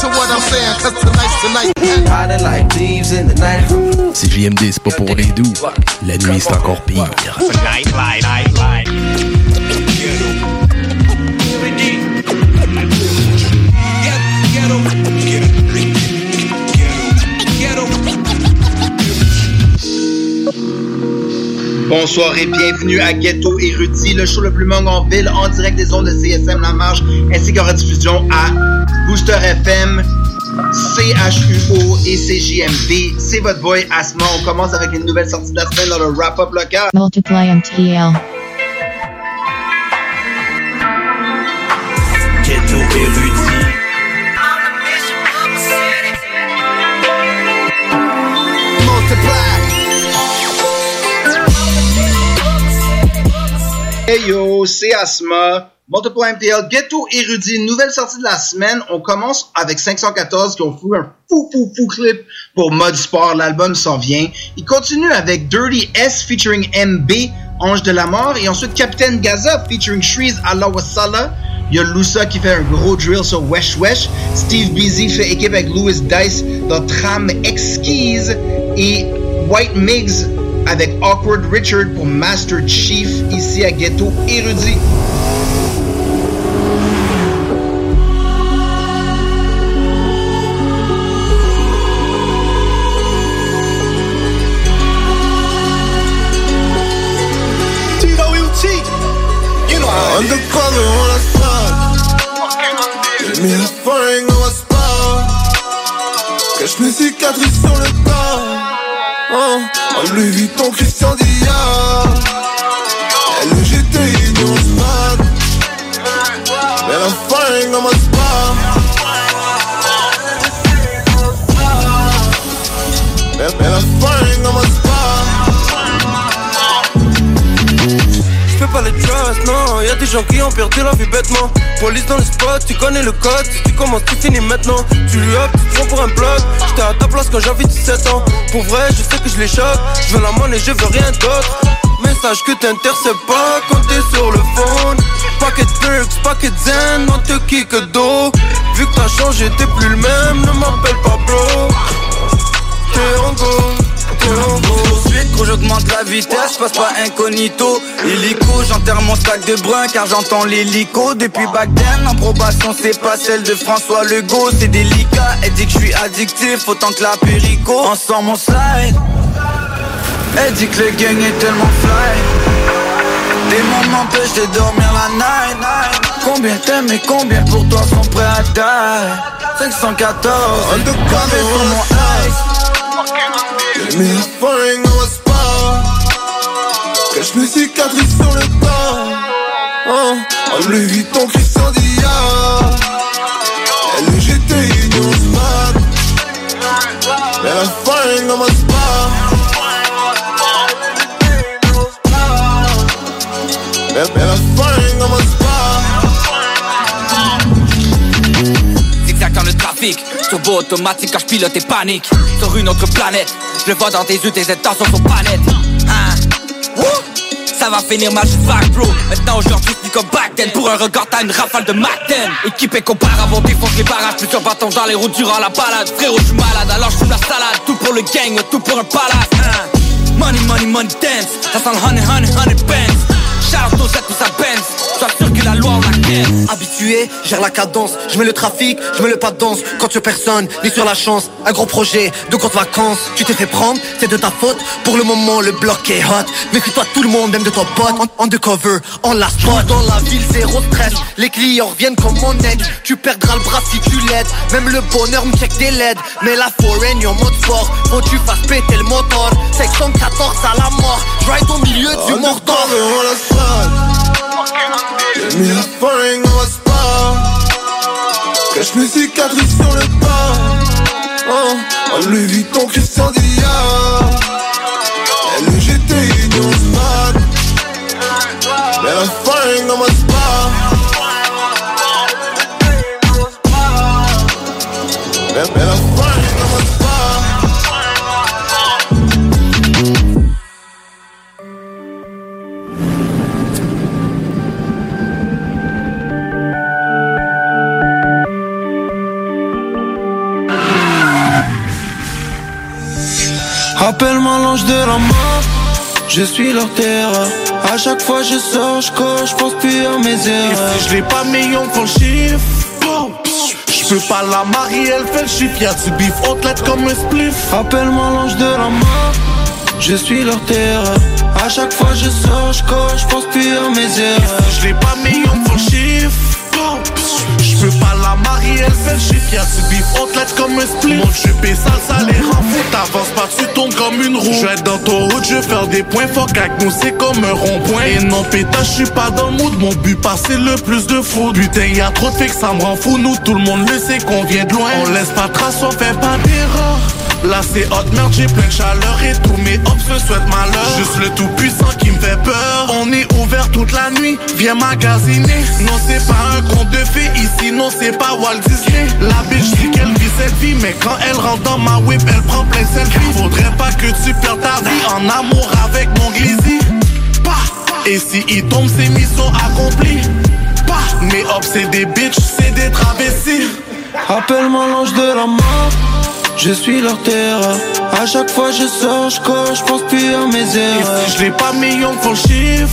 to what I'm saying, cause tonight's tonight. Riding like thieves in the night. Si JMD, c'est pas pour les doux, la nuit, c'est encore pire. Bonsoir et bienvenue à Ghetto Érudit, le show le plus long en ville, en direct des ondes de CSM La Marche, ainsi qu'en rediffusion à Booster FM, CHUO et CJMD. C'est votre boy Asma. On commence avec une nouvelle sortie de la semaine dans le wrap-up local. Multiply MTL. Ghetto érudit. Hey yo, c'est Asma. Multiply MTL, Ghetto Érudit, nouvelle sortie de la semaine. On commence avec 514 qui ont fou un fou fou fou clip pour Mode Sport. L'album s'en vient. Il continue avec Dirty S featuring MB, Ange de la Mort. Et ensuite Captain Gaza featuring Shreeze Allah Wasala. Il y a Lusa qui fait un gros drill sur Wesh Wesh. Steve Beasy fait équipe avec Louis Dice dans Trame Exquise. Et White Migs avec Awkward Richard pour Master Chief ici à Ghetto Érudit. Undercover on a spot. J'ai mis la fringue dans ma spot. Cache mes cicatrices sur le corps. Hein, En Louis Vuitton, Christian Dior. Dans le spot. Mets la fringue dans ma pas les trust, non. Y'a des gens qui ont perdu la vie bêtement. Police dans le spot, tu connais le code. Tu commences, tu finis maintenant. Tu up, tu te prends pour un bloc. J'étais à ta place quand j'avais 17 ans. Pour vrai, je sais que je les choque. Je veux la monnaie, je veux rien d'autre. Message que t'interceptes pas quand t'es sur le phone. Paquet perks, paquet zen, on te kick d'eau. Vu que t'as changé, t'es plus le même, ne m'appelle pas bro. T'es en gros j'augmente la vitesse, passe pas incognito. Illico, j'enterre mon sac de brun car j'entends l'hélico. Depuis back then, en probation c'est pas celle de François Legault. C'est délicat, elle dit que je suis addictif autant que la périco Ensemble mon slide Elle dit que le gang est tellement fly. Des moments m'empêchent de dormir la night. Combien t'aimes et combien pour toi sont prêts à die? 514, gravé sur mon ice J'ai mis la dans ma spot Cache mes cicatrices sur le corps hein. En Louis Vuitton, Christian Dior LGTI dans le spot Mets la fringue dans ma spot Mets mets la dans ma spot Zigzag dans le trafic, automatique quand je pilote et panique. Sur une autre planète Je le vois dans tes yeux, tes intentions sont pas nettes hein? Ça va finir mal, je bro. Maintenant aujourd'hui c'est comme back then Pour un regard t'as une rafale de Mac 10 Équipé comparable, défonce les barrages. Plusieurs bâtons dans les routes durant la balade. Frérot je suis malade alors je la salade. Tout pour le gang, tout pour un palace. Hein? Money, money, money, dance. Ça sent le honey, honey, honey, bands Shout aux Z pour sa Benz. Sois sûr que la loi on la ken Habitué, gère la cadence. Je mets le trafic, je mets le pas de danse. Quand tu personne, ni sur la chance. Un gros projet, de compte vacances. Tu t'es fait prendre, c'est de ta faute. Pour le moment le bloc est hot. Méfie-toi tout le monde, même de ton pote. En undercover, en la spot. Dans la ville zéro stress. Les clients reviennent comme mon ex Tu perdras le bras si tu l'aides. Même le bonheur me check des LED Mais la foreign en mode sport. Faut tu fasses péter le moteur. Section 14 à la mort. Je ride au milieu du mordor j'ai mis la fringue ma spa Cache mes cicatrices sur le pas oh, En Louis Vuitton Christian Dior Elle GTI dans le spot. Mets la fringue dans ma spa Mets la Appelle-moi l'ange de la mort, je suis leur terreur. À chaque fois je sors, je coche, je pense plus à mes erreurs. Et si je l'ai pas million pour le chiffre, je peux pas la marier, elle fait le chiffre. Y'a du bif haute comme un spliff. Appelle-moi l'ange de la mort, je suis leur terreur. À chaque fois je sors, je coche, je pense plus à mes erreurs. Et si je l'ai pas million pour le chiffre, je peux pas la marier, elle fait le chiffre, y'a du bif haute comme un split. Mon est sale, ça les rend fou T'avances pas, tu tombes comme une roue. Je vais être dans ton route, je vais faire des points Fuck avec nous, c'est comme un rond-point. Et non pétage, je suis pas dans le mood. Mon but passer le plus de fou Putain, y'a trop de que ça me rend fou. Nous, tout le monde le sait qu'on vient de loin. On laisse pas trace, on fait pas d'erreur. Là c'est hot merde, j'ai plein de chaleur et tous mes hops se souhaitent malheur. Juste le tout puissant qui me fait peur. On est ouvert toute la nuit, viens magasiner. Non c'est pas un conte de ici, non c'est pas Walt Disney. La bitch dit qu'elle vit cette vie mais quand elle rentre dans ma whip elle prend plein de selfies. Faudrait pas que tu perdes ta vie en amour avec mon glizzy. Et si il tombe c'est mission accomplie Mes hops c'est des bitches, c'est des travestis. Appelle-moi l'ange de la mort. Je suis leur terreur. À chaque fois je sors, je coche, je pense plus à mes erreurs. Et si je l'ai pas million pour le chiffre,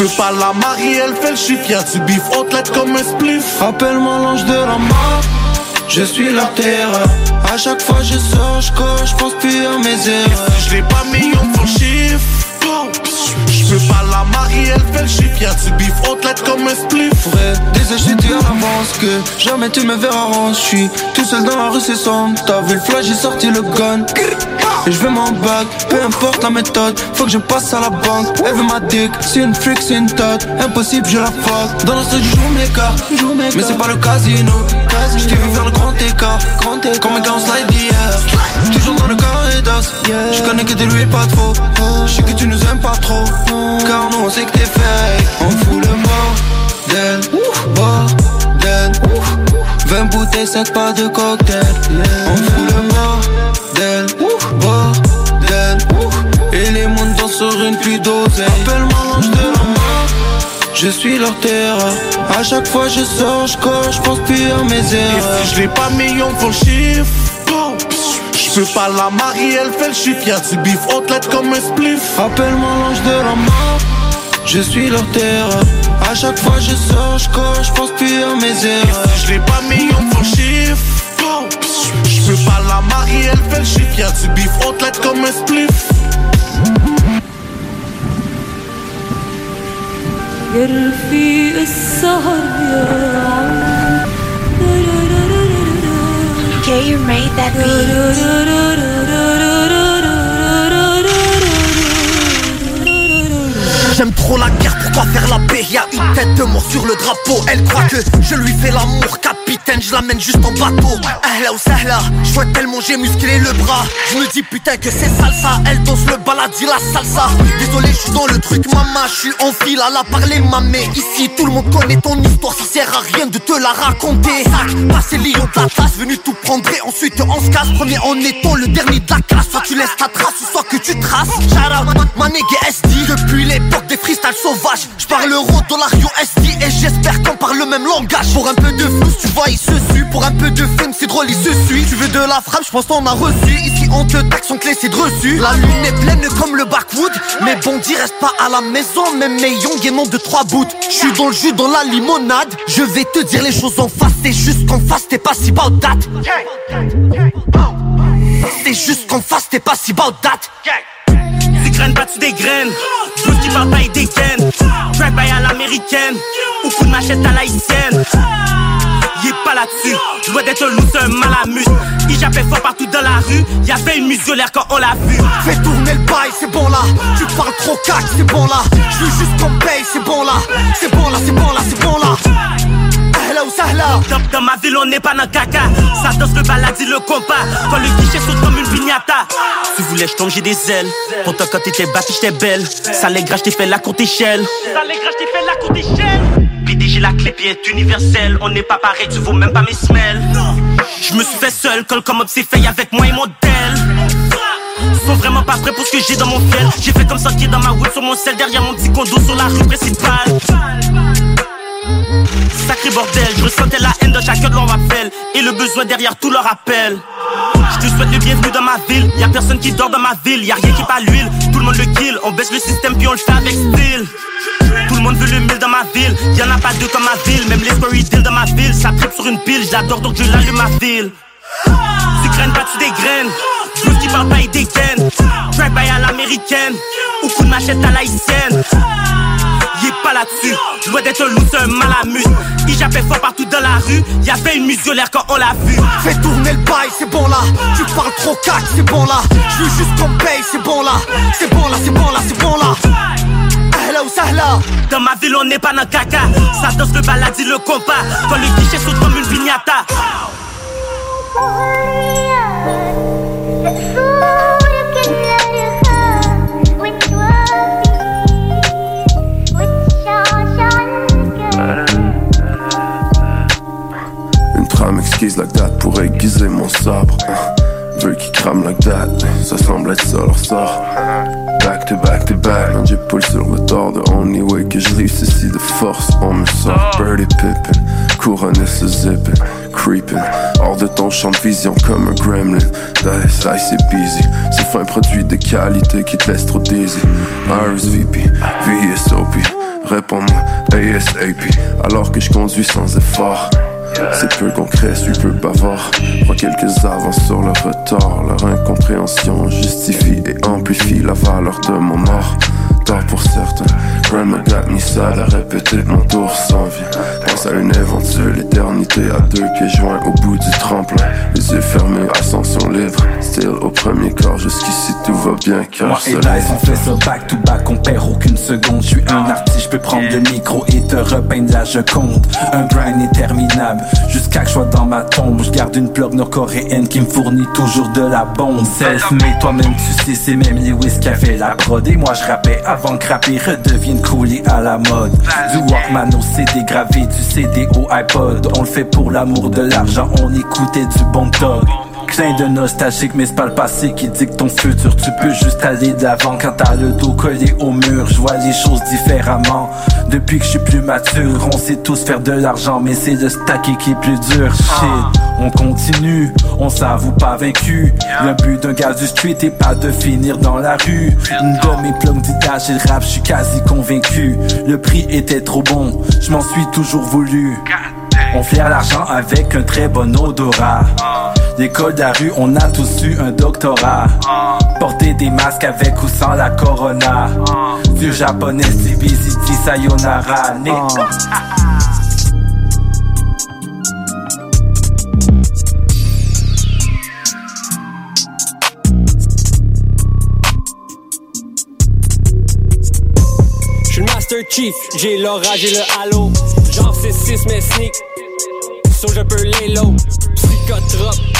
je peux pas la marier, elle fait le chiffre. Y'a du bif haute comme un spliff. Appelle-moi l'ange de la mort. Je suis leur terreur. À chaque fois je sors, je coche, je pense plus à mes erreurs. Et si je l'ai pas pour le chiffre, je peux pas la marier, elle fait le chiffre. Y'a du bif haute comme un spliff. Vrai, désolé, je à l'avance que jamais tu me verras rond. Je suis tout seul dans la rue, c'est sombre. T'as vu le flash, j'ai sorti le gun. Et je veux mon bac, peu importe la méthode, faut que je passe à la banque. Elle veut ma dick, c'est une freak, c'est une tot. Impossible, je la fuck. Dans la street, je joue mes mais c'est pas le casino. Je t'ai vu faire le grand écart, grand écart. Comme un gars en slide. Toujours dans le carré Je connais que t'es lui pas trop. Je sais que tu nous aimes pas trop. Car nous on sait que t'es fake. On fout le bordel, bordel. 20 bouteilles, 5 pas de cocktail. On fout le bordel, bordel. Et les mondes dansent sur une pluie d'oseille. Appelle-moi l'ange de la mort. Je suis leur terreur. À chaque fois je sors, je coche, je pense plus à mes erreurs. Et si je l'ai pas million pour le chiffre, je peux pas la marier, elle fait le chiffre. Y'a du bif haute comme un spliff. Appelle-moi l'ange de la mort. Je suis leur terreur. À chaque fois je sors, je coche, je pense plus à mes erreurs. Et si je l'ai pas million pour le chiffre, je peux pas la marier, elle fait le chiffre. Y'a du bif haute comme un spliff. يرفيق السهر يا Yeah, you made that J'aime trop la guerre, pourquoi faire la paix Y'a une tête de mort sur le drapeau Elle croit que je lui fais l'amour capitaine, je l'amène juste en bateau. Ahla ou sahla, je vois tellement j'ai musclé le bras. Je me dis putain que c'est salsa, elle danse le baladi, la salsa. Désolé, je suis dans le truc, maman, je suis en fil à la parler, mamé. Ici, tout le monde connaît ton histoire, ça sert à rien de te la raconter. Sac, passé Lyon de la classe, venu tout prendre et ensuite on se casse. Premier en étant le dernier de la classe, soit tu laisses ta trace, soit que tu traces. Shout out, ma nigga SD. Depuis l'époque des freestyles sauvages, je parle euro, dollar, USD et j'espère qu'on parle le même langage. Pour un peu de flou, tu vois, il se suit. Pour un peu de film, c'est drôle, il se suit. Tu veux de la frappe, je pense qu'on a reçu. Ici, on te taxe, on te laisse de reçu. La lune est pleine comme le backwood. Mais Bondy reste pas à la maison, même mes young et non de trois bouts. Je suis dans le jus, dans la limonade. Je vais te dire les choses en face, c'est juste qu'en face, t'es pas si about that. C'est juste qu'en face, t'es pas si about that. Graines pas, tu dégraines. Tous qui parlent pas, ils dégainent. Drive by à l'américaine. Ou coup de machette à l'haïtienne. Y'est pas là-dessus. Je dois d'être un loser, un malamute. Il jappait fort partout dans la rue. Y'avait une muselière quand on l'a vu. Fais tourner le bail, c'est bon là. Tu parles trop cac, c'est bon là. Je veux juste qu'on paye, c'est bon là. C'est bon là, c'est bon là, c'est bon là. Dans, ma ville, on n'est pas dans caca. Ça danse le baladi, le compas. Quand le guichet saute comme une pignata. Tu voulais, je j'ai des ailes. Pourtant, quand t'étais bâti, j'étais belle. Ça les gras, j't'ai fait la courte échelle. Ça les gras, j't'ai fait la courte échelle. PDG, la clé est universelle. On n'est pas pareil, tu vaux même pas mes semelles. Je me suis fait seul, col comme c'est fait avec moi et mon del. Sont vraiment pas prêts pour ce que j'ai dans mon fiel. J'ai fait comme ça qui dans ma route sur mon sel derrière mon petit condo sur la rue principale. Sacré bordel, je ressentais la haine de chacun de leur appel Et le besoin derrière tout leur appel. Je te souhaite le bienvenu dans ma ville. Y'a personne qui dort dans ma ville, y'a rien qui pas l'huile Tout le monde le kill, on baisse le système puis on le fait avec style. Tout le monde veut le mille dans ma ville. Y'en a pas deux comme ma ville, même les deal dans ma ville. Ça tripe sur une pile, j'adore donc je l'allume ma ville Tu graines pas, tu dégraines. Tous qui parlent pas, ils dégainent Drive by à l'américaine. Ou coup de machette à l'haïtienne. Y'est pas là-dessus, loin d'être un loser, un malamute. Il jappait fort partout dans la rue, y'avait une muselière quand on l'a vu. Fais tourner le bail, c'est bon là. Tu parles trop cac, c'est bon là. Je veux juste qu'on paye, c'est bon là. C'est bon là, c'est bon là, c'est bon là. Ahla ou sahla. Dans ma ville, on n'est pas dans caca. Ça danse le baladi, le compas. Quand le guichet saute comme une pignata. Exquise like that pour aiguiser mon sabre. Veux qui crame like that, ça semble être ça leur sort. Back to back to back, j'ai pull sur le tort. The only way que je c'est si de force on me sort. Birdie pippin, couronné se zippin, creepin. Hors de ton champ de vision comme un gremlin. Dice, ice c'est busy. C'est fin produit de qualité qui te laisse trop dizzy. RSVP, VSOP, réponds-moi ASAP. Alors que je conduis sans effort. C'est peu concret, suis peu bavard. Prends quelques avances sur le retard. Leur incompréhension justifie et amplifie la valeur de mon art. Tard pour certains, grandma got me sad à répéter mon tour s'en vient. Pense à une éventuelle éternité à deux pieds joints au bout du tremplin. Les yeux fermés, ascension libre. Still au premier corps, jusqu'ici tout va bien car Moi et Dice, on fait ça back to back, on perd aucune seconde. Je suis un artiste, je peux prendre le micro et te repeindre la je compte. Un grind interminable, jusqu'à que je sois dans ma tombe. Je garde une plug nord-coréenne qui me fournit toujours de la bombe. Self-made, toi-même tu sais, c'est même Lewis qui a fait la prod. Et moi je rappais avant rapper redevienne coolé à la mode. Du Walkman au CD gravé, du CD au iPod. On le fait pour l'amour de l'argent, on écoutait du bon dog. Clin de nostalgique, mais c'est pas le passé qui dicte ton futur. Tu peux juste aller d'avant quand t'as le dos collé au mur. Je vois les choses différemment. Depuis que je suis plus mature, on sait tous faire de l'argent, mais c'est le stacké qui est plus dur. Shit, on continue, on s'avoue pas vaincu. Le but d'un gars du street est pas de finir dans la rue. Une mes plugs d'idage et le rap, je suis quasi convaincu. Le prix était trop bon, je m'en suis toujours voulu. On flaire l'argent avec un très bon odorat. L'école de la rue, on a tous eu un doctorat. Porter des masques avec ou sans la corona. Du japonais, CBCT, sayonara. Chief, j'ai l'orage et le halo. Genre c'est 6 mais sneak. So je peux les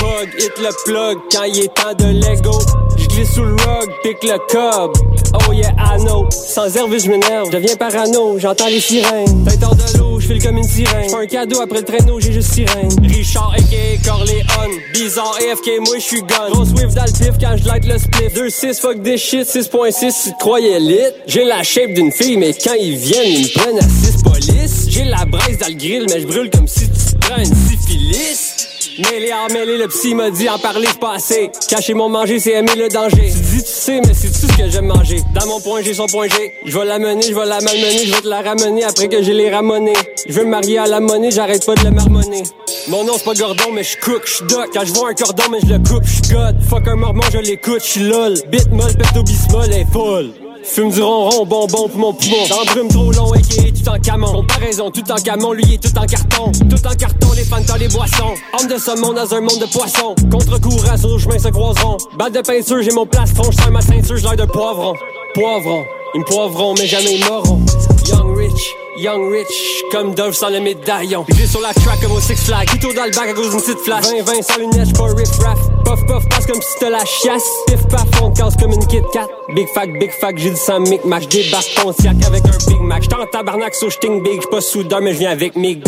bug, hit le plug quand il est temps de Lego. J'glisse sous le rug, pick le cob. Oh yeah, I. Sans herbe, je m'énerve, je deviens parano, j'entends les sirènes. Tête hors de l'eau, j'file comme une sirène. Un cadeau après le traîneau, j'ai juste sirène. Richard, a.k.a. Corleone. Bizarre, AFK, moi j'suis gone. Gros Swift dans le pif quand j'light le spliff. 2-6, fuck des shit, 6.6, si croyais lit? J'ai la shape d'une fille, mais quand ils viennent, ils me prennent à 6 police. J'ai la braise dans le grill, mais je brûle comme si tu prends une syphilis. Mêlé en mêlé, le psy m'a dit en parler pas assez. Cacher mon manger, c'est aimer le danger. Tu dis tu sais, mais c'est tout ce que j'aime manger. Dans mon point G, son point G. Je vais la mener, je la malmener, je vais te la ramener après que j'ai les ramonés. Je veux me marier à la monnaie, j'arrête pas de le marmonner. Mon nom c'est pas Gordon, mais je cook, je doc. Quand je vois un cordon, mais je le coupe, je god. Fuck un mormon, je l'écoute, je lol. Bit molle, bismol, est full. Fume du ronron, bonbon pour mon poumon. Dans brume trop long, et tout en camon. Comparaison, tout en camon, lui est tout en carton. Tout en carton, les fans dans les boissons. Homme de monde dans un monde de poissons. Contre-courant, sur nos chemins se croiseront. Balle de peinture, j'ai mon plastron, je ma ceinture, j'ai l'air de poivron. Poivron, ils me poivront, mais jamais ils m'auront. Young Rich, Young Rich, comme Dove sans le médaillon. J'ai sur la track comme au Six Flags. Couteau dans le bac à cause d'une petite flash. 20, 20 sans lunettes, j'suis pas riff raff. Puff, puff, passe comme si t'as la chiasse. Pif, paf, on casse comme une Kit Kat. Big fac, big fac, j'ai du sang mic match. Débarque ton siac avec un Big Mac. J't'en tabarnak, so j'ting big. J'suis pas soudain, mais j'viens avec mig.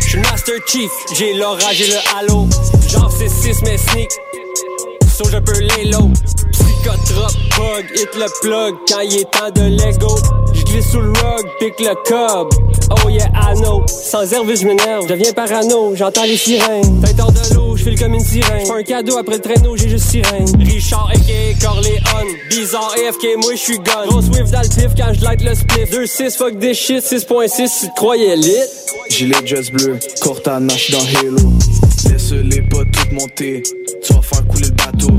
J'suis Master Chief, j'ai l'orage et le halo. Genre c'est 6 mais sneak. Je peux les low. Psychotrope, bug, hit le plug quand il est temps de Lego. J'glisse sous le rug, pick le cob. Oh yeah, I know. Sans herbe, je m'énerve, je deviens parano, j'entends les sirènes. Tête hors de l'eau, j'file comme une sirène. J'fais un cadeau après le traîneau, j'ai juste sirène. Richard, a.k.a. Corleone. Bizarre, AFK, moi j'suis gone. Gros Swift dans le pif quand j'light le spliff. 2-6, fuck des shit, 6.6 si tu croyais lit? Gilet jazz bleu, Cortana, j'suis dans Halo. Laisse les potes toutes monter, tu vas faire couler le bateau.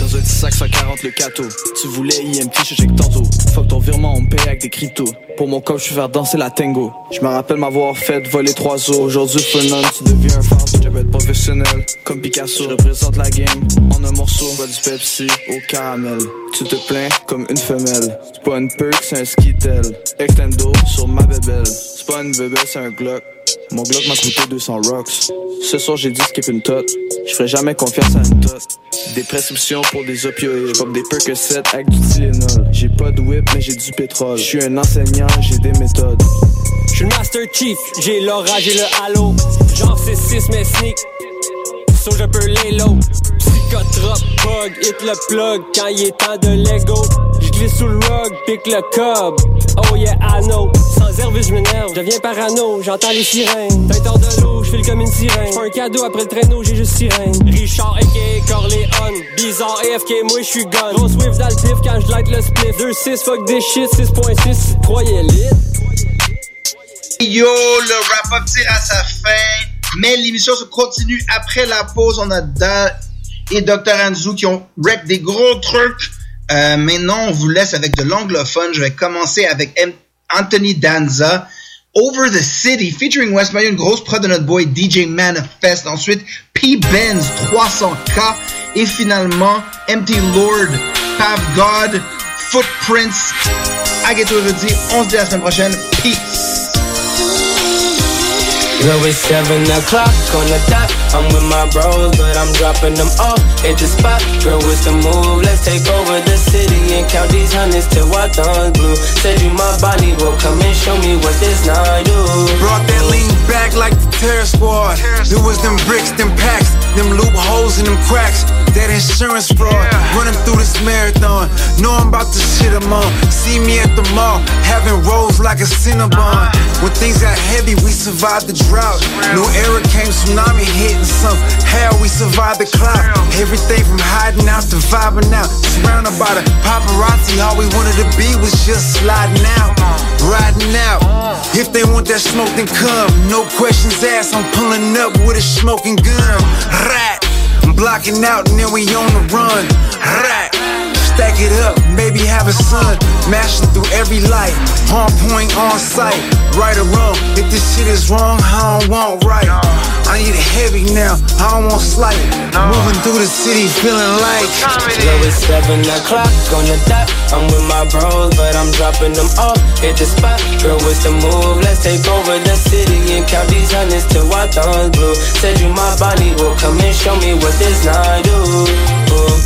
Dans un petit sac 140 le cateau. Tu voulais IMT, je check tantôt. Fuck ton virement, on paye avec des cryptos. Pour mon corps, je suis faire danser la tango. Je me rappelle m'avoir fait voler trois os. Aujourd'hui, Fernand, tu deviens un fan. J'avais être professionnel, comme Picasso. Je représente la game en un morceau. Bois du Pepsi au caramel. Tu te plains comme une femelle. C'est pas une perk, c'est un skittle. Extendo sur ma bébelle. C'est pas une bébé, c'est un Glock. Mon Glock m'a coûté 200 rocks. Ce soir, j'ai dit skip une tot. Je ferai jamais confiance à une tot. Des prescriptions pour des opioïdes. Comme des Percocet avec du Tylenol. J'ai pas de whip, mais j'ai du pétrole. Je suis un enseignant, j'ai des méthodes. J'suis le Master Chief, j'ai l'orage et le halo. Genre c'est 6 mais sneak. Je peux les low. Psychotrope, bug, hit le plug quand il est temps de Lego. J'glisse sous le rug, pick le cob. Oh yeah, I know. Sans herbe, je m'énerve, je deviens parano, j'entends les sirènes. Tête de l'eau, j'file comme une sirène. J'fais un cadeau après le traîneau, j'ai juste sirène. Richard, a.k.a. Corleone. Bizarre, AFK, moi j'suis gone. Gros Swift dans le quand j'light le spliff. 2-6, fuck des shit, 6.6, si tu croyais lit. Yo, le wrap-up tire à sa fin, mais l'émission se continue après la pause. On a Da et Dr. Anzu qui ont rec des gros trucs. Euh, maintenant, on vous laisse avec de l'anglophone. Je vais commencer avec Anthony Danza. Over the City, featuring West Mayo, une grosse prod de notre boy DJ Manifest. Ensuite, P. Benz, 300K. Et finalement, Empty Lord, Pav God, Footprints. Agueto Rudy, on se dit à la semaine prochaine. Peace. Well, it's 7 o'clock on the dot. I'm with my bros, but I'm dropping them off at the spot. Girl, what's the move? Let's take over the city and count these hundreds till I done blue. Said you my body, well, come and show me what this night do. Brought that lean back like the terror squad. It was them bricks, them packs, them loopholes and them cracks. That insurance fraud. Running through this marathon. Know I'm about to shit them on. See me at the mall, having rolls like a Cinnabon. When things got heavy, we survived the drought. New era came, tsunami hitting some. Hell, we survived the cloud. Everything from hiding out to vibing out. Surrounded by the paparazzi, all we wanted to be was just sliding out. Riding out. If they want that smoke, then come. No questions asked, I'm pulling up with a smoking gun. Rat. I'm blocking out and then we on the run. Rat. Stack it up, maybe have a son. Mashing through every light. On point, on sight. Right or wrong, if this shit is wrong, I don't want right. I need it heavy now, I don't want slight. Moving through the city, feeling like. Yo, it's 7 o'clock on the dot. I'm with my bros, but I'm dropping them off. Hit the spot, girl, what's the move? Let's take over the city and count these hundreds till our thumbs blue. Said you my body, will come and show me what this night do. Ooh.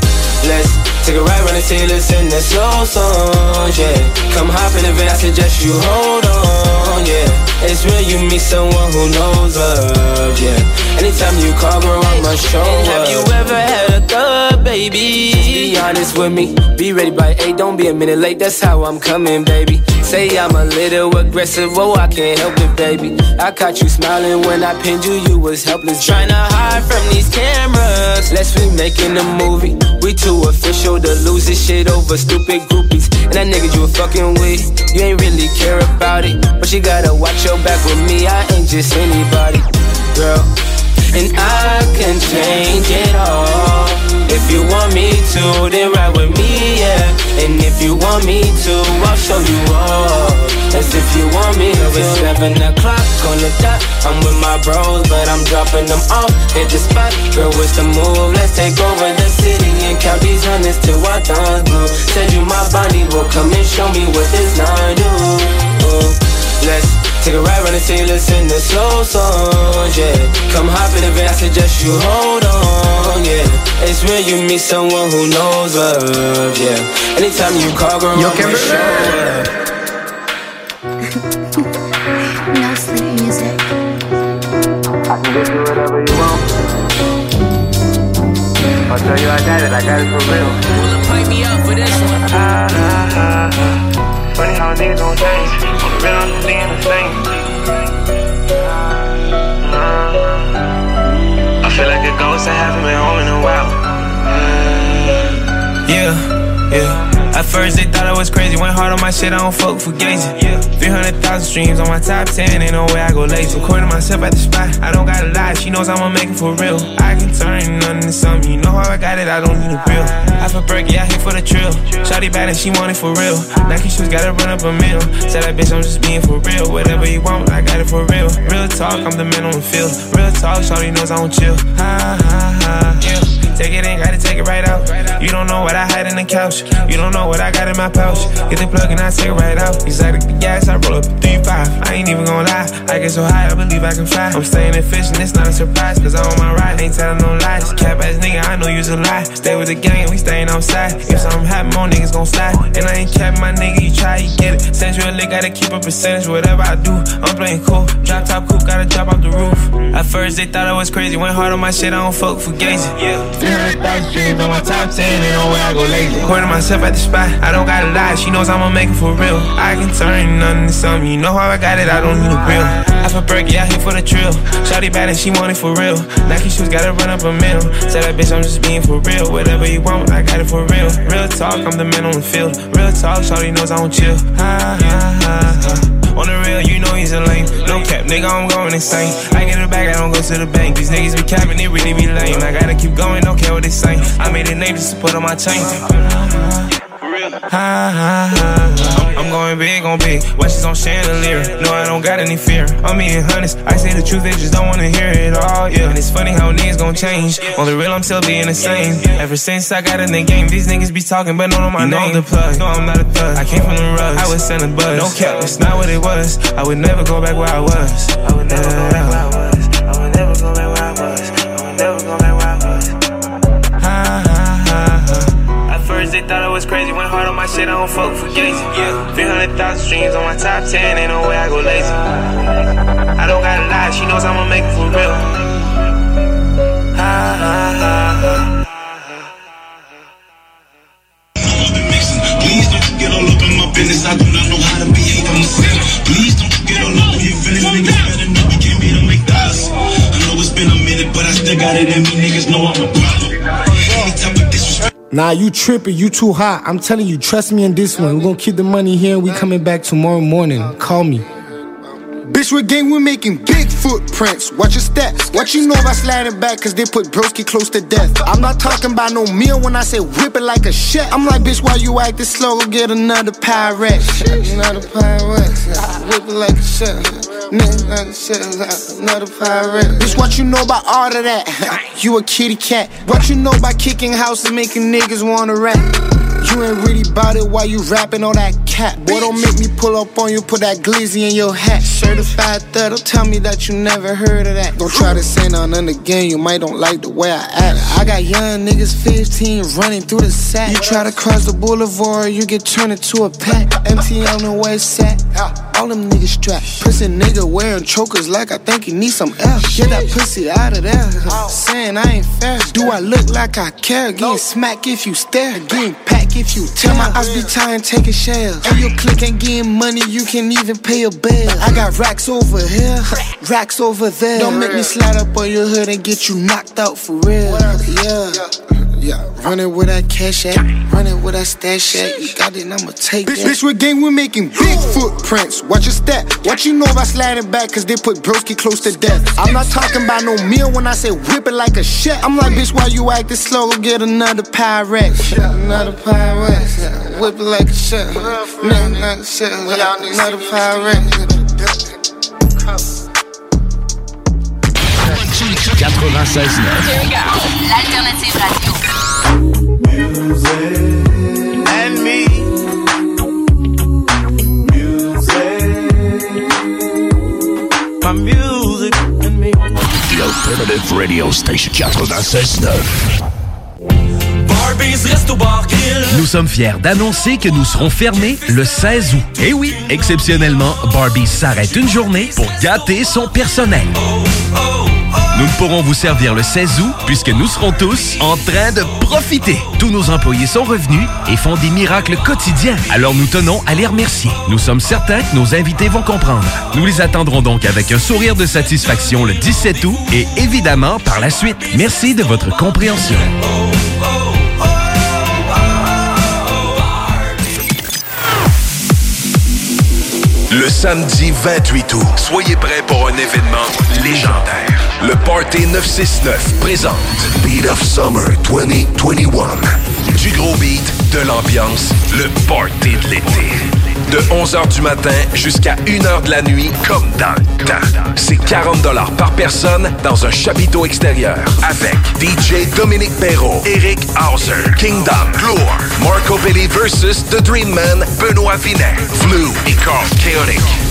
Let's take a ride, the till listen to slow songs, yeah. Come hop in the van, I suggest you hold on, yeah. It's real, you meet someone who knows love, yeah. Anytime you call, girl, I'ma show up. Have you ever had a thug, baby? Just be honest with me. Be ready by eight, don't be a minute late. That's how I'm coming, baby. Say I'm a little aggressive, oh I can't help it, baby. I caught you smiling when I pinned you, you was helpless. Trying to hide from these cameras. Let's be making a movie. We too official to lose this shit over stupid groupies. And that nigga you were fucking with, you ain't really care about it. But you gotta watch your back with me, I ain't just anybody, girl. And I can change it all. If you want me to, then ride with me, yeah. And if you want me to, I'll show you all. As if you want me to. It's seven o'clock on the dot. I'm with my bros, but I'm dropping them off. Hit the spot, girl, what's the move? Let's take over the city and count these hundreds till our thumbs blue. Said you my body, will come and show me what this nine do. Let's take a ride, run the city, listen to slow songs, yeah. Come hop in the van, I suggest you hold on, yeah. It's real, you meet someone who knows love, yeah. Anytime you call, girl, Yo, I'ma show up. No sleep music. I can give you whatever you want. I'll tell you I got it, I got it for real. Wanna pipe me up for this one? Ah, ah, ah, ah. Funny how niggas gon' change. On the real, I'm just being the same. I feel like a ghost, I haven't been home in a while. Yeah, yeah. At first they thought I was crazy, went hard on my shit, I don't fuck for gazing. Yeah. 300,000 streams on my top 10, ain't no way I go lazy. Recording myself at the spot, I don't gotta lie, she knows I'ma make it for real. I can turn nothing to something, you know how I got it, I don't need a grill. I feel perky, I hit for the trill. Shotty bad and she want it for real. Nike shoes gotta run up a meal. Said that bitch, I'm just being for real. Whatever you want, I got it for real. Real talk, I'm the man on the field. Real talk, Shawty knows I don't chill. Ha ha ha, yeah. Take it in, gotta take it right out. You don't know what I had in the couch. You don't know what I got in my pouch. Get the plug and I take it right out. Exotic the gas, I roll up 3-5. I ain't even gonna lie. I get so high, I believe I can fly. I'm staying efficient, it's not a surprise. Cause I'm on my ride, ain't telling no lies. Cap ass nigga, I know you's a lie. Stay with the gang and we staying outside. If something happen, more niggas gon' slide. And I ain't cap my nigga, you try, you get it. Send you a lick, gotta keep a percentage. Whatever I do, I'm playing cool. Drop top cool, gotta drop off the roof. At first they thought I was crazy. Went hard on my shit, I don't fuck for gazing. Yeah. 300,000 streams on my top 10, ain't no way I go lazy. Recording myself at the spot, I don't gotta lie, she knows I'ma make it for real. I can turn nothing to something, you know how I got it, I don't need a grill. I feel perky, I here for the trill. Shotty bad and she want it for real. Nike shoes gotta run up a mill. Say that bitch, I'm just being for real. Whatever you want, I got it for real. Real talk, I'm the man on the field. Real talk, Shotty knows I don't chill. Ha ha ha ha. On the real, you know he's a lame. No cap, nigga, I'm going insane. I get it back, I don't go to the bank. These niggas be capping, they really be lame. I gotta keep going, don't care what they say. I made a name just to put on my chain. Ha ha ha. I'm going big on big. Watches on chandelier. No, I don't got any fear. I'm being honest. I say the truth, they just don't wanna hear it all. Yeah, and it's funny how niggas gon' change. On the real, I'm still being the same. Ever since I got in the game, these niggas be talking, but don't know my You know name. I'm the plug. No, I'm not a thug. I came from the rugs. I was sending buzz. No cap, it's not what it was. I would never go back where I was. I would never go back where I was. Shit, I don't fuck for gazing. Yeah, 300,000 streams on my top 10, ain't no way I go lazy. I don't gotta lie, she knows I'ma make it for real. Ha ha ha ha. Please don't you get all up in my business. I do not know how to behave. I'm a sinner. Please don't you get all up in your feelings. Niggas better know we came here to make us. I know it's been a minute, but I still got it in me. Niggas know I'm a problem. Nah, you tripping. You too hot. I'm telling you, trust me in this one. We're gonna keep the money here and we coming back tomorrow morning. Call me. Bitch, with gang, we making big footprints. Watch your steps. What you know about sliding back, cause they put broski close to death. I'm not talking about no meal when I say whip it like a chef. I'm like, bitch, why you acting slow? Go get another pirate. Another pirate. Whip it like a chef. Another pirate. What you know about all of that? you a kitty cat. What you know about kicking houses, making niggas wanna rap? You ain't really bout it while you rapping on that cat. Boy, don't make me pull up on you, put that glizzy in your hat. Certified thug, don't tell me that you never heard of that. Don't try to say nothing again, you might don't like the way I act. I got young niggas 15 running through the sack. You try to cross the boulevard, you get turned into a pack. MT on the west side. All them niggas strapped. Pussy nigga wearing chokers like I think he need some air. Get that pussy out of there. Saying I ain't fair. Do I look like I care? Getting smack if you stare. Getting pack if you tell. My eyes be tired, taking shells. And your click ain't getting money, you can't even pay a bill. I got racks over here, racks over there. Don't make me slide up on your hood and get you knocked out for real. Yeah. Yeah, running with that cash at, running with that stash at. You got it, I'ma take bitch, that. Bitch, with gang, we making big footprints. Watch your step. What you know about sliding back, cause they put broski close to death. I'm not talking about no meal when I say whip it like a chef. I'm like, bitch, why you acting slow? Go get another pirate. Another pirate. Whip it like a chef. Another chef. Another pirate. 96.9. L'alternative radio. And me. My music and me. The Alternative Radio Station 96.9. Nous sommes fiers d'annoncer que nous serons fermés le 16 août. Et oui, exceptionnellement, Barbie s'arrête une journée pour gâter son personnel. Nous ne pourrons vous servir le 16 août puisque nous serons tous en train de profiter. Tous nos employés sont revenus et font des miracles quotidiens. Alors nous tenons à les remercier. Nous sommes certains que nos invités vont comprendre. Nous les attendrons donc avec un sourire de satisfaction le 17 août et évidemment par la suite. Merci de votre compréhension. Le samedi 28 août, soyez prêts pour un événement légendaire. Le Party 969 présente Beat of Summer 2021. Du gros beat, de l'ambiance, le party de l'été. De 11h du matin jusqu'à 1h de la nuit, comme dans le temps. C'est 40 par personne dans un chapiteau extérieur. Avec DJ Dominique Perrault, Eric Hauser, Kingdom, Gloire, Marco Belli versus The Dream Man, Benoît Vinet, Flu et Carl Chaotic.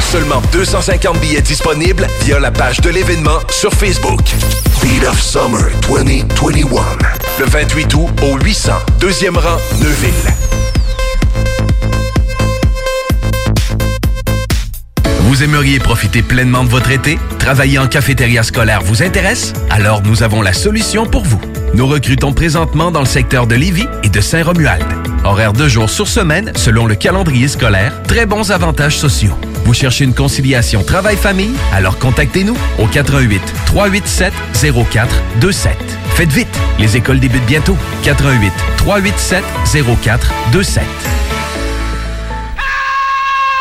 Seulement 250 billets disponibles via la page de l'événement sur Facebook. Beat of Summer 2021. Le 28 août au 800, deuxième rang, Neuville. Vous aimeriez profiter pleinement de votre été? Travailler en cafétéria scolaire vous intéresse? Alors nous avons la solution pour vous. Nous recrutons présentement dans le secteur de Lévis et de Saint-Romuald. Horaire de jour sur semaine selon le calendrier scolaire. Très bons avantages sociaux. Vous cherchez une conciliation travail-famille? Alors contactez-nous au 88 387 0427. Faites vite, les écoles débutent bientôt. 88 387 0427.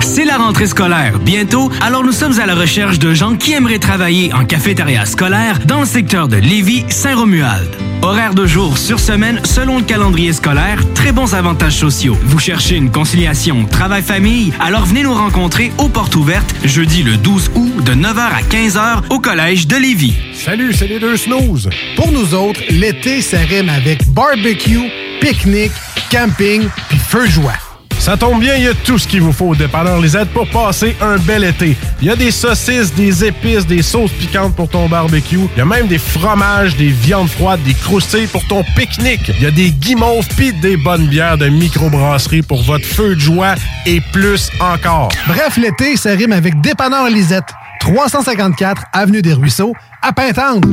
C'est la rentrée scolaire bientôt, alors nous sommes à la recherche de gens qui aimeraient travailler en cafétéria scolaire dans le secteur de Lévis-Saint-Romuald. Horaire de jour sur semaine selon le calendrier scolaire, très bons avantages sociaux. Vous cherchez une conciliation travail-famille? Alors venez nous rencontrer aux portes ouvertes jeudi le 12 août de 9h à 15h au collège de Lévis. Salut, c'est les deux snooze. Pour nous autres, l'été, ça rime avec barbecue, pique-nique, camping puis feu joie. Ça tombe bien, il y a tout ce qu'il vous faut au dépanneur Lisette pour passer un bel été. Il y a des saucisses, des épices, des sauces piquantes pour ton barbecue. Il y a même des fromages, des viandes froides, des croustilles pour ton pique-nique. Il y a des guimauves pis des bonnes bières de microbrasserie pour votre feu de joie et plus encore. Bref, l'été, ça rime avec dépanneur Lisette. 354 Avenue des Ruisseaux, à Pintendre.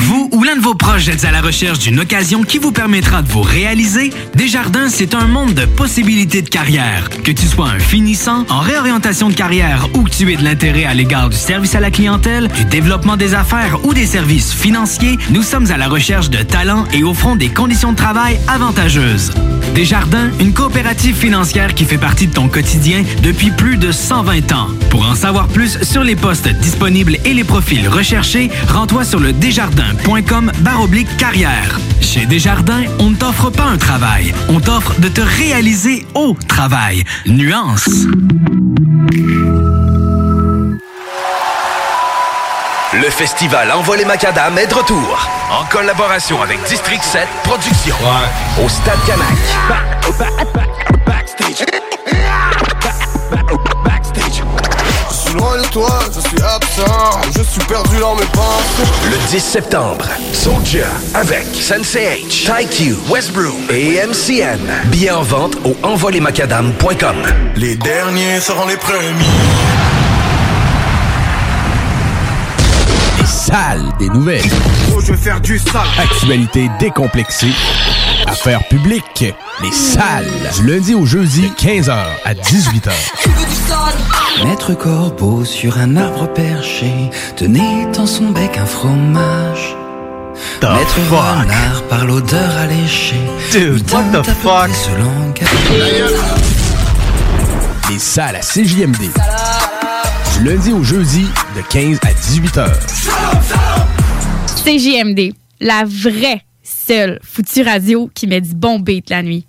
Vous ou l'un de vos proches êtes à la recherche d'une occasion qui vous permettra de vous réaliser? Desjardins, c'est un monde de possibilités de carrière. Que tu sois un finissant, en réorientation de carrière ou que tu aies de l'intérêt à l'égard du service à la clientèle, du développement des affaires ou des services financiers, nous sommes à la recherche de talents et offrons des conditions de travail avantageuses. Desjardins, une coopérative financière qui fait partie de ton quotidien depuis plus de 120 ans. Pour en savoir plus sur les postes disponibles et les profils recherchés, rends-toi sur le desjardins.com baroblique carrière. Chez Desjardins, on ne t'offre pas un travail, on t'offre de te réaliser au travail. Nuance. Le festival Envol les Macadam est de retour. En collaboration avec District 7 Productions. Au Stade Canac. Loin de toi, je suis absent, je suis perdu dans mes pensées. Le 10 septembre, Soldier avec Sensei H, TyQ, Westbrook et MCN. Billets en vente au envolemacadam.com. Les derniers seront les premiers. Les salles des nouvelles. Oh, je vais faire du sale. Actualité décomplexée. Affaires publiques. Les salles. Du lundi au jeudi, de 15h à 18h. Maître Corbeau sur un arbre perché tenait dans son bec un fromage. The Maître fuck? Renard par l'odeur alléchée. Dude, lui what the fuck? près Ce langage. Les salles à CJMD. Du lundi au jeudi, de 15 à 18h. CJMD, la vraie seule foutue radio qui met du bon beat la nuit.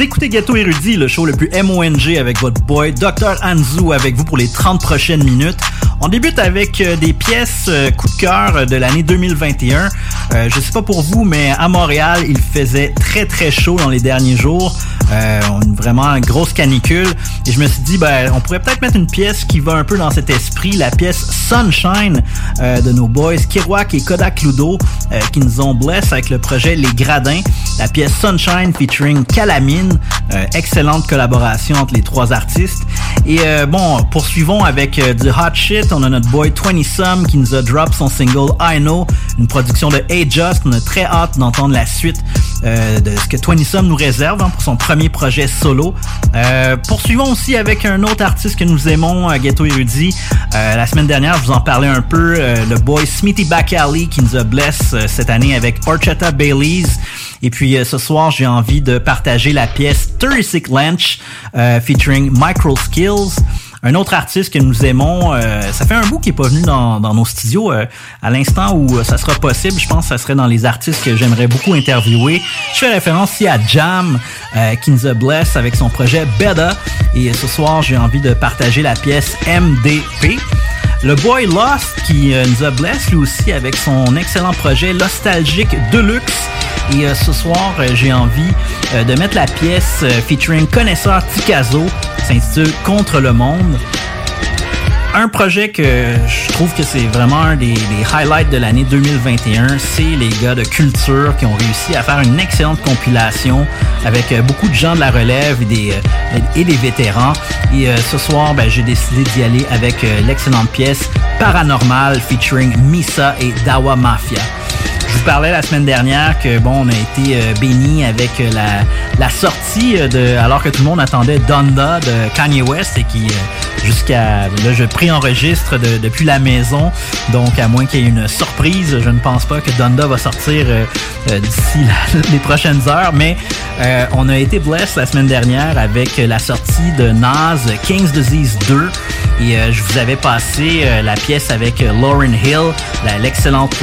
Vous écoutez Ghetto Érudit, le show le plus MONG avec votre boy Dr. Anzu avec vous pour les 30 prochaines minutes. On débute avec euh, des pièces euh, coup de cœur euh, de l'année 2021. Euh, je sais pas pour vous, mais à Montréal, il faisait très très chaud dans les derniers jours. Euh, vraiment une grosse canicule. Et je me suis dit, ben, on pourrait peut-être mettre une pièce qui va un peu dans cet esprit, la pièce Sunshine euh, de nos boys Kiroak et Kodak Ludo, euh, qui nous ont blessé avec le projet Les Gradins. La pièce Sunshine featuring Calamine. Euh, excellente collaboration entre les trois artistes. Et euh, bon, poursuivons avec euh, du hot shit. On a notre boy 20 Some qui nous a drop son single I Know, une production de A-Just. On a très hâte d'entendre la suite de ce que 20 Some nous réserve hein, pour son premier projet solo. Euh, poursuivons aussi avec un autre artiste que nous aimons, euh, Ghetto Érudit. Euh, la semaine dernière, je vous en parlais un peu, euh, le boy Smithy Backalley qui nous a blessé euh, cette année avec Horchata Baileys. Et puis ce soir, j'ai envie de partager la pièce 36 Lunch featuring Micro Skills. Un autre artiste que nous aimons, euh, ça fait un bout qui est pas venu dans, nos studios. euh, à l'instant où euh, ça sera possible, je pense que ça serait dans les artistes que j'aimerais beaucoup interviewer. Je fais référence ici à Jam, euh, qui nous a blessé avec son projet Beda. Et ce soir, j'ai envie de partager la pièce MDP. Le boy Lost qui euh, nous a blessé lui aussi avec son excellent projet Nostalgique Deluxe. Et euh, ce soir, euh, j'ai envie de mettre la pièce featuring Connaisseur Ticazo, s'intitule Contre le monde. Un projet que je trouve que c'est vraiment un des, highlights de l'année 2021, c'est les gars de Culture qui ont réussi à faire une excellente compilation avec euh, beaucoup de gens de la relève et des, euh, vétérans. Et euh, ce soir, ben, j'ai décidé d'y aller avec l'excellente pièce Paranormal featuring Misa et Dawa Mafia. Je vous parlais la semaine dernière que bon, on a été euh, béni avec euh, la, sortie euh, de alors que tout le monde attendait Donda de Kanye West et qui euh, jusqu'à là je préenregistre de- depuis la maison. Donc à moins qu'il y ait une surprise, je ne pense pas que Donda va sortir d'ici les prochaines heures, mais on a été blessé la semaine dernière avec la sortie de Nas King's Disease 2 et je vous avais passé la pièce avec Lauren Hill, l'excellente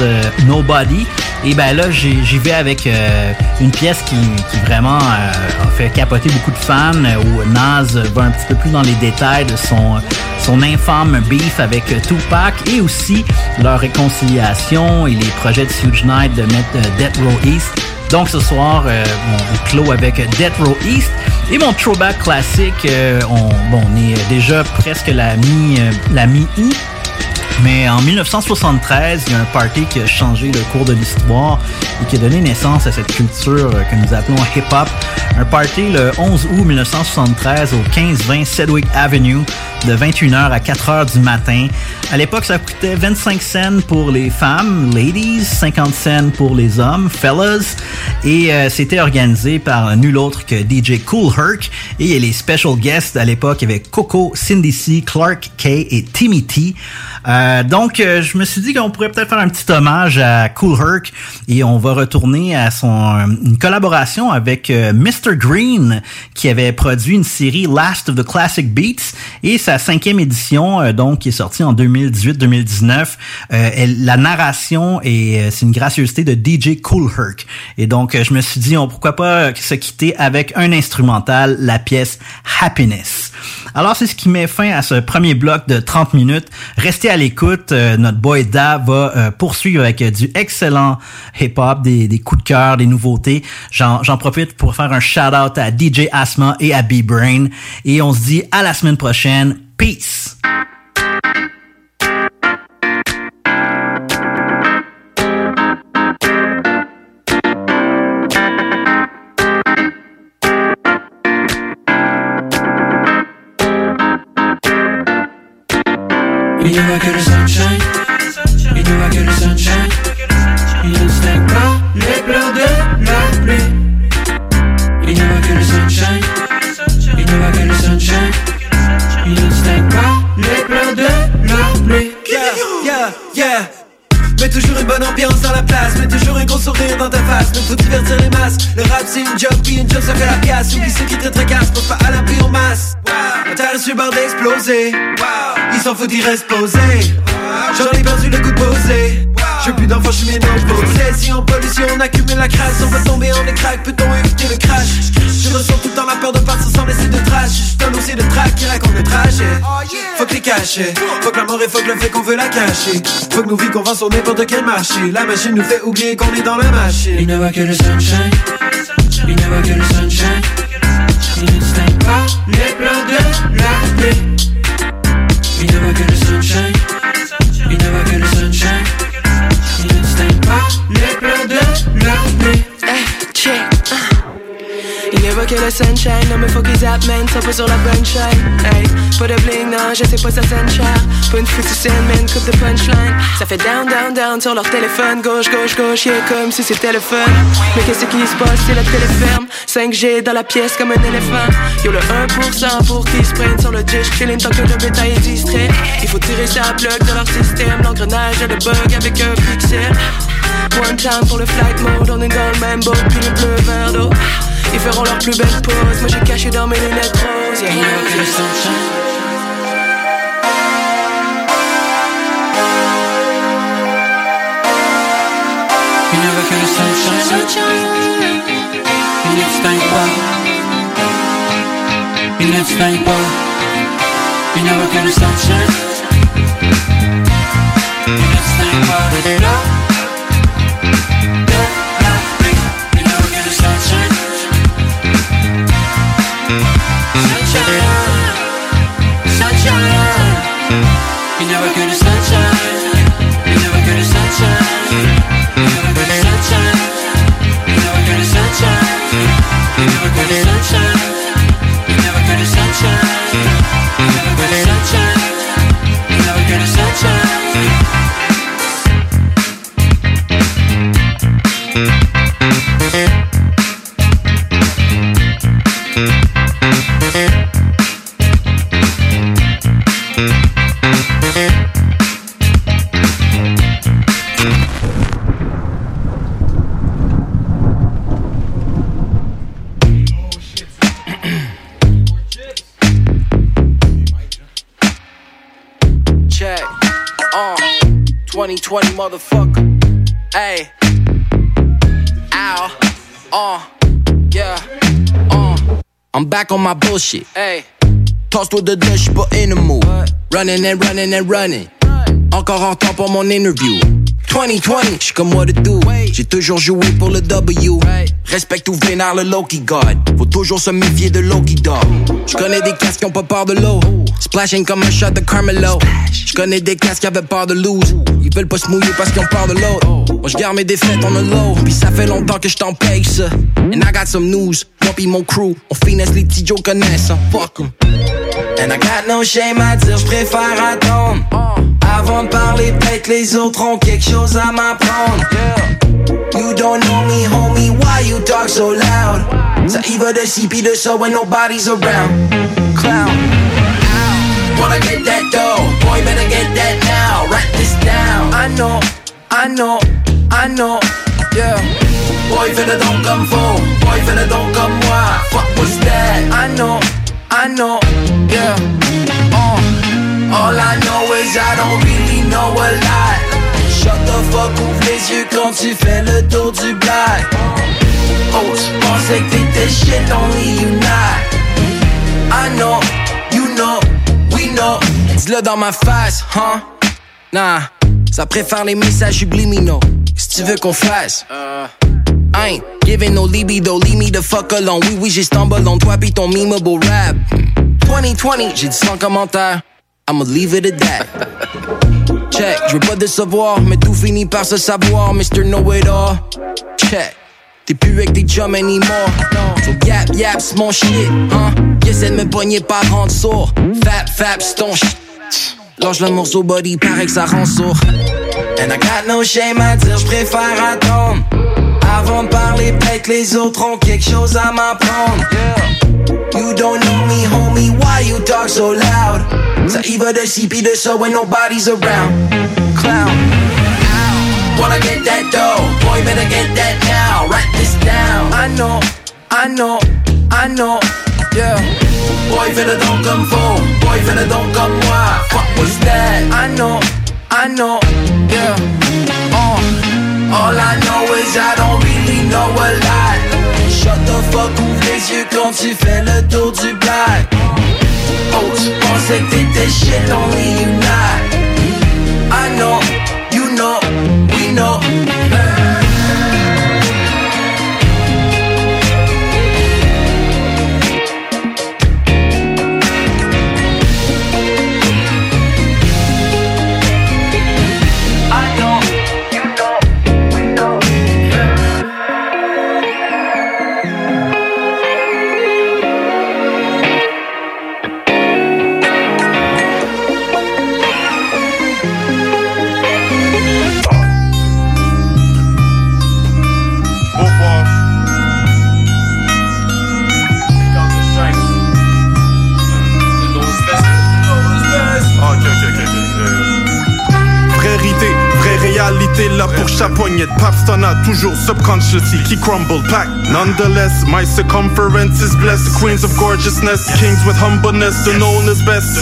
Nobody. Et ben là, j'y vais avec euh, une pièce qui, vraiment euh, a fait capoter beaucoup de fans, euh, où Nas va un petit peu plus dans les détails de son, son infâme beef avec Tupac et aussi leur réconciliation et les projets de Huge Night de mettre Death Row East. Donc ce soir, euh, on, clôt avec Death Row East et mon throwback classique. on, bon, on est déjà presque la mi euh. Mais en 1973, il y a un party qui a changé le cours de l'histoire et qui a donné naissance à cette culture que nous appelons hip-hop. Un party le 11 août 1973 au 1520 Sedgwick Avenue de 21h à 4h du matin. À l'époque, ça coûtait 25 cents pour les femmes, ladies, 50 cents pour les hommes, fellas. Et euh, c'était organisé par nul autre que DJ Cool Herc. Et il y les special guests à l'époque avec Coco, Cindy C, Clark K et Timmy T. Euh, donc, euh, je me suis dit qu'on pourrait peut-être faire un petit hommage à Cool Herc et on va retourner à son une collaboration avec Mr. Green qui avait produit une série Last of the Classic Beats et sa cinquième édition, donc qui est sortie en 2018-2019. la narration et c'est une gracieuseté de DJ Cool Herc. Et donc, je me suis dit, on pourquoi pas se quitter avec un instrumental, la pièce Happiness. Alors, c'est ce qui met fin à ce premier bloc de 30 minutes. Restez à l'écoute. Euh, notre boy Da va euh, poursuivre avec euh, du excellent hip-hop, des, des, coups de cœur, des nouveautés. J'en profite pour faire un shout-out à DJ Asma et à B-Brain. Et on se dit à la semaine prochaine. Peace! Il n'y aura que le sunshine. Il n'y aura que le sunshine. Il ne stingue pas les pleurs de la pluie Il n'y aura que le sunshine. Il n'y aura que le sunshine. Il ne stingue pas les pleurs de la pluie Yeah, yeah, yeah toujours une bonne ambiance dans la place. Mets toujours un gros sourire dans ta face. Mais faut divertir les masses. Le rap c'est une job, puis une job ça fait la pièce. Oublie ceux qui te tracassent, pour pas à la en masse? Terre est sur bord d'exploser. Ils s'en foutent, ils restent posés J'en ai perdu le coup de poser Je plus d'enfants, je suis ménopausé Si en pollution on accumule la crasse On va tomber en écraque, peut-on éviter le crash? Je ressens tout le temps la peur de partir sans laisser de traces. Suis un dossier de track qui raconte le trajet. Faut que les cacher. Faut que la mort et faut que le fait qu'on veut la cacher. Faut que nos vies qu'on vend sur n'importe quel marché. La machine nous fait oublier qu'on est dans la machine. Il ne voit que le sunshine. Il ne voit que le sunshine. Il ne stingue pas les pleurs de la pluie Il ne voit que le sunshine. Il ne voit que le sunshine les pleurs de la pluie Hey, check. Il évoque le sunshine, non mais faut qu'ils man, ça pas sur la shine Hey, pas de bling, non, je sais pas ça cher. Pas une foutue scène, man, coupe de punchline. Ça fait down, down, down sur leur téléphone. Gauche, gauche, gauche, yeah, comme si c'était le fun. Mais qu'est-ce qui se passe, c'est la téléferme 5G dans la pièce comme un éléphant. Yo le 1% pour qu'ils se prennent sur le dish. Chillin' tant que le bétail est distrait. Il faut tirer à bloc de leur système. L'engrenage a le bug avec un pixel One time pour le flight mode, on est dans le même boat Puis le bleu vert d'eau. Ils feront leur plus belle pose Moi j'ai caché dans mes lunettes roses. Yeah. Il n'y aura que le sunshine. Il n'y aura que le sunshine. Sunshine. Il ne stingue pas Check. My bullshit. Hey. Toss-toi de deux, j'suis pas in the mood. Running and running and running. Encore en temps pour mon interview. 2020, j'suis comme moi de do. J'ai toujours joué pour le W. Respecte ou vénère le Loki God. Faut toujours se méfier de Loki Dog. J'connais des casques qui ont pas peur de l'eau. Splashing comme un shot de Carmelo. J'connais des casques qui avaient peur de lose. Ils veulent pas se mouiller parce qu'ils ont peur de l'autre. Moi j'garde mes défaites en a low. Pis ça fait longtemps que j't'en paye ça. And I got some news. Moi pis mon crew, on finesse les petits Joe connaissent. Fuck 'em. And I got no shame à dire, j'préfère attendre. Avant de parler, peut-être les autres ont quelque chose à m'apprendre. You don't know me, homie, why you talk so loud? Ça y va de ci pis de ça when nobody's around. Clown. Wanna get that dough, boy, better get that now. Write this down. I know, I know, I know, yeah. Boy, fais le don comme faux, boy, fais le don comme moi. Fuck what's that? I know, I know, yeah. All I know is I don't really know a lot. Shut the fuck, ouvre les yeux quand tu fais le tour du black. Oh, je pensais que t'étais shit, only you not. I know, you know, we know. Dis-le dans ma face, huh? Nah, ça préfère les messages subliminaux. Si tu veux qu'on fasse. I ain't giving no libido, leave me the fuck alone. Oui, oui, j'ai stumble on toi pis ton memeable rap. 2020, j'ai dit sans commentaire. I'ma leave it at that. Check, je veux pas de savoir, mais tout finit par se savoir, Mr. Know It All. Check, t'es plus avec tes chums anymore. So yap yap, c'est mon shit, hein. Essaie de me pogner par rendre sourd. Fap fap, c'est ton shit. Le morceau body, paraît que ça. And I got no shame à dire, j'préfère attendre. Avant de parler, peut-être les autres ont quelque chose à m'apprendre. You don't know me, homie, why you talk so loud? Y va de ci pis de ça when nobody's around. Clown. Wanna get that dough, boy, better get that now. Write this down. I know, I know, I know, yeah. Boy, fais le don comme faux, boy, fais le don comme moi. Fuck what's that? I know, I know, yeah. Uh. All I know is I don't really know a lot. Shut the fuck, ouvre les yeux quand tu fais le tour du black. Tu pensais que t'étais shit, only. I know, you know, we know. As toujours subconsciously qui crumble back. Nonetheless, my circumference is blessed. Queens of gorgeousness, kings with humbleness, the known is best.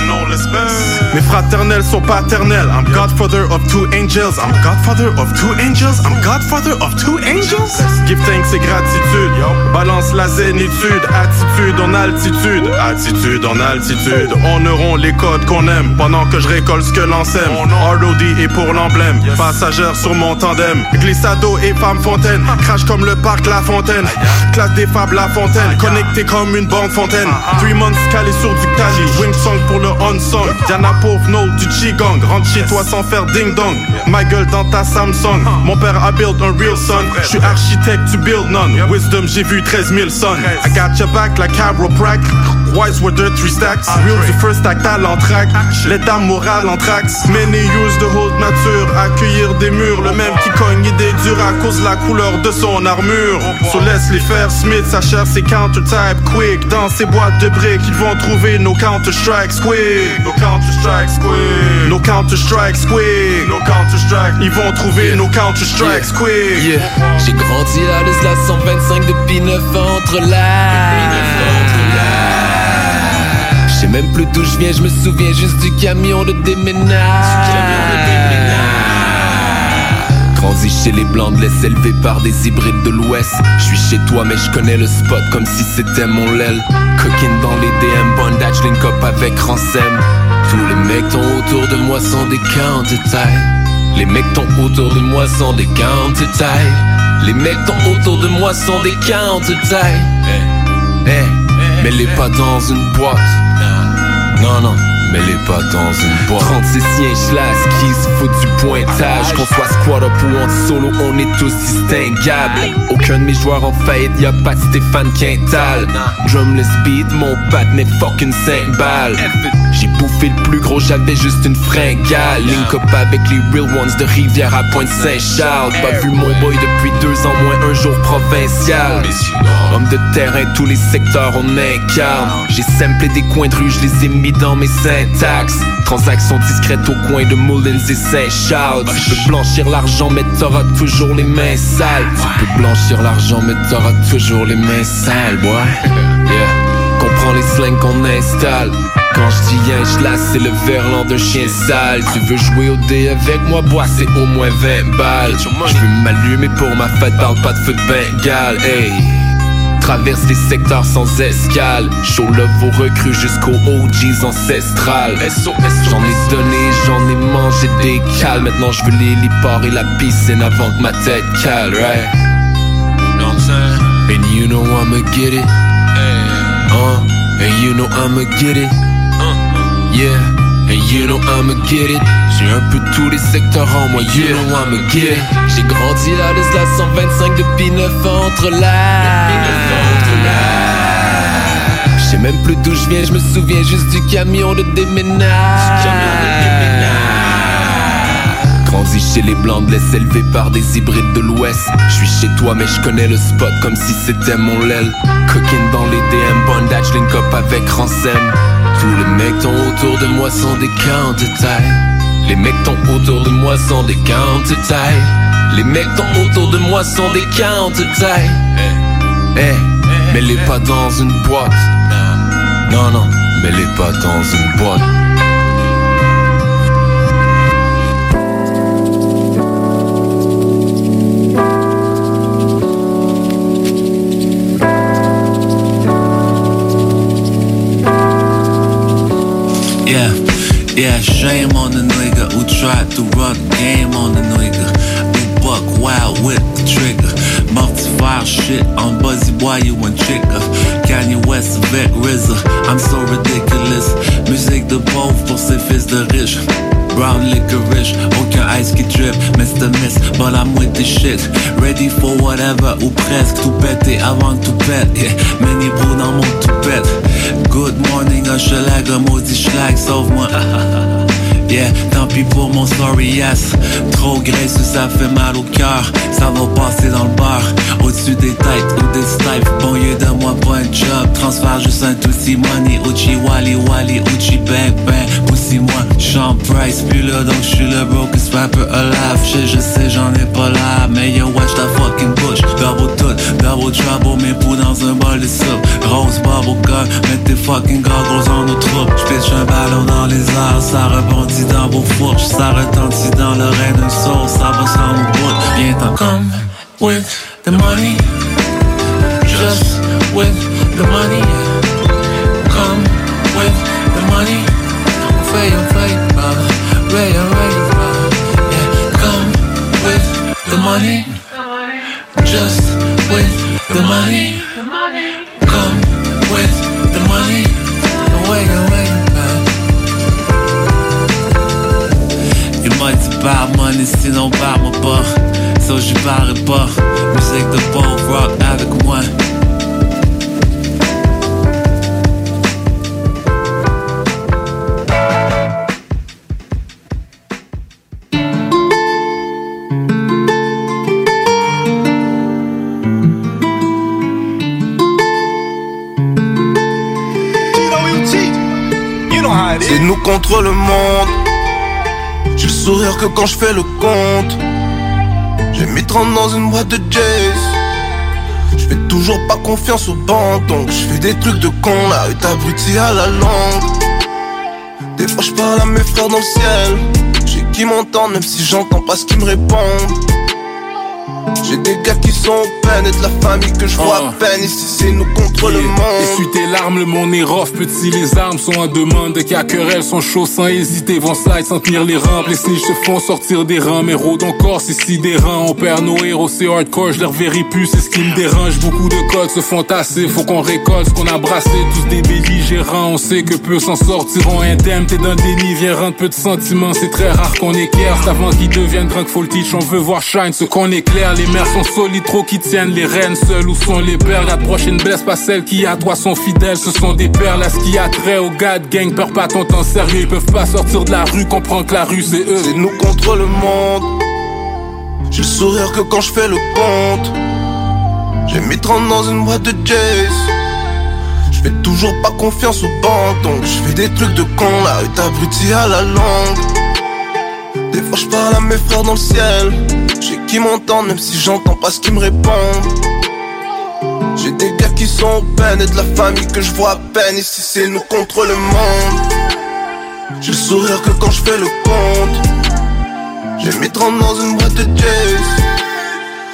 Mes fraternels sont paternels. I'm godfather of two angels. I'm godfather of two angels. I'm godfather of two angels. Give thanks et gratitude. Balance la zénitude. Attitude en altitude. Attitude en altitude. Honorons les codes qu'on aime pendant que je récolte ce que l'on sème. ROD est pour l'emblème. Passagère sur mon tandem. Glissado et femme fontaine. Crash comme le parc La Fontaine. Classe des fables La Fontaine. Connecté comme une bande fontaine. Three months calé sur du Cali. Wing song pour le on song. Diana Pauvre, no du Qigong. Rentre chez toi sans faire ding dong. Ma gueule dans ta Samsung. Mon père a build un real son. Je suis architecte, tu build none. Wisdom, j'ai vu 13 000 sons. I got your back like chiroprac. Wise were the three stacks. Real du first act à l'entraque. L'état moral en trax. Many use the hold nature. Accueillir des murs. Le même qui cogne des durs à cause de la couleur de son armure. So laisse les faire Smith, sa chair c'est counter type quick. Dans ces boîtes de briques, ils vont trouver nos counter strikes quick. Nos counter strikes quick. Nos counter strikes quick. Nos counter strikes. Ils vont trouver nos counter strikes quick. Yeah. J'ai grandi à l'Isla 125 depuis 9 ans entre là. Sais même plus d'où je viens, je me souviens juste du camion de déménage. Grandi chez les blancs, laisse élevé par des hybrides de l'ouest. Je suis chez toi, mais je connais le spot comme si c'était mon l'aile. Coquine dans les DM, bondage, link up avec Ransem. Tous les mecs ton autour de moi sont des counter type. Les mecs t'ont autour de moi sont des counter-tailles. Les mecs t'ont autour de moi sont des counter-tailles. Eh, eh, mais les pas dans une boîte. Non, non mais les pas dans une boîte. 36 sièges là, qui se fout du pointage. Qu'on soit squad up ou en solo, on est tous distinguables. Aucun de mes joueurs en faillite, y'a pas de Stéphane Quintal. Drumless beat, mon n'est fucking 5 balles J'ai bouffé le plus gros, j'avais juste une fringale Link up avec les real ones de Rivière à Pointe-Saint-Charles. Pas vu mon boy depuis deux ans, moins un jour provincial. Homme de terrain, tous les secteurs on incarne. J'ai simplé des coins de rue, je les ai mis dans mes seins Transactions Transaction discrète au coin de Mullins et Saint-Charles. Tu peux blanchir l'argent mais t'auras toujours les mains sales. Tu peux blanchir l'argent mais t'auras toujours les mains sales boy. Yeah. Comprends les slangs qu'on installe quand je dis un là c'est le verlan d'un chien sale Tu veux jouer au dé avec moi, bois c'est au moins 20 balles Je veux m'allumer pour ma fête, parle pas de feu de Bengale Hey traverse les secteurs sans escale. Show love vos recrues jusqu'aux OGs ancestrales. J'en ai donné, j'en ai mangé des cales. Maintenant je veux l'héliport et la piscine avant que ma tête cale, right? And you know I'ma get it. Uh, and you know I'ma get it. Yeah. And you know I'ma get it. J'ai un peu tous les secteurs en moi, you know I'ma get it. J'ai grandi les la 125 depuis 9 ans entre là. J'sais même plus d'où je viens, je me souviens juste du camion de déménage. Grandi chez les blancs, laisse élevé par des hybrides de l'ouest. Je suis chez toi mais je connais le spot comme si c'était mon l'aile Cooking dans les DM, bondage, link up avec Ransem tous les mecs ton autour de moi sont des counter-tailles. Les mecs ton autour de moi sont des counter-tailles. Les mecs ton autour de moi sont des counter-tailles. Eh, eh, mets les pas dans une boîte. Non, non, mets les pas dans une boîte. Yeah, yeah, shame on the nigga who tried to run game on the nigga. Who buck wild with the trigger. Multi-file shit on Buzzy Boy, you and Chica. Kanye West avec RZA. I'm so ridiculous. Musique de pauvre pour ces fils de riches. Brown licorice, aucun ice qui drip, Mr. Miss, I'm with the shit. Ready for whatever, ou presque, tout péter avant tout pète. Yeah, many bro dans mon tout pète. Good morning, un schlag, un maudit schlag, sauve-moi. Yeah, tant pis pour mon sorry yes Trop graisseux, ça fait mal au cœur Ça va passer dans le bar Au-dessus des têtes ou des snipes Bon, yeux de moi pas un job Transfert juste un tout money Uchi wali wali, Uchi bang bang Poussi-moi, Sean Price. Puis là donc j'suis le brokest rapper alive. Je, je sais j'en ai pas là Mais yo watch ta fucking bush Double tout, double trouble Mes poux dans un bol de soupe. Rose bubble gun Mets tes fucking goggles en nos troupes. J'pitch un ballon dans les airs Ça rebondit dans vos fourches, ça retentit dans l'oreille d'un sourd, ça va sans bout. Viens t'en come with the money, just with the money. Come with the money, ray, ray, yeah. Come with the money, just with the money. Come with the money, away, away. m'a dit barre money sinon barre-moi pas Ça j'y parle pas Musique de j'ai le sourire que quand je fais le compte. J'ai mis 30 dans une boîte de jazz. Je fais toujours pas confiance aux banques, donc je fais des trucs de con. La rue t'abrutit à la langue. Des fois je à mes frères dans le ciel. J'ai qui m'entendent, même si j'entends pas ce qu'ils me répondent. J'ai des gars qui sont peine et de la famille que je vois à peine. Ici c'est nous contre le monde. Essuie tes larmes, le monde est rough, petit, les armes sont en demande. De qu'à querelle sont chauds sans hésiter, vont slide sans tenir les rampes. Les snitch se font sortir des rangs, mais rôdent encore, c'est sidérant. On perd nos héros, c'est hardcore, je les reverrai plus, c'est ce qui me dérange. Beaucoup de codes se font tasser, faut qu'on récolte ce qu'on a brassé. Tous des belligérants, on sait que peu s'en sortiront indemnes. T'es dans le déni, viens rendre peu de sentiments, c'est très rare qu'on éclaire. C'est avant qu'ils deviennent drunk, teach, on veut voir shine ce qu'on éclaire. Les mères sont solides, trop qui tiennent les reines seules. Où sont les pères La prochaine blesse, pas celles qui à toi sont fidèles. Ce sont des perles, là ce qui a trait au gars de gang. Peur pas ton temps sérieux, ils peuvent pas sortir de la rue, comprends que la rue c'est eux. C'est nous contre le monde. J'ai le sourire que quand je fais le compte. J'ai mis 30 dans une boîte de jazz. Je fais toujours pas confiance aux banques, donc je fais des trucs de con. La rue t'abrutit à la langue. Des fois je à mes frères dans le ciel. Qui m'entendent, même si j'entends pas ce qu'ils me répondent. J'ai des gars qui sont en peine et de la famille que je vois à peine. Ici c'est nous contre le monde. J'ai sourire que quand je fais le compte. J'ai mis 30 dans une boîte de jazz.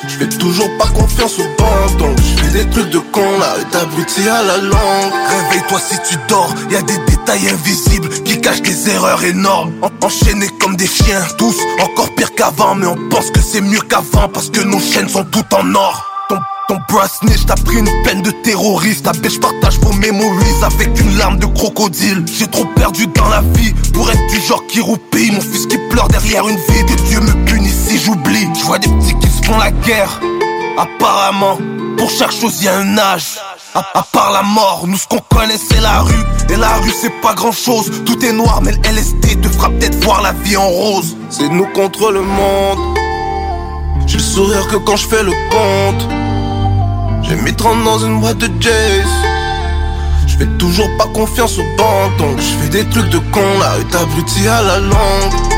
Je fais toujours pas confiance aux banques, donc je fais des trucs de con, là, t'abrutis à la langue. Réveille-toi si tu dors, y a des détails invisibles qui cachent des erreurs énormes. En- enchaînés comme des chiens, tous encore pire qu'avant, mais on pense que c'est mieux qu'avant parce que nos chaînes sont toutes en or. Ton, ton bras snitch t'a pris une peine de terroriste. Ta je partage vos memories avec une larme de crocodile. J'ai trop perdu dans la vie pour être du genre qui roupille. Mon fils qui pleure derrière une vie, Dieu me punisse si j'oublie. Je vois des petits qui font la guerre. Apparemment, pour chaque chose y a un âge. À, part la mort, nous ce qu'on connaît c'est la rue. Et la rue c'est pas grand chose. Tout est noir, mais le LSD te fera peut-être voir la vie en rose. C'est nous contre le monde. J'ai le sourire que quand je fais le compte. J'ai mis 30 dans une boîte de jazz. Je fais toujours pas confiance aux banques, donc je fais des trucs de con, la rue t'abrutit à la langue.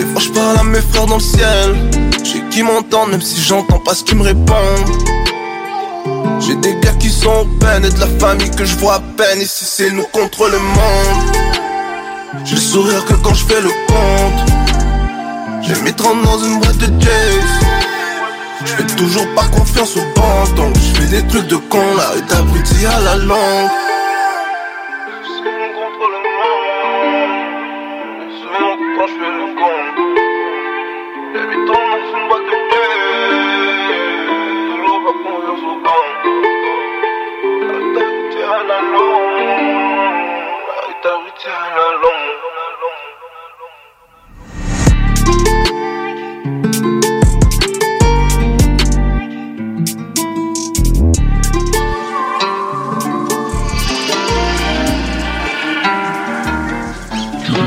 Des fois je parle à mes frères dans le ciel. J'ai qui m'entendent, même si j'entends pas ce qu'ils me répondent. J'ai des gars qui sont en peine et de la famille que je vois à peine. Ici c'est nous contre le monde. J'ai le sourire que quand je fais le compte. J'ai mis 30 dans une boîte de jazz. Je fais toujours pas confiance aux banques, donc je fais des trucs de con, la rue t'abrutit à la langue. Quand je fais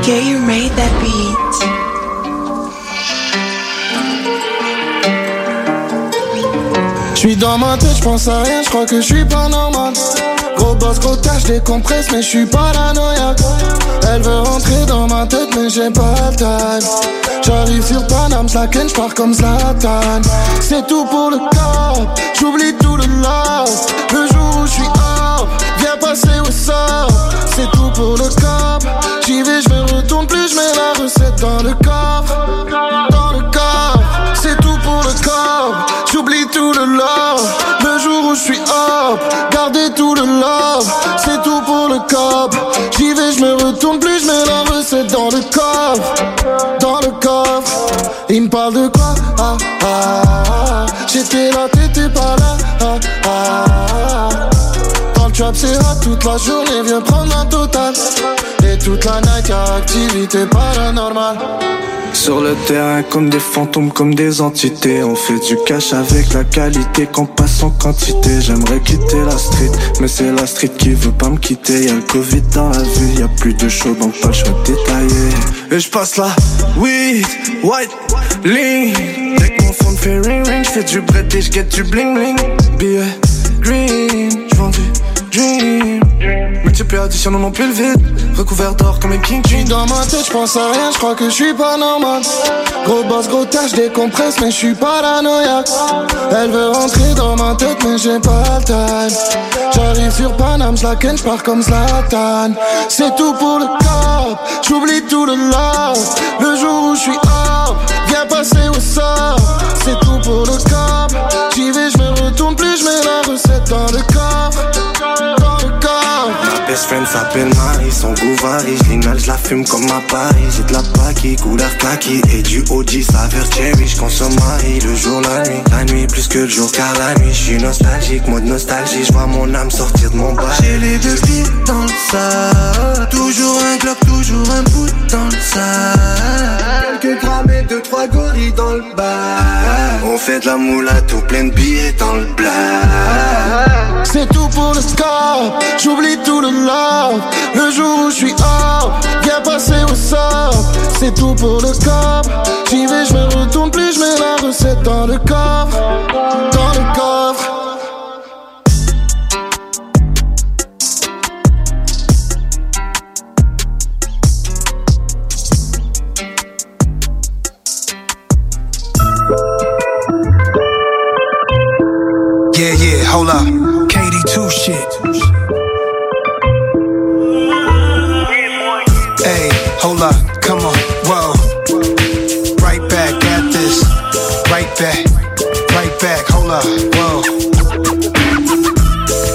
Yeah, you made that beat. J'suis dans ma tête, j'pense à rien, j'crois que j'suis pas normal. Gros boss, gros cash, décompresse, mais j'suis paranoïaque. Elle veut rentrer dans ma tête, mais j'ai pas le time. J'arrive sur Paname, slacken, j'pars comme Zlatan. C'est tout pour le corps, j'oublie tout le love. Le jour où j'suis up, viens passer au sort. C'est tout pour le cop. J'y vais, J'y vais, je me retourne plus, je mets la recette dans le coffre. Dans le coffre. Il me parle de quoi? Ah, ah, ah. J'étais là, t'étais pas là. Ah, ah, ah. Dans le trap, c'est hot toute la journée, viens prendre un total. Toute la night, y'a activité paranormale. Sur le terrain comme des fantômes, comme des entités On fait du cash avec la qualité qu'on passe en quantité. J'aimerais quitter la street, mais c'est la street qui veut pas me quitter. Y'a le Covid dans la ville, y'a plus de show donc pas le choix de détailler. Et je passe là, weed, white, lean Dès que mon phone fait ring ring, j'fais du bread et j'get du bling bling. Billet green, j'vends du dream. Multiple addition on m'emplit le vide Recouvert d'or comme une king Dans ma tête, je pense à rien, je crois que je suis pas normal. Gros boss, gros tâche, décompresse, mais je suis paranoïaque. Elle veut rentrer dans ma tête, mais j'ai pas le time. J'arrive sur Paname, je la ken, comme Slatan C'est tout pour le corps, j'oublie tout le love Le jour où je suis hors, viens passer au sort. C'est tout pour le corps, j'y vais, je me retourne plus, je mets la recette dans le corps fume comme à Paris. J'ai de la paki, couleur kaki. Et du OG saveur cherry. Je consomme Marie le jour, la nuit. La nuit plus que le jour, car la nuit, je suis nostalgique, mode nostalgie. Je vois mon âme sortir de mon bas. J'ai les deux pieds dans le sac. Toujours un glock, toujours un bout dans le sac. Quelques grammes et deux, trois gorilles dans le bas. On fait de la moula, tout plein de billets dans le black. C'est tout pour le score, j'oublie tout le love. Le jour où je suis hors, viens passer au sort. C'est tout pour le score. J'y vais, je me retourne plus, je mets la recette dans le coffre. Dans le coffre. Yeah, yeah, hold up. KD2 shit. Whoa.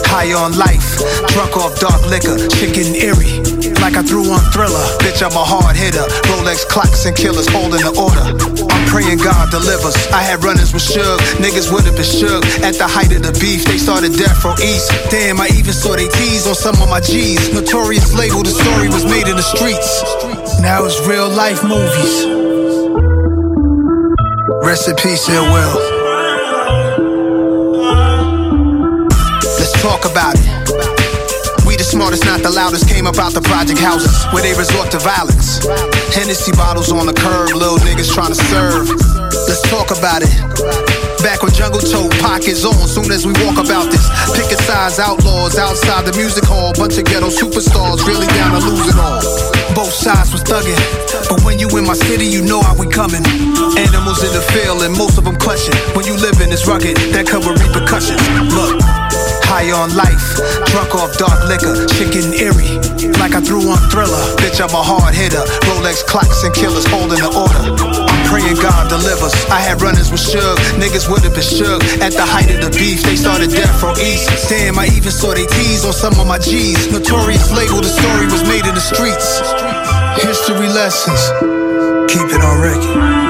High on life, drunk off dark liquor, chicken eerie. Like I threw on thriller, bitch, I'm a hard hitter. Rolex clocks and killers holding the order. I'm praying God delivers. I had runners with Suge, niggas would have been shook. At the height of the beef, they started death row east. Damn, I even saw they tease on some of my G's. Notorious label, the story was made in the streets. Now it's real life movies. Rest in peace, Ill Will. Talk about it. We the smartest, not the loudest. Came about the project houses where they resort to violence. Hennessy bottles on the curb, little niggas trying to serve. Let's talk about it. Back when Jungle Toe pockets on, soon as we walk about this. Picket size outlaws outside the music hall. Bunch of ghetto superstars really down to lose it all. Both sides was thugging, but when you in my city, you know how we coming. Animals in the field, and most of them clutching. When you living, it's rugged, that cover repercussions. Look. High on life, drunk off dark liquor, chicken eerie. Like I threw on thriller, bitch, I'm a hard hitter. Rolex clocks and killers holding the order. I'm praying God delivers. I had runners with Suge, niggas would have been shook. At the height of the beef, they started death from east. Damn, I even saw they tease on some of my G's. Notorious label, the story was made in the streets. History lessons, keep it on record.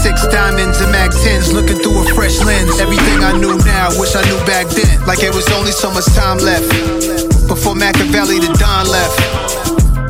9-6 diamonds and Mac 10s, looking through a fresh lens. Everything I knew now, wish I knew back then. Like it was only so much time left. Before Machiavelli the Don left.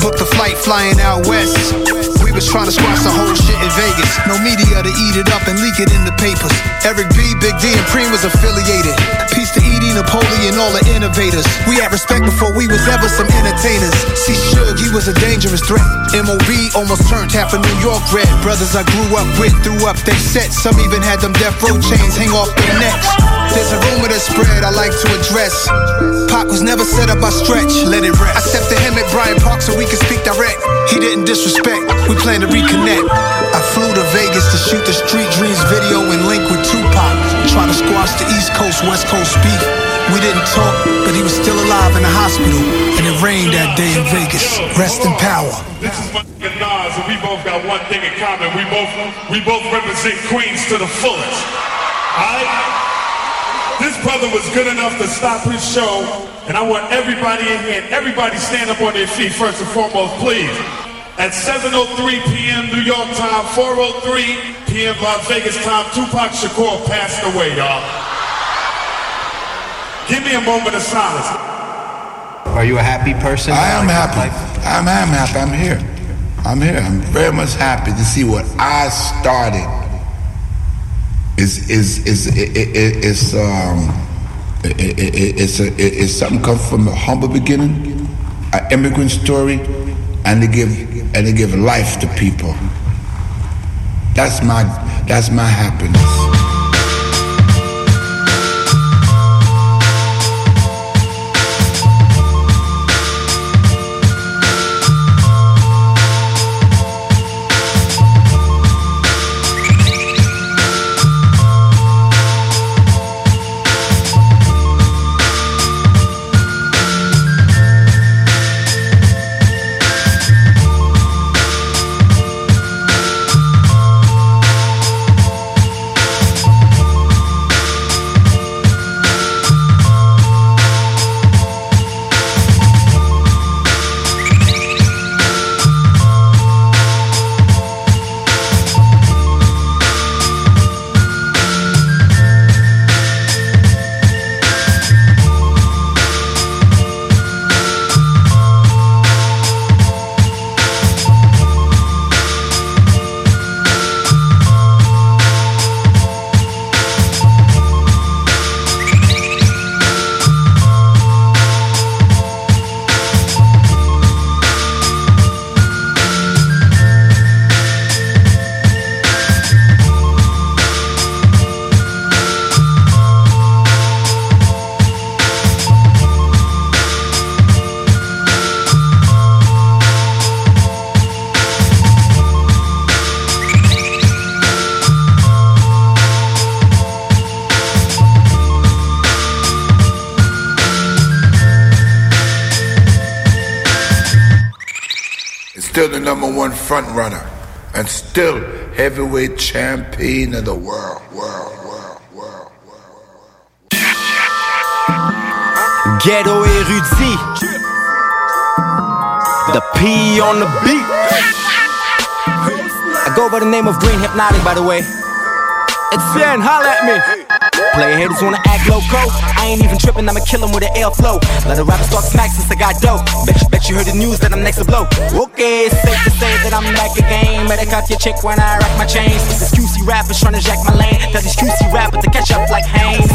Booked the flight flying out west. We was trying to squash the whole shit in Vegas. No media to eat it up and leak it in the papers. Eric B, Big D, and Preem was affiliated. Peace to Edie, Napoleon, all the innovators. We had respect before we was ever some entertainers. See, Suge, he was a dangerous threat. MOB almost turned half of New York red. Brothers I grew up with threw up they set. Some even had them death row chains hang off their necks. There's a rumor that spread I like to address. Pac was never set up by stretch, let it rest. I stepped to him at Bryant Park so we could speak direct. He didn't disrespect, we plan to reconnect. I flew to Vegas to shoot the Street Dreams video and link with Tupac. Try to squash the East Coast, West Coast beef. We didn't talk, but he was still alive in the hospital. And it rained that day in Vegas. Rest in power. This is my nigga Nas, and we both got one thing in common. We both we both represent Queens to the fullest. Alright? This brother was good enough to stop his show, and I want everybody in here, everybody stand up on their feet first and foremost, please. At 7.03 p.m. New York time, 4.03 p.m. Las Vegas time, Tupac Shakur passed away, y'all. Give me a moment of silence. Are you a happy person? I am happy. I'm, I'm happy. I'm here. I'm here. I'm very much happy to see what I started is is is it's um it, it, it's a, it's something come from a humble beginning, an immigrant story, and they give and to give life to people. That's my that's my happiness. Front runner and still heavyweight champion of the world, world. Ghetto érudit. The P on the beat. I go by the name of Green Hypnotic, by the way. It's Yen, holla at me. Player haters wanna act loco. I ain't even tripping, I'ma kill 'em with an airflow. Let a rapper talk smack since I got dope. Bet you, heard the news that I'm next to blow. Okay, it's safe to say that I'm back again. Better cut your chick when I rock my chains. These QC rappers trying to jack my lane. Tell these QC rappers to catch up like Haynes.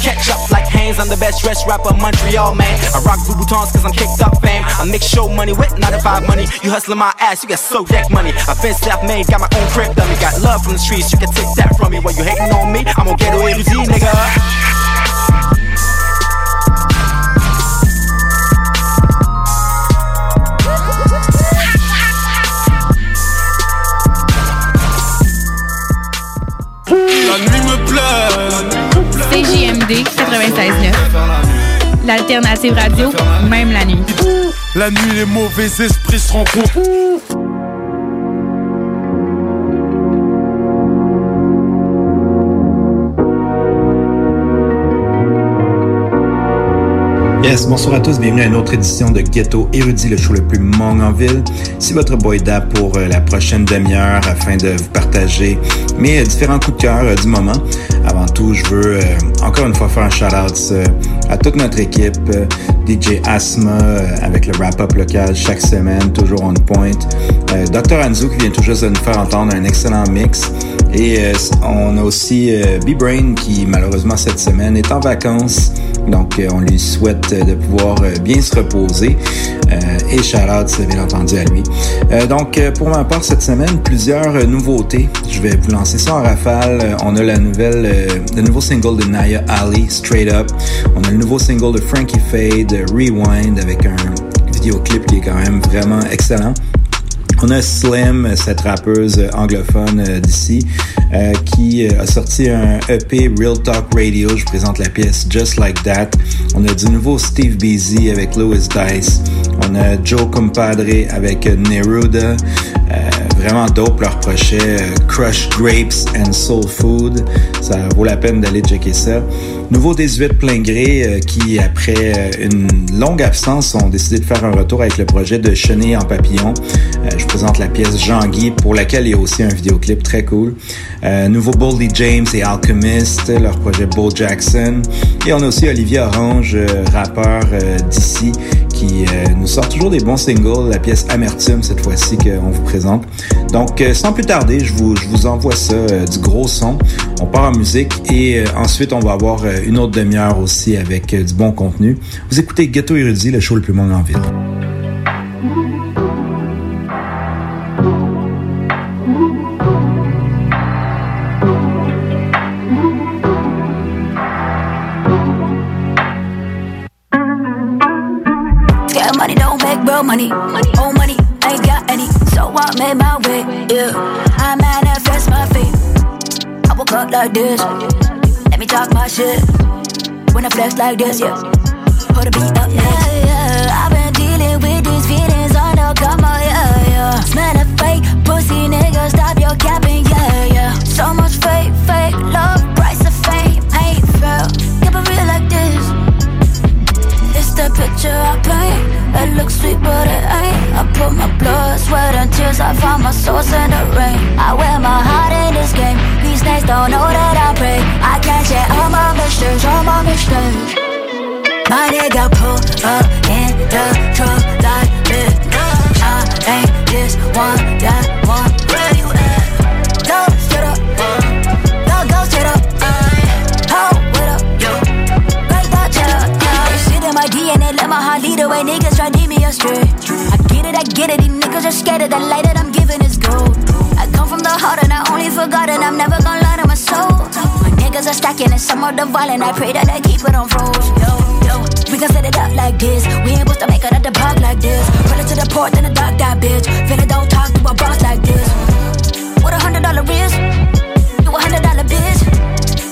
Catch up like Haynes, I'm the best dressed rapper Montreal, man. I rock Louboutins cause I'm kicked up fame. I mix show money with not a 5 money. You hustling my ass, you got so deck money. I've been self made, got my own crib dummy. Got love from the streets, you can take that from me. When you hating on me, I'm gonna get away with you, nigga. 96.9. L'alternative radio, même la nuit. La nuit, les mauvais esprits se rencontrent. Bonsoir à tous, bienvenue à une autre édition de Ghetto Érudit, le show le plus mong en ville. C'est votre boy Dap pour euh, la prochaine demi-heure afin de vous partager mes euh, différents coups de cœur euh, du moment. Avant tout, je veux encore une fois faire un shout-out à toute notre équipe, DJ Asma avec le wrap-up local chaque semaine, toujours on point. Dr. Anzu qui vient tout juste de nous faire entendre un excellent mix. Et on a aussi B-Brain qui malheureusement cette semaine est en vacances. Donc on lui souhaite de pouvoir bien se reposer. et shout-out bien entendu à lui. donc pour ma part cette semaine, plusieurs nouveautés. Je vais vous lancer ça en rafale. On a la nouvelle, le nouveau single de Naya Ali, Straight Up. On a le nouveau single de Frankie Fade, Rewind, avec un vidéoclip qui est quand même vraiment excellent. On a Slim, cette rappeuse anglophone d'ici, euh, qui a sorti un EP Real Talk Radio. Je présente la pièce Just Like That. On a du nouveau Steve Beasy avec Louis Dice. On a Joe Compadre avec Neruda. Euh, vraiment dope leur projet euh, Crush Grapes and Soul Food. Ça vaut la peine d'aller checker ça. Nouveau 18 plein gré euh, qui, après une longue absence, ont décidé de faire un retour avec le projet de Chenille en papillon. je présente la pièce Jean-Guy pour laquelle il y a aussi un vidéoclip très cool. nouveau Boldy James et Alchemist, leur projet Bo Jackson. Et on a aussi Olivier Orange, rappeur d'ici, qui nous sort toujours des bons singles. La pièce Amertume cette fois-ci qu'on vous présente. Donc, euh, sans plus tarder, je vous, je vous envoie ça, euh, du gros son. On part en musique et euh, ensuite, on va avoir une autre demi-heure aussi avec du bon contenu. Vous écoutez Ghetto Érudit, le show le plus monde en ville. Real money. Old money, ain't got any. So I made my way, yeah. I manifest my fate. I woke up like this. Let me talk my shit. When I flex like this, yeah. Put a beat up, yeah, yeah. I've been dealing with these feelings on the come on, yeah, yeah. Smell a fake pussy, nigga. Stop your capping, yeah, yeah. So much fake, fake love, picture I paint. It looks sweet, but it ain't. I put my blood, sweat, and tears. I find my source in the rain. I wear my heart in this game. These snakes don't know that I pray. I can't share all my mistakes, all my mistakes. My nigga pull up in the truck like this. I ain't this one, that one. Astray. I get it, I get it. These niggas are scared of the light that I'm giving is gold. I come from the heart and I only forgotten. I'm never gonna lie to my soul. My niggas are stacking and some of the violent. I pray that they keep it on froze. Yo, we can set it up like this. We ain't supposed to make it at the park like this. Pull it to the port, then the dark that bitch. Finna don't talk to a boss like this. What a hundred dollar wrist? You a hundred dollar bitch.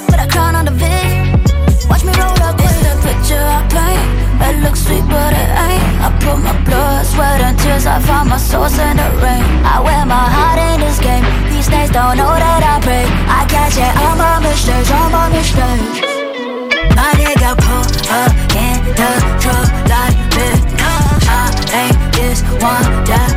Put a crown on the vid. Watch me roll up. It's the picture I paint. It looks sweet, but it ain't. I put my blood, sweat, and tears. I find my source in the rain. I wear my heart in this game. These snakes don't know that I pray. I catch it on my mistakes, on my mistakes. My nigga pull up in the truck like this. I ain't this one, that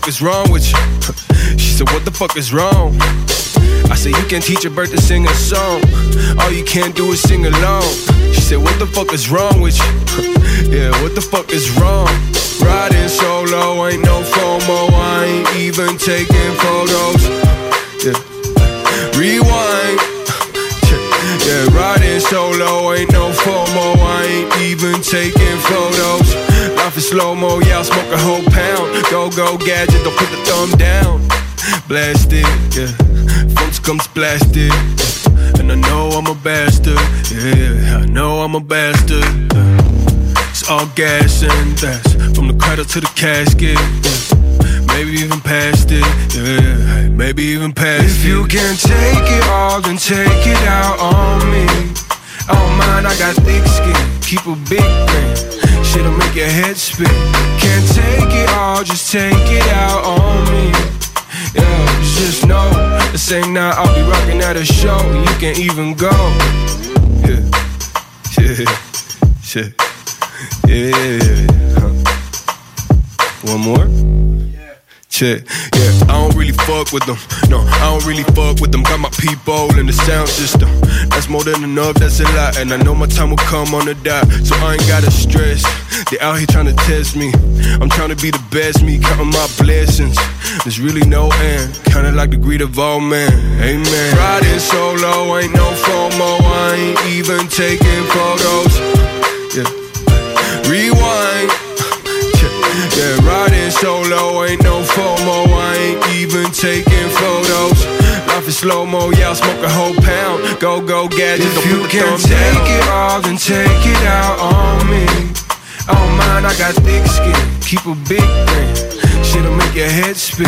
fuck is wrong with you? She said, What the fuck is wrong? I said, You can teach a bird to sing a song. All you can't do is sing along. She said, What the fuck is wrong with you? yeah, what the fuck is wrong? Riding solo, ain't no FOMO. I ain't even taking photos. Yeah. Rewind. Yeah, riding solo, ain't no slow mo, yeah, I'll smoke a whole pound. Go, go, gadget, don't put the thumb down. Blast it, yeah. Folks come splashed it. yeah. And I know I'm a bastard, yeah. I know I'm a bastard. yeah. It's all gas and that's from the cradle to the casket. yeah. Maybe even past it, yeah. Maybe even past if it. If you can take it all, then take it out on me. Oh mine, I got thick skin, keep a big grin. Shit'll make your head spin. Can't take it all, just take it out on me. Yeah, just know the same night I'll be rocking at a show. You can even go. Yeah, yeah, yeah, yeah. Huh. One more. Yeah. Check. Yeah, I don't really fuck with them. No, I don't really fuck with them. Got my people in the sound system. That's more than enough, that's a lot. And I know my time will come on the dot. So I ain't gotta stress. They out here trying to test me. I'm trying to be the best me, counting my blessings. There's really no end. Kinda like the greed of all men. Amen. Riding solo, ain't no FOMO. I ain't even taking photos. Yeah. Rewind. Yeah, riding solo, ain't no FOMO, I ain't even taking photos. Life is slow mo, yeah, I'll smoke a whole pound. Go, go, gadget, if you can take it all, then take it out on me. Oh mine, I got thick skin, keep a big grin. Shit'll make your head spin.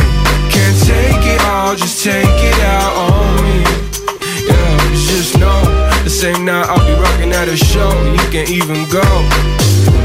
Can't take it all, just take it out on me. Yeah, just know the same night I'll be rocking at a show. You can even go.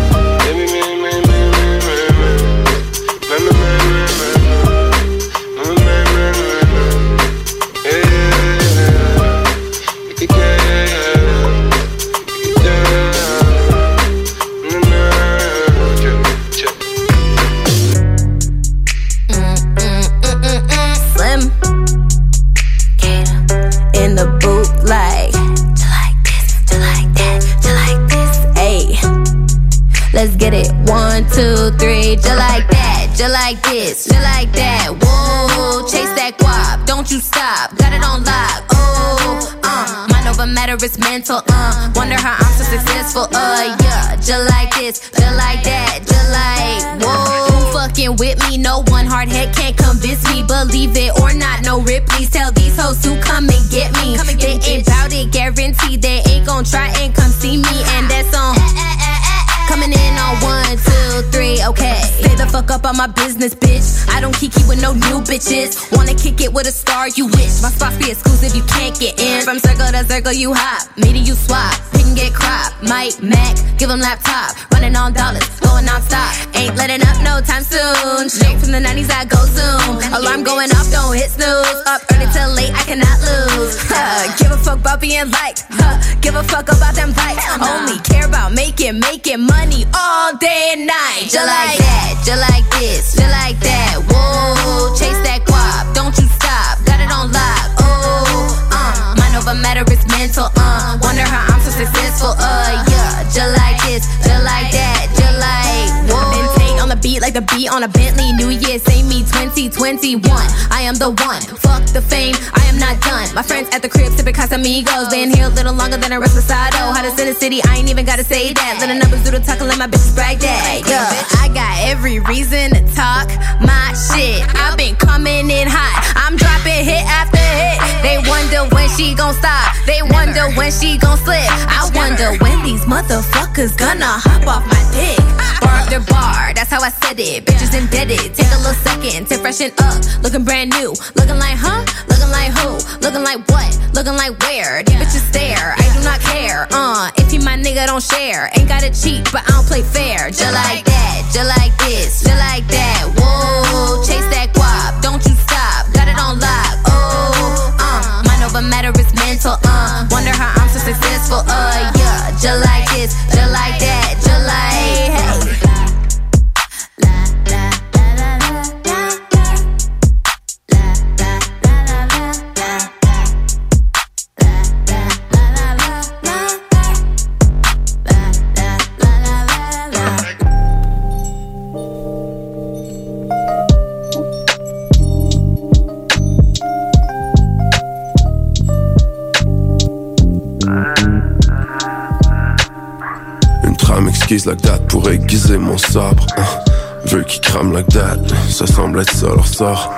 This, just like that. Whoa, chase that guap, don't you stop. Got it on lock. Oh, uh, mind over matter is mental. Uh, wonder how I'm so successful. Uh, yeah, just like this, just like that, just like whoa. Who fucking with me? No one hard head can't convince me. Believe it or not, no rip. Please tell these hoes to come and get me. They ain't bout it, guarantee they ain't gon' try and come see me. And that's on. Coming in on one, two, three, okay. Fuck up on my business, bitch. I don't kiki with no new bitches. Wanna kick it with a star, you wish. My spots be exclusive, you can't get in. From circle to circle, you hop. Me to you swap. Pick and get crop. Mike, Mac, give them laptop. Running on dollars, going non-stop. Ain't letting up no time soon. Straight from the 90s, I go zoom. Alarm going off, don't hit snooze. Up early till late, I cannot lose. Huh, give a fuck about being liked. Huh, give a fuck about them vibes. Only care about making, making money all day and night. Just like that, just like this, just like that. Whoa, chase that guap, don't you stop. Got it on lock. Oh, uh, mind over matter is mental. Uh, wonder how I'm so successful. Uh, yeah, just like this, just like that, beat like the beat on a Bentley. New Year, say me 2021. I am the one. Fuck the fame, I am not done. My friends at the crib sipping Casamigos. Been here a little longer than a Reposado. How to in the city, I ain't even gotta say that. Let the numbers do the talking, let my bitches brag that. Yeah, I got every reason to talk my shit. I've been coming in hot. I'm dropping hit after hit. They wonder when she gon' stop. They wonder when she gon' slip. I wonder when these motherfuckers gonna hop off my dick. Ah. Bar after bar, that's how I said it. Bitches embedded. Take a little second to freshen up. Looking brand new. Looking like, huh? Looking like who? Looking like what? Looking like where? These bitches stare. I do not care. Uh, if he my nigga, don't share. Ain't gotta cheat, but I don't play fair. Just like that, just like this, just like that. Whoa, chase that guap. Don't you stop. Got it on lock. Oh, uh, mind over matter is mental. Uh, wonder how I'm so successful. Uh, yeah, just like this, Like that pour aiguiser mon sabre. hein. Veux qui crame like that, ça semble être ça leur sort.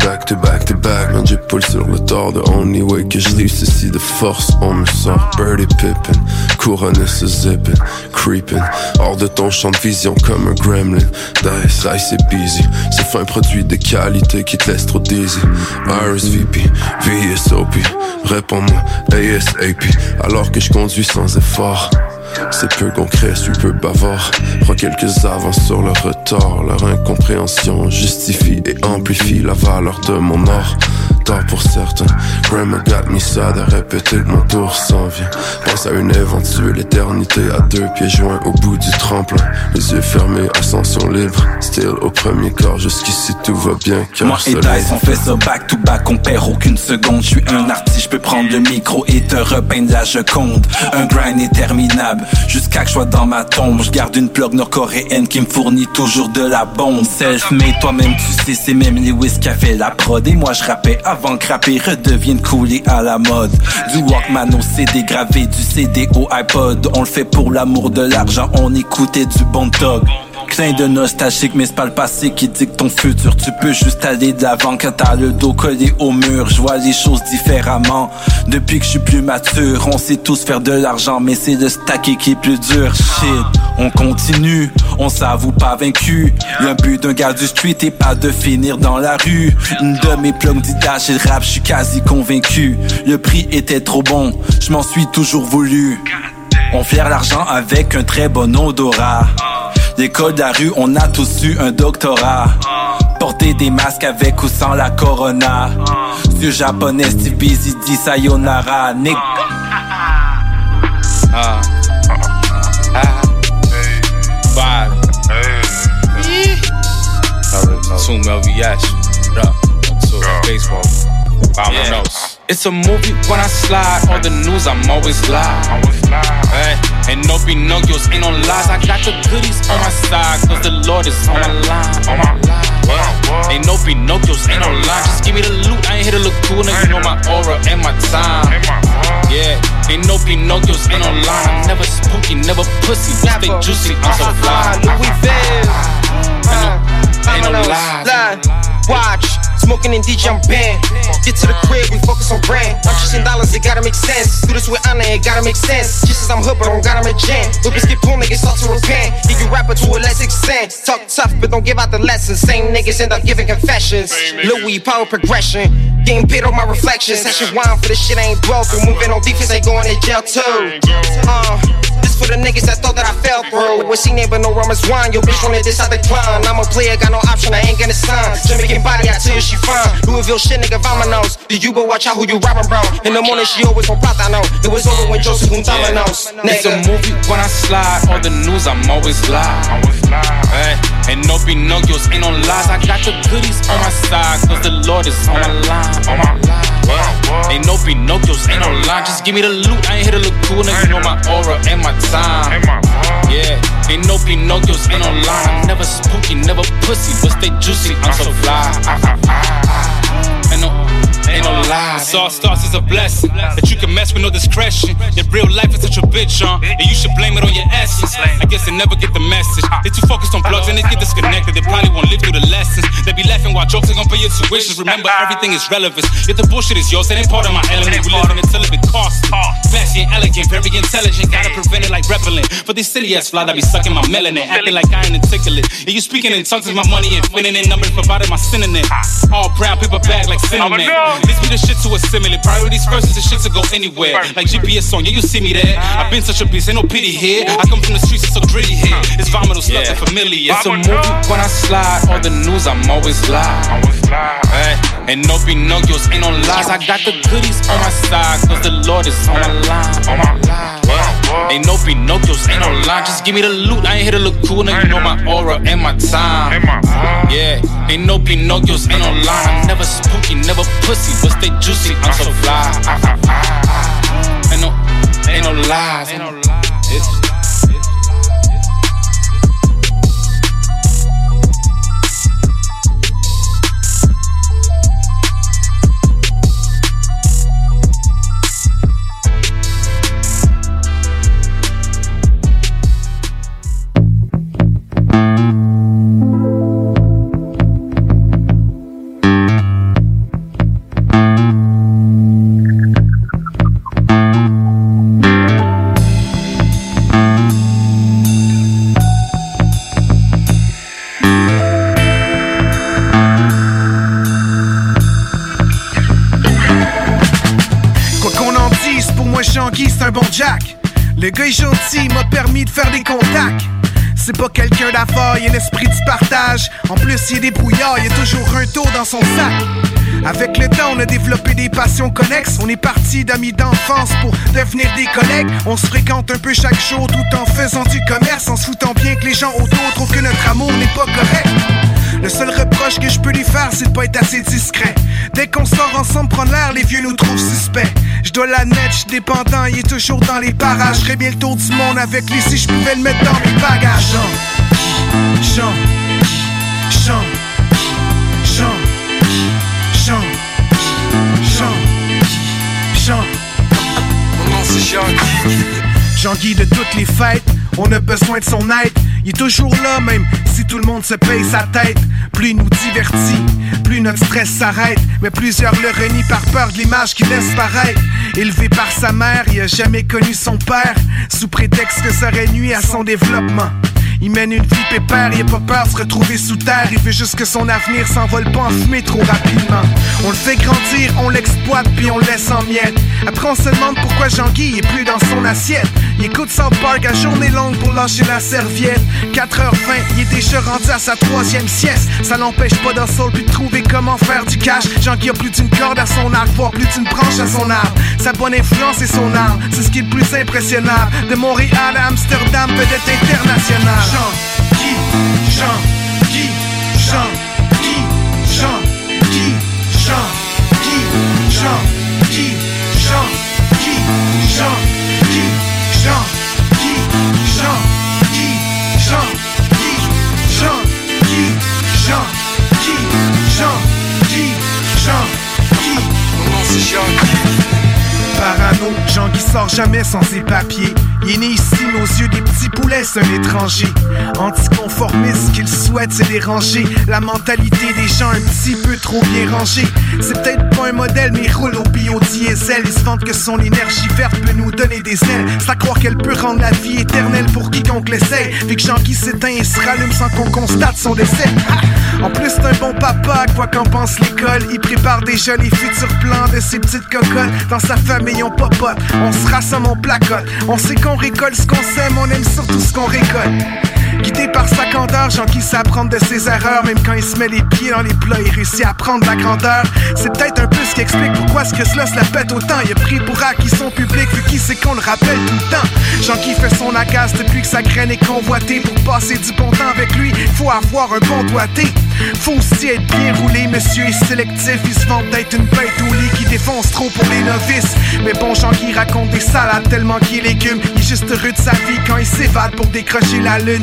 Back to back to back, man, j'épaule sur le tort. The only way que je live, c'est de force on me sort. Birdie Pippin, couronné ce zippin, creepin. Hors de ton champ de vision comme un gremlin. Dice, Rice et busy. C'est fin produit de qualité qui te laisse trop dizzy. RSVP, VSOP, réponds-moi ASAP. Alors que je conduis sans effort. C'est peu concret, suis peu bavard. Prends quelques avances sur leur retard. Leur incompréhension justifie et amplifie la valeur de mon art. Tard pour certains, Grandma got me sad à répéter que mon tour s'en vient. Pense à une éventuelle éternité à deux pieds joints au bout du tremplin. Les yeux fermés, ascension libre. Still au premier corps, jusqu'ici tout va bien. Car Moi et Dice, on fait ça back to back, on perd aucune seconde. Je suis un artiste, je peux prendre le micro et te repeindre la Joconde. Un grind interminable, jusqu'à que je sois dans ma tombe. Je garde une plug nord-coréenne qui me fournit toujours de la bombe. Self-made, toi-même tu sais, c'est même Lewis qui a fait la prod. Et moi je rappais avant que rapper redevienne coolé à la mode. Du Walkman au CD gravé, du CD au iPod. On le fait pour l'amour de l'argent, on écoutait du bon dog. Clin de nostalgique, mais c'est pas le passé qui dicte ton futur. Tu peux juste aller de l'avant quand t'as le dos collé au mur. Je vois les choses différemment. Depuis que je suis plus mature, on sait tous faire de l'argent, mais c'est le stacker qui est plus dur. Shit, on continue, on s'avoue pas vaincu. Le but d'un gars du street est pas de finir dans la rue. Une de mes plugs dit et rap, je suis quasi convaincu. Le prix était trop bon, je m'en suis toujours voulu. On flaire l'argent avec un très bon odorat. L'école de la rue, on a tous eu un doctorat. Porter des masques avec ou sans la corona. Sur japonais, Steve Busy dit sayonara. Nick. Ah. Ah. Five. Two LVS. What up? Two baseball. Five Yeah. notes. It's a movie when I slide on the news. I'm always live. Hey, and no Pinocchios ain't no lies. I got the goodies on my side, cause the Lord is on my line. On my line. Ain't no Pinocchios, ain't no lie. Just give me the loot. I ain't here to look cool. Now you know my aura and my time. Yeah, ain't no Pinocchios, ain't no lie. I'm never spooky, never pussy. Stay juicy, I'm so fly. Louis Vuitton. Ain't no, ain't no lies. Watch, Smoking and DJ, I'm banned. Get to the crib, we focus on brand. I'm chasing dollars, it gotta make sense. Do this with honor, it gotta make sense. Just as I'm hood, but I don't gotta make jam. Whippers get pulled, niggas start to repent. Give you rapper to a less extent. Talk tough, but don't give out the lessons. Same niggas end up giving confessions. Louis, power progression. Getting paid on my reflections. That shit wine for this shit ain't broken. Moving on defense, ain't going to jail too. Uh, this for the niggas that thought that I fell through. Was seen but no rumors wine. Yo, bitch wanted this, I decline. I'm a player, got no option, I ain't gonna sign. Jamaican body, I tell you she fine. Louisville shit, nigga, vamonos. The you go watch out who you robbing, bro. In the morning, she always on pot, I know. It was over when Joseph won dominoes. It's a movie when I slide. All the news, I'm always live. Hey, and no Pinocchios, ain't no lies. I got the goodies on my side, cause the Lord is on my line. On my line. Ain't no Pinocchios, ain't no line. Just give me the loot. I ain't here to look cool, nigga. You know my aura and my time. Yeah, ain't no Pinocchios, ain't no line. I'm never spooky, never pussy, but stay juicy. I'm so fly. Ain't no, ain't no lies. All starts as a blessing that you can mess with no discretion. Your real life is such a bitch, huh? And you should blame it on your essence. I guess they never get the message. They too focused on plugs and they get disconnected. They probably won't live through the lessons. They be laughing while jokes are gonna pay your tuitions. Remember, everything is relevant. If the bullshit is yours, it ain't part of my element. We living until it be costly. Flashy and elegant, very intelligent. Gotta prevent it like repellent. For these silly ass fly that be sucking my melanin. Acting like I ain't articulate. And you speaking in tongues is my money and infinite. In numbers provided my synonym. All brown paper bag like cinnamon. This be the shit to assimilate. Priorities first is the shit to go anywhere. Like GPS on, yeah, you see me there. I've been such a beast, ain't no pity here. I come from the streets, it's so gritty here. It's vomital, sluts and familiar. It's a movie when I slide. All the news, I'm always live. Hey, and no Pinocchios, ain't no lies. I got the goodies on my side, cause the Lord is on my line. On my line. Ain't no Pinocchios, ain't no line. Just give me the loot. I ain't here to look cool, now you know my aura and my time. Yeah, ain't no Pinocchios, ain't no line. I'm never spooky, never pussy, but stay juicy. I'm so fly. Ain't no, ain't no lies. Ain't no lies. Il a l'esprit du partage. En plus, il est débrouillard, il y a toujours un tour dans son sac. Avec le temps, on a développé des passions connexes. On est parti d'amis d'enfance pour devenir des collègues. On se fréquente un peu chaque jour tout en faisant du commerce, en se foutant bien que les gens autour trouvent que notre amour n'est pas correct. Le seul reproche que je peux lui faire, c'est de pas être assez discret. Dès qu'on sort ensemble prendre l'air, les vieux nous trouvent suspects. Je dois l'admettre, je dépendant, il est toujours dans les parages. Je ferais bien le tour du monde avec lui si je pouvais le mettre dans mes bagages. Jean, Jean, Jean, Jean, Jean, Jean. Mon nom c'est Jean-Guy. Jean-Guy de toutes les fêtes, on a besoin de son aide. Il est toujours là, même si tout le monde se paye sa tête. Plus il nous divertit, plus notre stress s'arrête. Mais plusieurs le renient par peur de l'image qu'il laisse paraître. Élevé par sa mère, il a jamais connu son père. Sous prétexte que ça aurait nuit à son développement. Il mène une vie pépère, il a pas peur de se retrouver sous terre. Il veut juste que son avenir s'envole pas en fumée trop rapidement. On le fait grandir, on l'exploite, puis on le laisse en miettes. Après, on se demande pourquoi Jean-Guy est plus dans son assiette. Il écoute South Park à journée longue pour lâcher la serviette. 4h20, il est déjà rendu à sa troisième sieste. Ça l'empêche pas d'un sol puis de trouver comment faire du cash. Jean-Guy a plus d'une corde à son arc, voire plus d'une branche à son arbre. Sa bonne influence et son arme, c'est ce qui est le plus impressionnant. De Montréal à Amsterdam, vedette internationale. Jean-Guy, Jean-Guy, Jean-Guy, Jean-Guy, Jean-Guy, Jean-Guy, Jean-Guy, Jean-Guy, Jean-Guy, Jean-Guy, Jean-Guy, Jean-Guy, Jean-Guy, Jean-Guy, Jean-Guy. Mon nom c'est Jean-Guy. Parano, Jean qui sort jamais sans ses papiers. Il est né ici, nos yeux des petits poulets, c'est un étranger. Anticonformiste, qu'il souhaite, c'est déranger la mentalité des gens un petit peu trop bien rangée. C'est peut-être pas un modèle, mais il roule au biodiesel. Il se vante que son énergie verte peut nous donner des ailes. C'est à croire qu'elle peut rendre la vie éternelle pour quiconque l'essaye. Vu que Jean-Guy s'éteint et se rallume sans qu'on constate son décès. En plus, c'est un bon papa, quoi qu'en pense l'école. Il prépare déjà les futurs plans de ses petites cocottes. Dans sa famille, on popote, on se rassemble, on placote. On sait qu'on récolte ce qu'on sème, on aime surtout ce qu'on récolte. Guidé par sa candeur, Jean qui sait apprendre de ses erreurs, même quand il se met les pieds dans les plats, il réussit à prendre la grandeur. C'est peut-être un peu ce qui explique pourquoi ce que cela se la pète autant. Il a pris pour acquis son public, vu qui c'est qu'on le rappelle tout le temps. Jean qui fait son agace depuis que sa graine est convoitée. Pour passer du bon temps avec lui, faut avoir un bon doigté. Faut aussi être bien roulé, monsieur est sélectif. Il se vante d'être une bête au lit qui défonce trop pour les novices. Mais bon, Jean qui raconte des salades tellement qu'il est légume. Il est juste heureux de sa vie quand il s'évade pour décrocher la lune.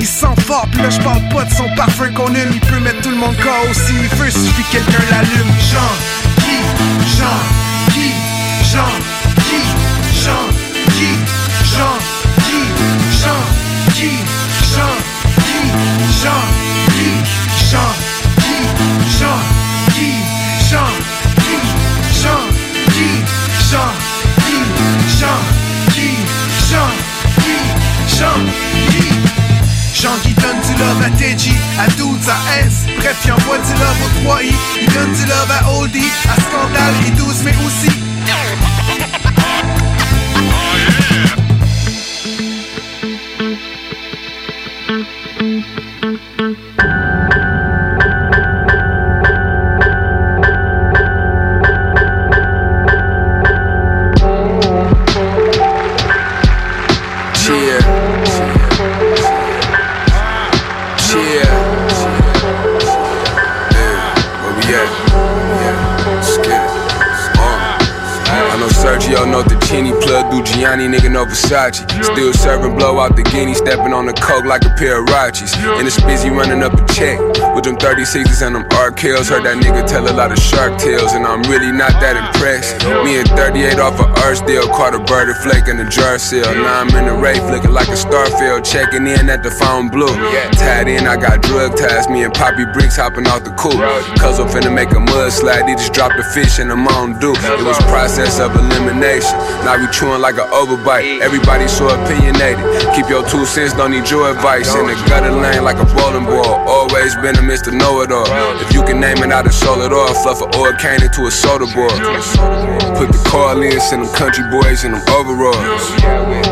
Il sent fort, pis là je parle pas de son parfum qu'on aime. Il peut mettre tout le monde KO s'il veut, suffit que quelqu'un l'allume. Jean, qui, Jean, qui, Jean, qui, Jean, qui, Jean, qui, Jean, qui, Jean, qui, Jean, qui, Jean, qui, Jean, qui, Jean, qui, Jean, qui, Jean, qui, Jean, qui, Jean, qui, Jean, qui. Jean qui donne du love à TG, à Dudes, à S. Bref, il envoie du love au 3i Il donne du love à Oldie, à Scandale et 12 mais aussi Gianni, nigga no Versace. Still serving blow out the guinea, stepping on the coke like a pair of Rachis. And it's busy running up a check with them 36s and them Arkells. Heard that nigga tell a lot of shark tales, and I'm really not that impressed. Me and 38 off a Arch deal, caught a birdie flake in the jar sale. Now I'm in the Ray flicking like a starfield, checking in at the phone blue. Tied in, I got drug ties, me and Poppy Bricks hopping off the coupe. Cuz I'm finna make a mudslide, he just dropped the fish in the Mountain Dew. It was process of elimination. Now we chewing like an overbite. Everybody so opinionated. Keep your two cents, don't need your advice. In the gutter lane like a bowling ball. Always been a Mr. Know It All. If you can name it, I done sold it all. Fluff an oil cane into a soda boy. Put the call in, send them country boys in them overalls.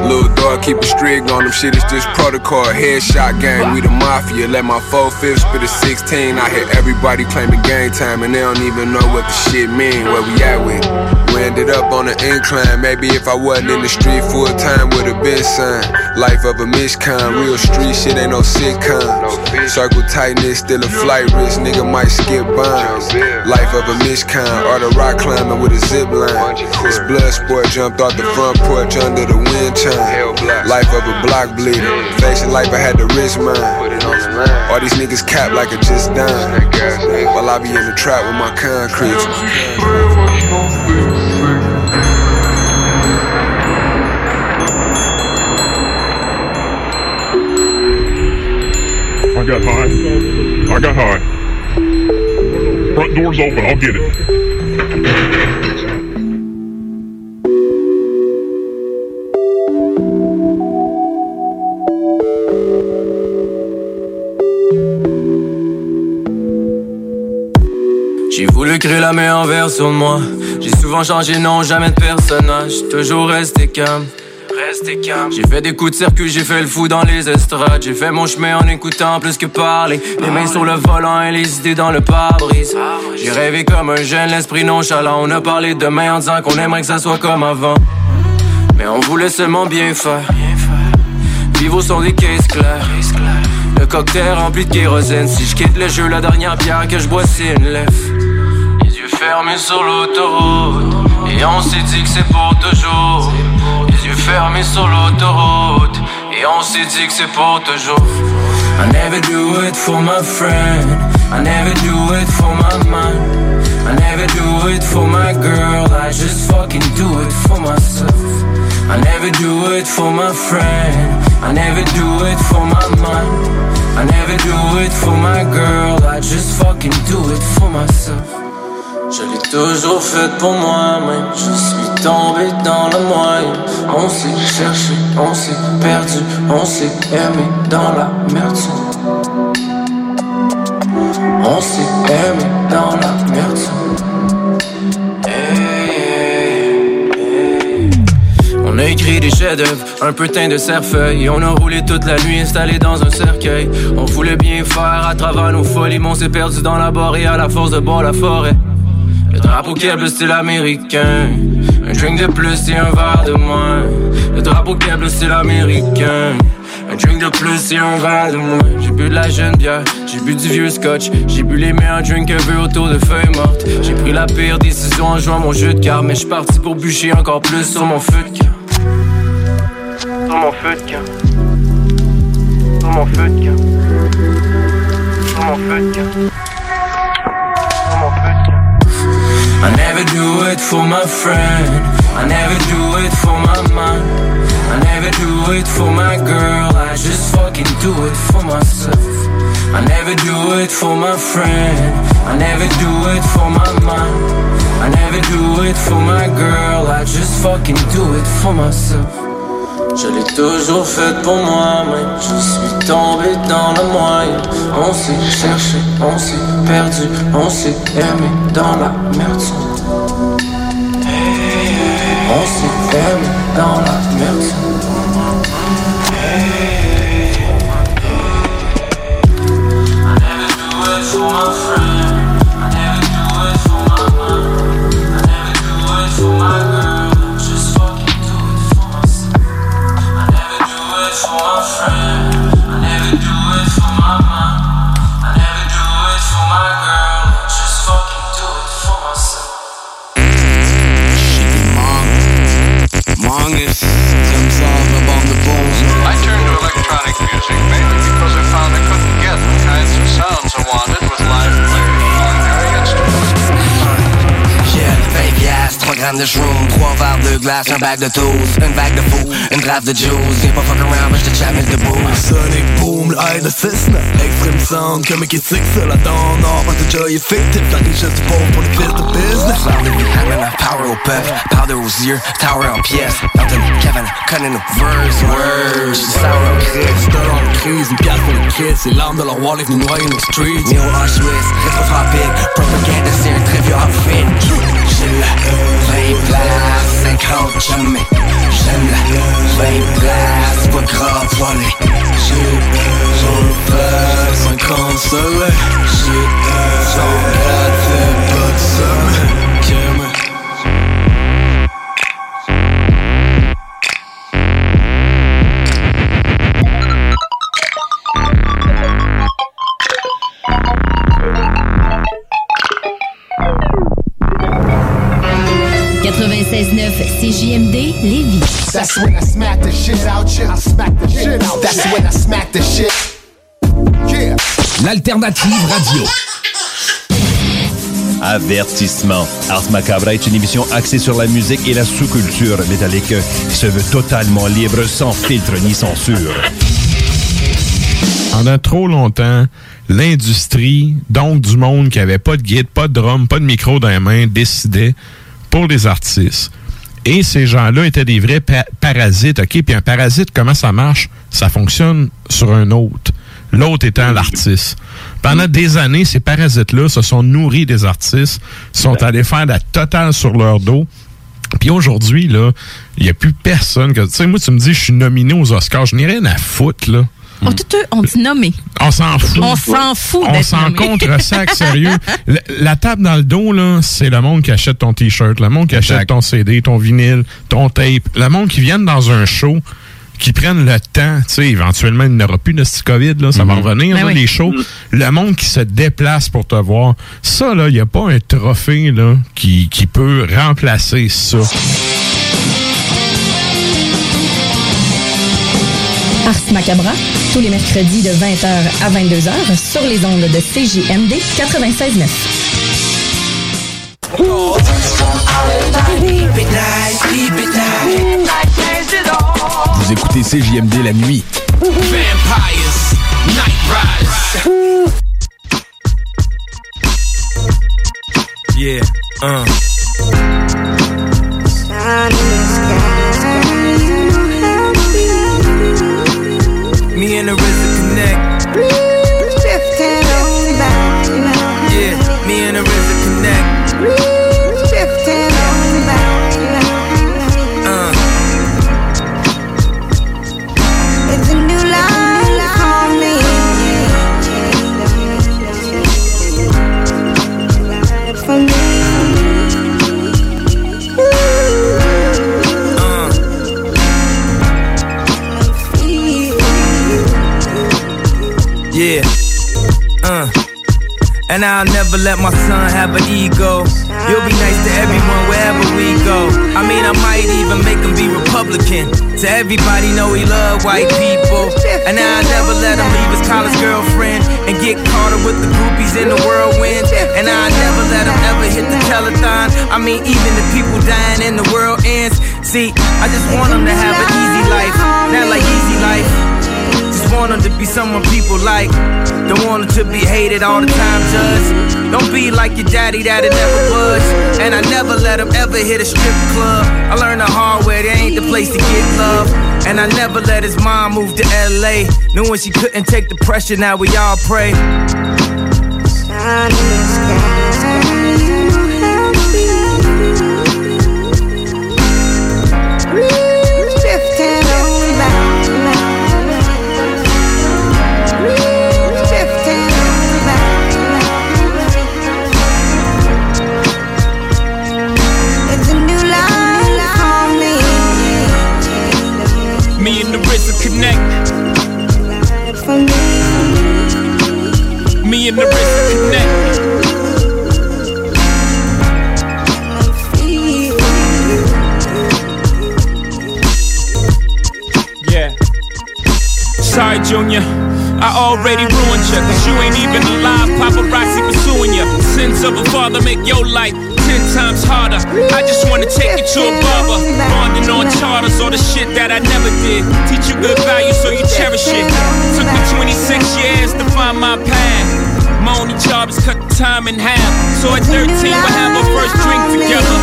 Little dog, keep it strict on them shit, it's just protocol. Headshot gang, we the mafia. Let my 4 5 spit a 16. I hear everybody claiming game time, and they don't even know what the shit mean. Where we at with? We ended up on the incline. Maybe if I wasn't in the street full time, with a been signed. Life of a miscon, real street shit ain't no sitcom. Circle tightness, still a flight risk, nigga might skip bonds. Life of a miscon, or the rock climbing with a zip line. This blood sport jumped off the front porch under the wind chime. Life of a block bleeder, facing life I had to risk mine. All these niggas cap like a just dime. While I be in the trap with my concrete. I got high. I got high. Front door's open. I'll get it. J'ai voulu créer la meilleure version de moi. J'ai souvent changé, non, jamais de personnage. Toujours resté calme. J'ai fait des coups de circuit, j'ai fait le fou dans les estrades. J'ai fait mon chemin en écoutant plus que parler. Les mains sur le volant et les idées dans le pare-brise. J'ai rêvé comme un jeune, l'esprit nonchalant. On a parlé de demain en disant qu'on aimerait que ça soit comme avant. Mais on voulait seulement bien faire. Vivre au son des caisses claires. Le cocktail rempli de kérosène. Si je quitte le jeu, la dernière bière que je bois, c'est une lèvre. Les yeux fermés sur l'autoroute. Et on s'est dit que c'est pour toujours. Yeux fermés sur l'autoroute. Et on s'est dit que c'est pour toujours. I never do it for my friend. I never do it for my mind. I never do it for my girl, I just fucking do it for myself. I never do it for my friend, I never do it for my mind. I never do it for my girl, I just fucking do it for myself. Je l'ai toujours fait pour moi-même, je suis tombé dans le moyen. On s'est cherché, on s'est perdu, on s'est aimé dans la merde. On s'est aimé dans la merde. On a écrit des chefs-d'œuvre, un peu teint de cerfeuil. On a roulé toute la nuit installé dans un cercueil. On voulait bien faire à travers nos folies, mais on s'est perdu dans la et à la force de boire la forêt. Drapeau bleu style américain. Un drink de plus et un verre de moins. Le drapeau bleu style américain. Un drink de plus et un verre de moins. J'ai bu de la jeune bière, j'ai bu du vieux scotch. J'ai bu les meilleurs drinks un peu autour de feuilles mortes. J'ai pris la pire décision en jouant mon jeu de cartes. Mais je parti pour bûcher encore plus sur mon feu de camp. Sur mon feu. Sur mon feu. Sur mon feu. It for my friend. I never do it for my mind. I never do it for my girl. I just fucking do it for myself. I never do it for my friend. I never do it for my mind. I never do it for my girl. I just fucking do it for myself. Je l'ai toujours fait pour moi-même. Je suis tombé dans le moyen. On s'est cherché, on s'est perdu, on s'est aimé dans la merde. Dans la merde. Grammes de shroom, 3 verres de glace, un bag de toast, une vague de fou, une draft de juice. Viens pas fuck around, mais j'te chamille debout. Sonic boom, le high de Cessna Extreme sound, comme qui sick ça la dans nord Parce que Joy est fictif, ça riche juste pauvre pour les crises de business Hammer, power au puff, powder aux yeux, tower en pièces. Anthony, Kevin, cunning nos verse, words. Sour en crise. J'te en crise, une pièce pour les kids C'est l'arme de leur wall, ils venus noyer nos streets Néo Auschwitz, rétrotropique, propaganda, c'est un très vieux outfit. J'ai la 20 places, 50 jamais. J'aime la 20 places, pas grave, voilà. J'ai J'ai 50 soleils J'ai J'en gratte, CJMD Lévis. That's when I smack the shit out you. I smack the shit out That's when I smack the shit. Yeah. L'alternative radio. Avertissement. Ars Macabra est une émission axée sur la musique et la sous-culture métallique qui se veut totalement libre, sans filtre ni censure. Pendant trop longtemps, l'industrie, donc du monde qui avait pas de guide, pas de drum, pas de micro dans les mains, décidait pour les artistes. Et ces gens-là étaient des vrais pa- parasites, OK? Puis un parasite, comment ça marche? Ça fonctionne sur un autre. L'autre étant l'artiste. Pendant des années, ces parasites-là se sont nourris des artistes, sont allés faire la totale sur leur dos. Puis aujourd'hui, là, il n'y a plus personne que. Tu sais, moi, tu me dis, je suis nominé aux Oscars. Je n'ai rien à foutre, là. On, dit nommé. On s'en fout. On s'en fout On s'en contre sac sérieux. La, la table dans le dos, là, c'est le monde qui achète ton t-shirt, le monde qui achète ton CD, ton vinyle, ton tape, le monde qui viennent dans un show, qui prennent le temps, tu sais, éventuellement, il n'y aura plus de ce COVID, là, ça va revenir, Ben là, oui. les shows. Le monde qui se déplace pour te voir. Ça, là, il n'y a pas un trophée, là, qui, qui peut remplacer ça. Ars Macabra, tous les mercredis de 20h à 22h sur les ondes de CJMD 96.9. Vous écoutez CJMD la nuit. Vampires, Night Riders. Yeah, uh. And I'll never let my son have an ego. You'll be nice to everyone wherever we go. I mean, I might even make him be Republican. To everybody know he love white people. And now I'll never let him leave his college girlfriend and get caught up with the groupies in the whirlwind. And I'll never let him ever hit the telethon. I mean, even the people dying in the world ends. See, I just want him to have an easy life, not like easy life. Just want him to be someone people like. Don't want to be hated all the time, just don't be like your daddy that it never was. And I never let him ever hit a strip club. I learned the hard way, there ain't the place to get love. And I never let his mom move to LA. Knowing she couldn't take the pressure, now we all pray. It's a Me and the RZA connect. Yeah. Sorry, Junior. I already ruined you, cause you ain't even alive. Paparazzi pursuing you. Sins of a father make your life ten times harder. I just wanna take you to a barber. Bonding on charters, all the shit that I never did. Teach you good values so you cherish it. Took me 26 years to find my path. My only job is cut the time in half. So at 13, we'll have our first drink together.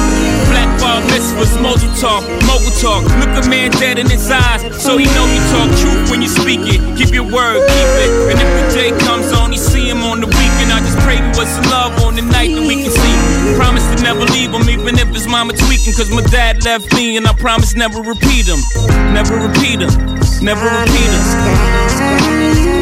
Black bar mitzvahs, mogul talk, mogul talk. Look a man dead in his eyes, so he know you talk truth when you speak it. Keep your word, keep it. And if the day comes on, you see him on the weekend. I just pray we was some love on the night that we can see. Promise to never leave him, even if his mama tweaking. Cause my dad left me, and I promise never repeat him. Never repeat him. Never repeat him.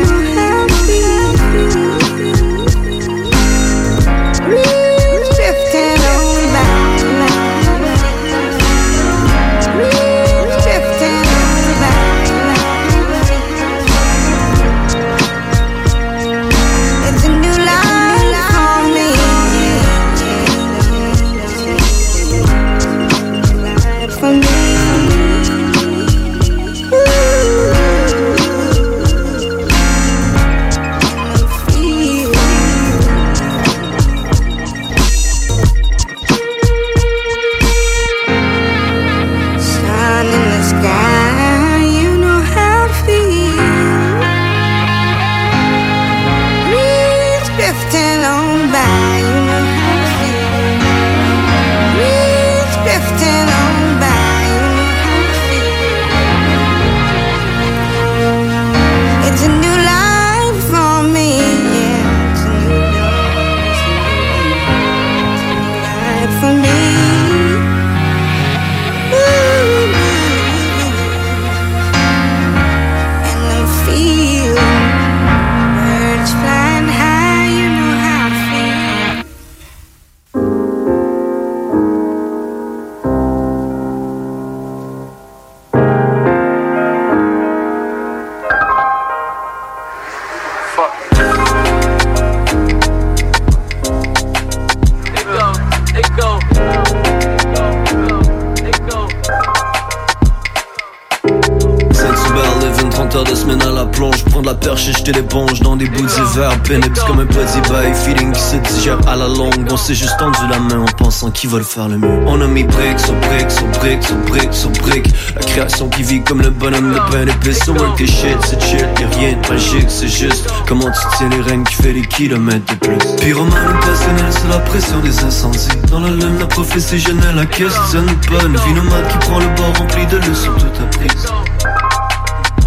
Qui le faire le mieux. On a mis briques sur briques sur briques sur briques sur briques. La création qui vit comme le bonhomme de pain épais. So work shit, c'est chill, y'a rien de magique, c'est juste comment tu tiens les rênes qui fait des kilomètres de plus. Pyromane passionnel, c'est la pression des incendies. Dans la lune, la prophétie la questionne. Une vie nomade qui prend le bord rempli de leçons tout apprises.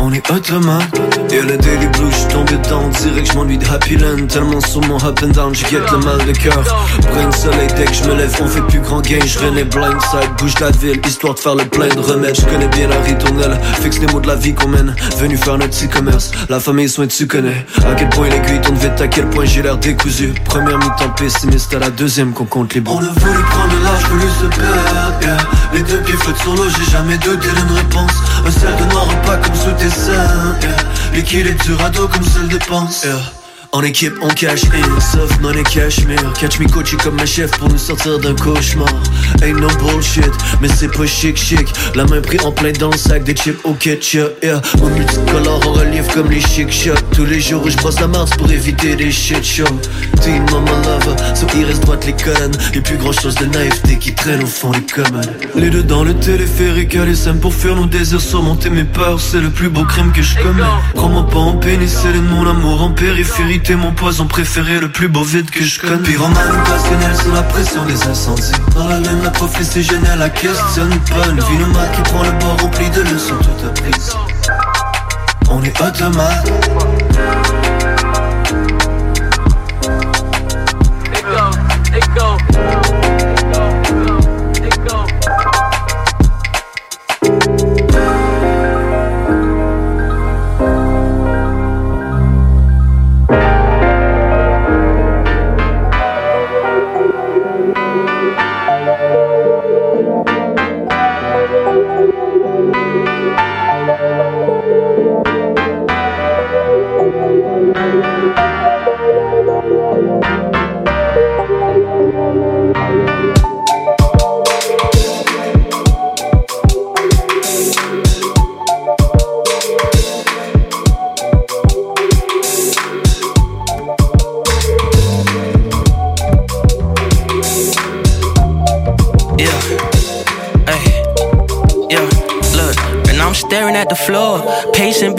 On est automate Et le daily blue, j'suis tombé dedans. Direct j'm'ennuie m'ennuie de Happy Land. Tellement sur mon up and down, j'guette le mal de cœur. Brain soleil dès que j'me lève On fait plus grand gain, j'renais blindside Bouge la ville, histoire de faire le plein de remèdes. J'connais bien la ritournelle Fixe les mots de la vie qu'on mène. Venu faire notre petit commerce La famille soin tu connais. À quel point l'aiguille tourne vite À quel point j'ai l'air décousu. Première mi-temps pessimiste À la deuxième qu'on compte les bons. On a voulu prendre l'âge, voulu se perdre. Les deux pieds flottent sur l'eau J'ai jamais douté d'une réponse. Un de noir pas comme sous seins yeah. L'équilibre du radeau comme celle de pense yeah. En équipe, on cash in, sauf money cashmere Catch me coaché comme ma chef pour nous sortir d'un cauchemar. Ain't no bullshit, mais c'est pas chic chic. La main pris en plein dans le sac des chips au ketchup Yeah, mon multicolore en relief comme les chic shots. Tous les jours où je brosse la marche pour éviter des shit shows. Teen mama lover, so il reste droite les colonnes Y'a plus grand chose de naïveté qui traîne au fond des commodes. Les deux dans le téléphérique, les pour fuir nos désirs Surmonter mes peurs, c'est le plus beau crime que je commets. Prends-moi pas en pénicilline, mon amour en périphérie T'es mon poison préféré, le plus beau vide que je connais. Pyromane passionnel sous la pression des incendies. Dans la lune, la prophétie géniale, la questionne pas Une vie qui prend le bord rempli de leçons tout apprises. On est automate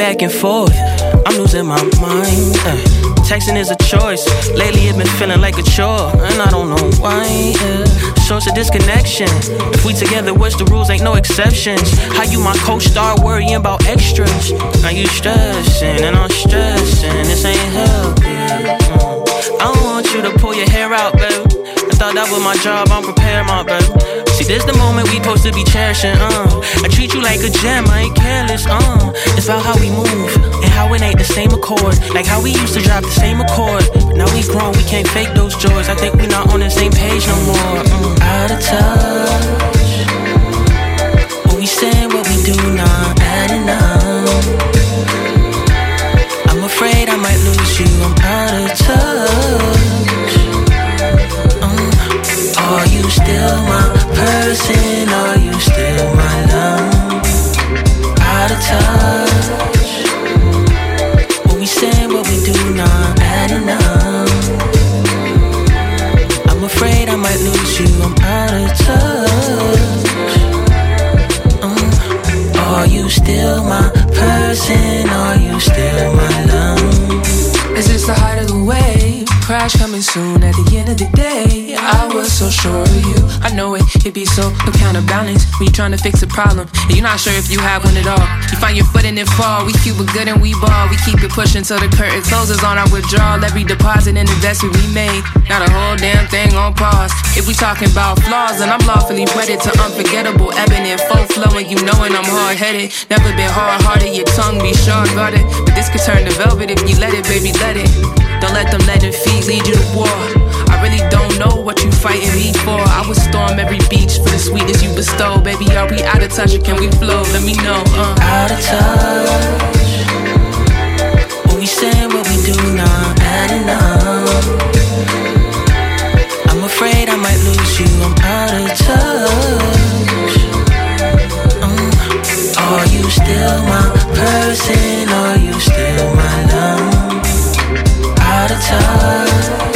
back and forth. I'm losing my mind. Uh, texting is a choice. Lately, it's been feeling like a chore, and I don't know why. Source of disconnection. If we together, what's the rules? Ain't no exceptions. How you my co-star worrying about extras? Now you stressing and I'm stressing. This ain't healthy. Mm. I don't want you to pull your hair out, babe. Thought that was my job. I'm prepared, my babe. See, this the moment we supposed to be cherishing, uh. I treat you like a gem, I ain't careless, uh. It's about how we move and how it ain't the same accord. Like how we used to drive the same accord. But now we grown, we can't fake those joys. I think we not on the same page no more. Uh. Out of touch. What we say, what we do, not adding up. I'm afraid I might lose you. I'm out of touch. Are you still my person? Are you still my love? Out of touch. What we say, what we do, not adding up. I'm afraid I might lose you. I'm out of touch. Uh, are you still my person? Are you still my love? Is this the height of the wave? Crash coming soon at the end of the day. I was so sure of you. I know it, It'd be so counterbalanced when you're trying to fix a problem. And you're not sure if you have one at all. You find your foot and it fall. We keep it good and we ball. We keep it pushing till the curtain closes on our withdrawal. Every deposit and investment we made. Not a whole damn thing on pause. If we talking about flaws, then I'm lawfully wedded to unforgettable ebony and flow flowing. You knowing I'm hard headed. Never been hard hearted. Your tongue be sharp guarded. But this could turn to velvet if you let it, baby, let it. Don't let them let feet lead you to war. I really don't know what you fighting me for. I would storm every beach for the sweetness you bestow. Baby, are we out of touch or can we flow? Let me know. Uh. Out of touch. What we say, what we do, not adding up. I'm afraid I might lose you. I'm out of touch. Uh, are you still my person? Are you still my love? Out of touch.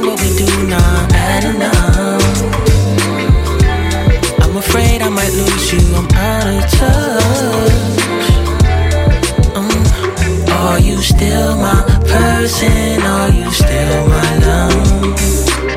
What we do not adding up. I'm afraid I might lose you. I'm out of touch. Um, are you still my person? Are you still my love?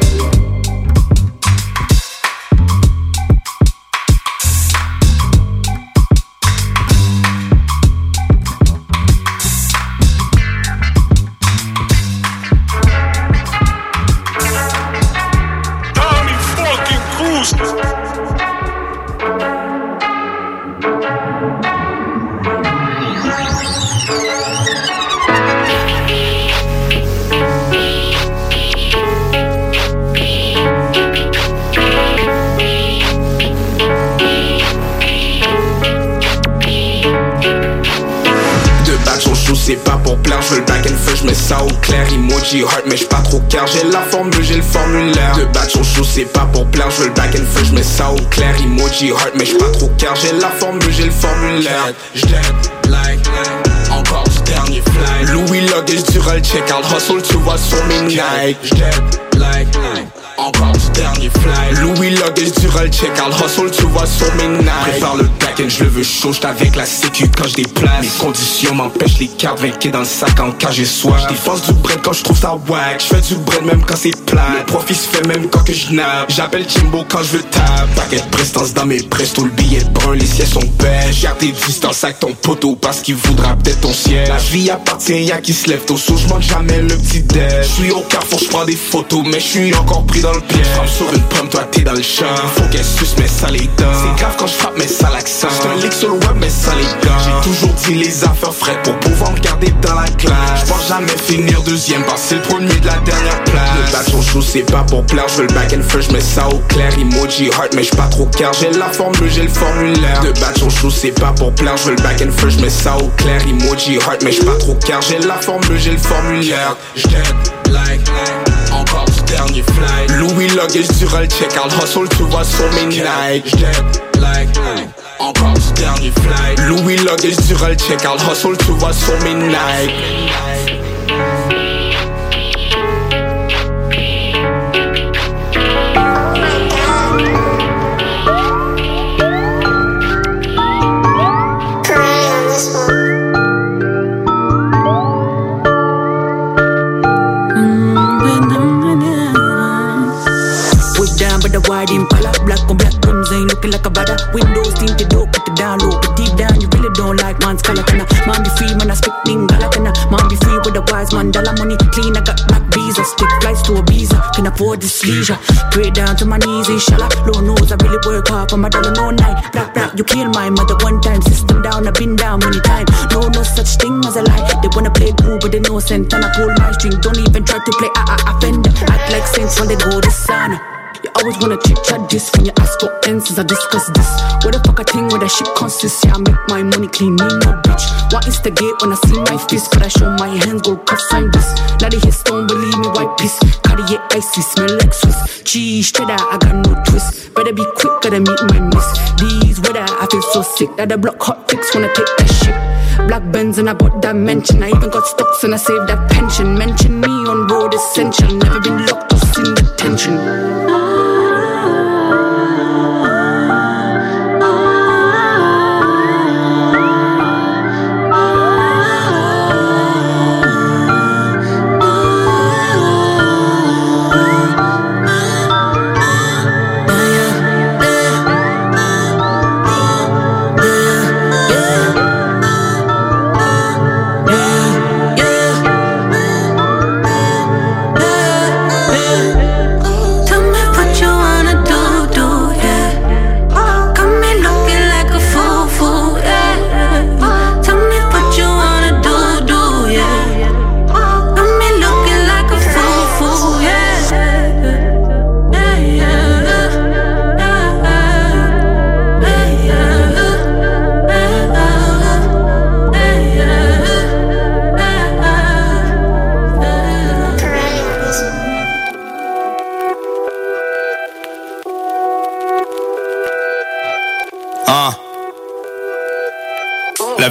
Heart, mais pas trop car j'ai la formule, j'ai le formulaire. De batch au show, c'est pas pour plaire, je le back and feu, je mets ça au clair. Emoji heart, mais j'suis pas trop car j'ai la formule, j'ai le formulaire. J'dead like, encore du dernier fly. Louis Luggage du roll check out hustle, tu vois sur mes Nike. Dernier fly. Louis Luggage du roll check out hustle, tu vois sur mes Nike. Préfère le back and je le veux chaud, avec la sécu quand je déplace. Mes conditions m'empêchent les cartes vainquées dans le sac en cas j'ai soif. J'défonce du bread quand je trouve ça wack. J'fais du bread même quand c'est plat. Le profit se fait même quand que je nappe. J'appelle Kimbo quand je veux tap. Paquet de prestance dans mes prestos, le billet brun, les sièges sont beige. Garde tes distances avec ton poteau parce qu'il voudra peut-être ton siège. La vie appartient, y'a qui se lève tôt, so j'manque jamais le petit déj. J'suis au carrefour, j'prends des photos, mais j'suis encore pris dans le piège. Sur une pomme, toi t'es dans le champ. Faut qu'elle suce, mais ça les dents. C'est grave quand j'frappe, mais ça l'accent. J'suis un sur le web, mais ça les gants. J'ai toujours dit les affaires frais pour pouvoir me garder dans la classe. J'pense jamais finir deuxième, parce c'est le premier de la dernière place. Le au show, c'est pas pour plaire, j'veux le back and feu, j'mets ça au clair. Emoji heart, mais j'suis pas trop car j'ai la formule, j'ai le formulaire. Batch au show, c'est pas pour plaire, j'veux le back and feu, j'mets ça au clair. Emoji heart, mais j'suis pas trop car j'ai la formule, j'ai le formulaire. Like, du dernier fly. Louis Luggage du roll check out hustle, tu vois sur mes Nike. Like, encore du dernier fly. Louis Luggage du roll check out hustle, tu vois sur mes Nike. Windows tinted door, put it down low But deep down you really don't like man's color Kana man be free, man I speak lingala Kana man be free with the wise man Dollar money clean, I got black visa. Stick flights to Ibiza, can afford this leisure. Pray down to my knees, inshallah. Lord knows I really work hard for my dollar no night. Black, black, you kill my mother one time. System down, I've been down many times. No, no such thing as a lie. They wanna play cool, but they know sense. And I pull my string, don't even try to play I, I offend Act like saints when they go to you always wanna chit chat this when you ask for answers. I discuss this. What the fuck I think where that shit consists? Yeah, I make my money clean, me no bitch. Why instigate when I see my fist? But I show my hands, go on this. Now they hits don't believe me, white piss. Cartier icy, smell like Swiss. Cheese, cheddar, I got no twist. Better be quick, gotta meet my miss. These weather, I feel so sick. That the block hot fix when I take that shit. Black Benz and I bought that mention. I even got stocks and I saved that pension. Mention me on road essential. Never been locked or seen detention.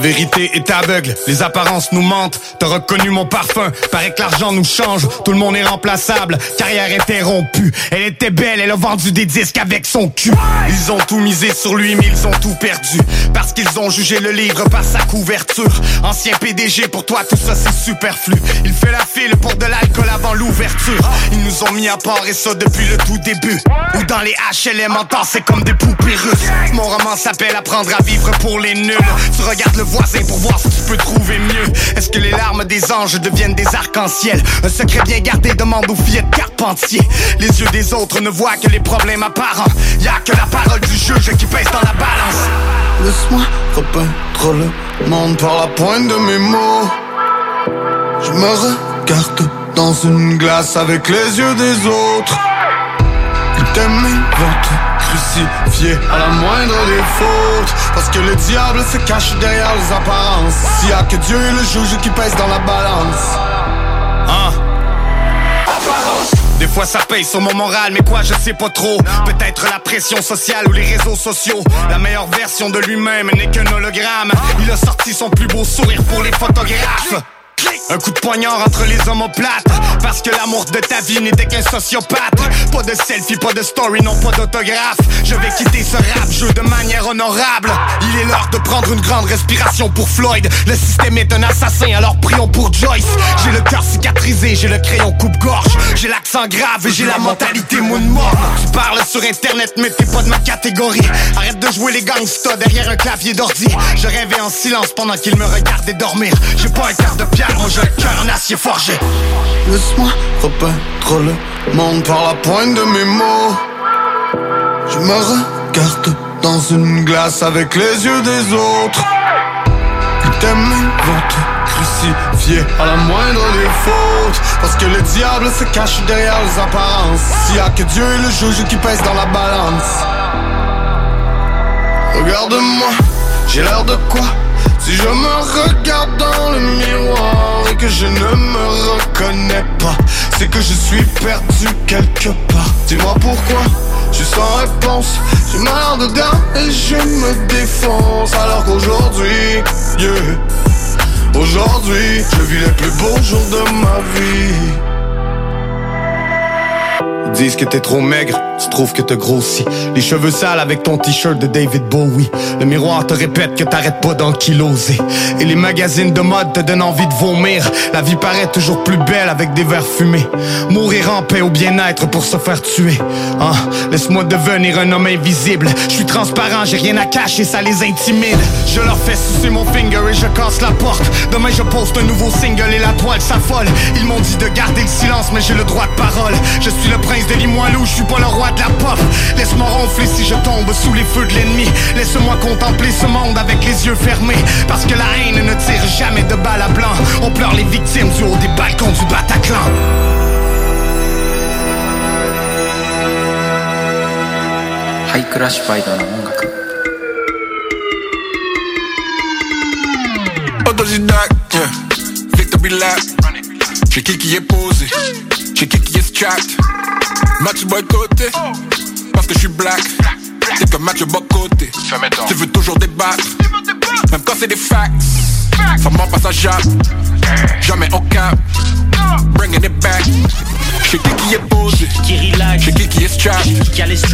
Vérité est aveugle, les apparences nous mentent. T'as reconnu mon parfum, paraît que l'argent nous change. Tout le monde est remplaçable, carrière interrompue. Elle était belle, elle a vendu des disques avec son cul. Ils ont tout misé sur lui, mais ils ont tout perdu. Parce qu'ils ont jugé le livre par sa couverture. Ancien PDG, pour toi tout ça c'est superflu. Il fait la file pour de l'alcool avant l'ouverture. Ils nous ont mis à part et ça depuis le tout début. Ou dans les HLM en temps, c'est comme des poupées russes. Mon roman s'appelle Apprendre à vivre pour les nuls. Tu regardes le voisin pour voir si tu peux trouver mieux. Est-ce que les larmes des anges deviennent des arcs-en-ciel? Un secret bien gardé demande aux filles de Carpentier. Les yeux des autres ne voient que les problèmes apparents. Y a que la parole du juge qui pèse dans la balance. Laisse-moi repeindre le monde par la pointe de mes mots. Je me regarde dans une glace avec les yeux des autres. Ils vont te crucifier à la moindre des fautes. Parce que le diable se cache derrière les apparences. S'il y a que Dieu et le juge qui pèse dans la balance. Hein? Des fois ça paye sur mon moral, mais quoi je sais pas trop. Peut-être la pression sociale ou les réseaux sociaux. La meilleure version de lui-même n'est qu'un hologramme. Il a sorti son plus beau sourire pour les photographes. Un coup de poignard entre les omoplates Parce que l'amour de ta vie n'était qu'un sociopathe. Pas de selfie, pas de story, non pas d'autographe. Je vais quitter ce rap jeu de manière honorable. Il est l'heure de prendre une grande respiration pour Floyd. Le système est un assassin, alors prions pour Joyce. J'ai le cœur cicatrisé, j'ai le crayon coupe-gorge J'ai l'accent grave et j'ai la mentalité moon Tu parles sur internet mais t'es pas de ma catégorie. Arrête de jouer les gangsters derrière un clavier d'ordi. Je rêvais en silence pendant qu'ils me regardaient dormir. J'ai pas un cœur de pierre, moi j'ai le cœur en acier forgé. Laisse-moi repeindre le monde par la pointe de mes mots. Je me regarde dans une glace avec les yeux des autres. Ils t'aiment, crucifier à la moindre des fautes. Parce que le diable se cache derrière les apparences. S'il y a que Dieu et le juge qui pèse dans la balance. Regarde-moi, j'ai l'air de quoi? Si je me regarde dans le miroir et que je ne me reconnais pas, c'est que je suis perdu quelque part. Dis-moi pourquoi, je suis sans réponse, j'ai mal dedans et je me défonce. Alors qu'aujourd'hui, yeah, aujourd'hui, je vis les plus beaux jours de ma vie. Disent que t'es trop maigre, tu trouves que t'as grossi. Les cheveux sales avec ton t-shirt de David Bowie. Le miroir te répète que t'arrêtes pas d'enkyloser. Et les magazines de mode te donnent envie de vomir. La vie paraît toujours plus belle avec des verres fumés. Mourir en paix ou bien-être pour se faire tuer. Hein? Laisse-moi devenir un homme invisible. Je suis transparent, j'ai rien à cacher, ça les intimide. Je leur fais sucer mon finger et je casse la porte. Demain je poste un nouveau single et la toile s'affole. Ils m'ont dit de garder le silence, mais j'ai le droit de parole. Je suis le prince de Limoilou, je suis pas le roi de la pop. Laisse-moi ronfler si je tombe sous les feux de l'ennemi. Laisse-moi contempler ce monde avec les yeux fermés. Parce que la haine ne tire jamais de balles à blanc. On pleure les victimes du haut des balcons du Bataclan. Autodidacte, yeah. Victor Bilal. J'ai qui qui est posé. J'ai qui qui est strapped. Match boycotté. Parce que je suis black. C'est que match boycotté. Tu veux toujours débattre. Même quand c'est des facts. Ça ment pas ça jappe. Jamais au cap. Bringing it back. J'ai qui qui est posé. J'ai qui qui est strapped.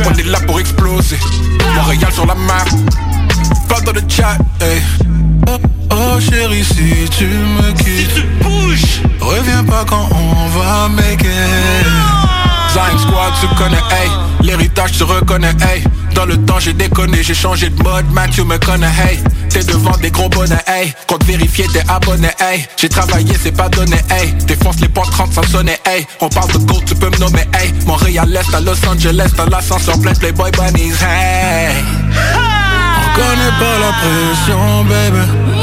On est là pour exploser. Montréal sur la map. Pas dans le chat. Hey. Oh, oh chérie, si tu me quittes, si tu bouges, reviens pas quand on va make it. Zion Squad, tu connais, hey. L'héritage, tu reconnais, hey. Dans le temps, j'ai déconné, j'ai changé de mode, tu me connais, hey. T'es devant des gros bonnets, hey. Compte vérifier, t'es abonné, hey. J'ai travaillé, c'est pas donné, hey. Défonce les portes 30 sans sonner, hey. On parle de gold, tu peux me nommer, hey. Montréal Est à Los Angeles, dans l'ascenseur plein Playboy Bunnies, hey. On connaît pas la pression, baby.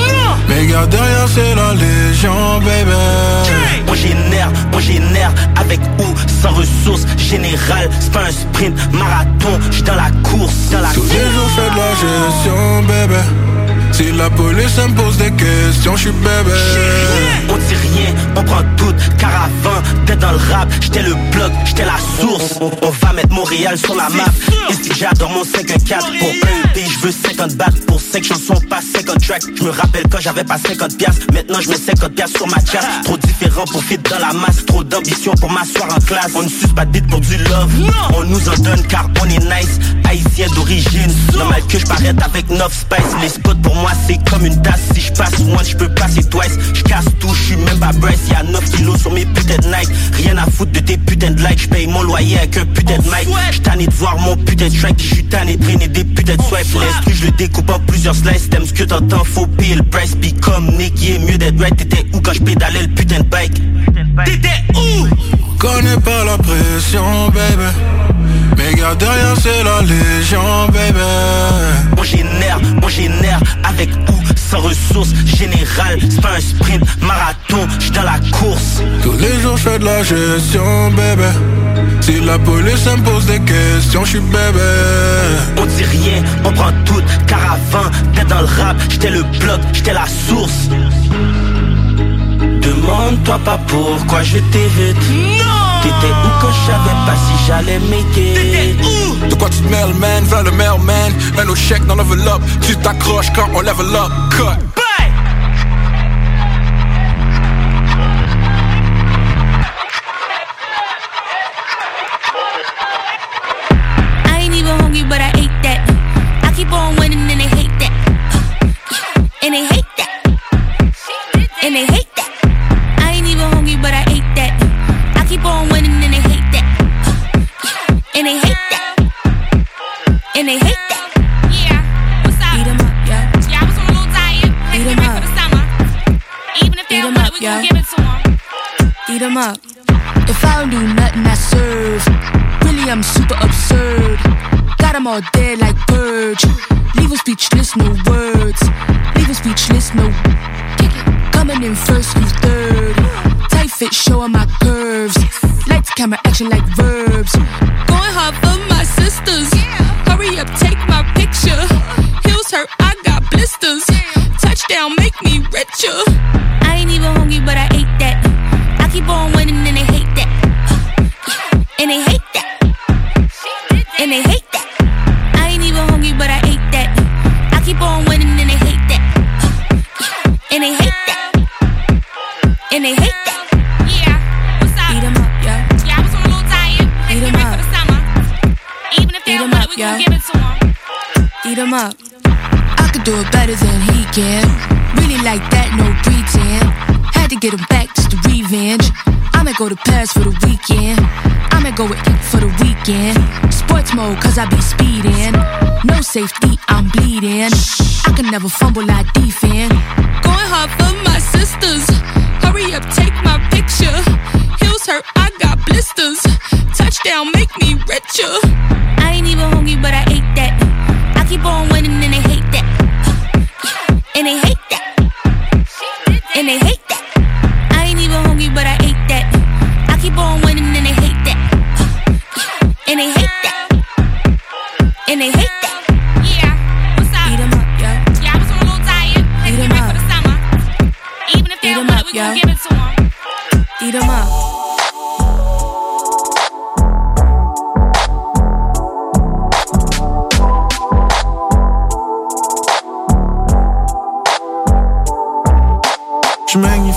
Mais garde derrière, c'est la légion, baby. Moi génère, moi génère avec ou sans ressources générales. C'est pas un sprint, marathon, j'suis dans la course, dans la Tous les jours, fais de la gestion, baby. Si la police me pose des questions, je suis bébé. On dit rien, on prend tout, car avant d'être dans le rap, j'étais le bloc, j'étais la source. On va mettre Montréal sur la map. Ici j'adore mon 54 pour un B, je veux 50 bahts pour 5 chansons, pas 50 tracks. Je me rappelle quand j'avais pas 50 piastres, maintenant je mets 50 piastres sur ma chasse. Trop différent pour fit dans la masse, trop d'ambition pour m'asseoir en classe. On ne suce pas de pour du love, on nous en donne car on est nice. Haïtien d'origine, normal que je avec 9 spice. Les spots pour moi c'est comme une tasse, si je passe one, je peux passer twice. Je casse tout, je suis même pas Bryce, y'a 9 kilos sur mes putains de Nike. Rien à foutre de tes putains de likes, je paye mon loyer avec un putain de mic. Tanné de voir mon putain de track, j'suis tanné de traîner des putains de swipe. L'instru, je le découpe en plusieurs slices, t'aimes ce que t'entends, faut payer le price. Puis comme est mieux d'être right, t'étais où quand je pédalais le putain de bike? T'étais où? Connais pas la pression, baby. Mais garde derrière, c'est la légion, baby. On génère, on génère avec ou sans ressources. Général, c'est pas un sprint, marathon, j'suis dans la course. Tous les jours, je fais de la gestion, baby. Si la police me pose des questions, je suis bébé. On dit rien, on prend tout, car avant d'être dans le rap, j'étais le bloc, j'étais la source. Demande-toi pas pourquoi je t'évite. T'étais où quand je savais pas si j'allais make it. De quoi tu te mêles, man? V'là le mailman. Un autre chèque dans level up. Tu t'accroches quand on level up. Cut. 'Em up. If I don't do nothing, I serve. Really, I'm super absurd. Got 'em all dead like purge. Leave 'em speechless, no words. Leave 'em speechless, no. Coming in first, you third. Tight fit, showing my curves. Lights, camera, action like verbs. Going hard for my sisters. Hurry up, take my picture. Heels hurt, I got blisters. Touchdown, make me richer. I ain't even hungry, but I ate that. I keep on winning and they hate that. Uh, and they hate that. And they hate that. I ain't even hungry, but I ate that. I keep on winning and they hate that. Uh, and they hate that. And they hate that. Yeah. What's up? Eat 'em up, yeah. Yeah, I was on a little diet. Eat 'em Ready up. for the summer. Even if they Eat don't 'em want it, we gon' yeah. give it to 'em. Eat 'em up. I could do it better than he can. Really like that, no pretend. Had to get him back just to revenge. I'ma go to Paris for the weekend. I'ma go with it for the weekend. Sports mode, cause I be speeding. No safety, I'm bleeding. I can never fumble, I defend. Going hard for my sisters. Hurry up, take my picture. Heels hurt, I got blisters. Touchdown, make me richer. I ain't even hungry, but I ate that. I keep on winning and they hate that. And they hate that. And they hate that. I ain't even hungry, but I ate that. Mm. I keep on winning and they hate that. And they hate that. And they hate that. Yeah. What's up? Eat 'em up, yeah. Yeah, I was on a little diet. Eat 'em Ready up. for the summer. Even if they Eat don't 'em want up, it, we gon' give it to 'em. Eat 'em up.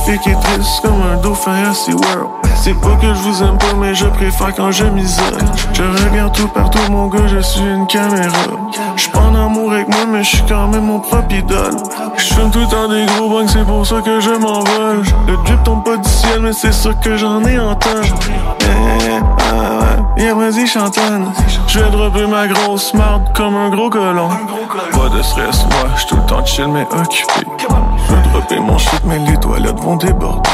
Je suis magnifique et triste comme un dauphin à SeaWorld C'est pas que je vous aime pas mais je préfère quand je m'isole Je regarde tout partout mon gars je suis une caméra. Je pas en amour avec moi mais je suis quand même mon propre idole. Je tout le temps des gros bangs c'est pour ça que je m'envole Le drip tombe pas du ciel mais c'est sûr que j'en ai en tonne Eh, ah ouais, yeah vas-y chantonne Je vais dropper ma grosse marde comme un gros colon. Pas de stress moi je tout le temps chill mais occupé dropper mon shit, mais les toilettes vont déborder.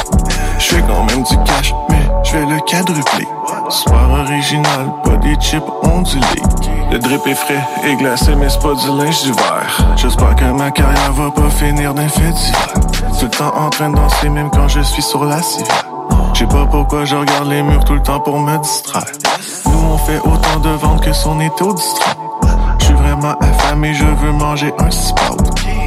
Je fais quand même du cash, mais je vais le quadrupler. Soir original, pas des chips ondulés. Le drip est frais et glacé, mais c'est pas du linge d'hiver. J'espère que ma carrière va pas finir d'un fait. Tout le temps en train de danser, même quand je suis sur la civière. Je sais pas pourquoi je regarde les murs tout le temps pour me distraire. Nous on fait autant de ventes que son est au distrait. Je suis vraiment affamé, je veux manger un spot.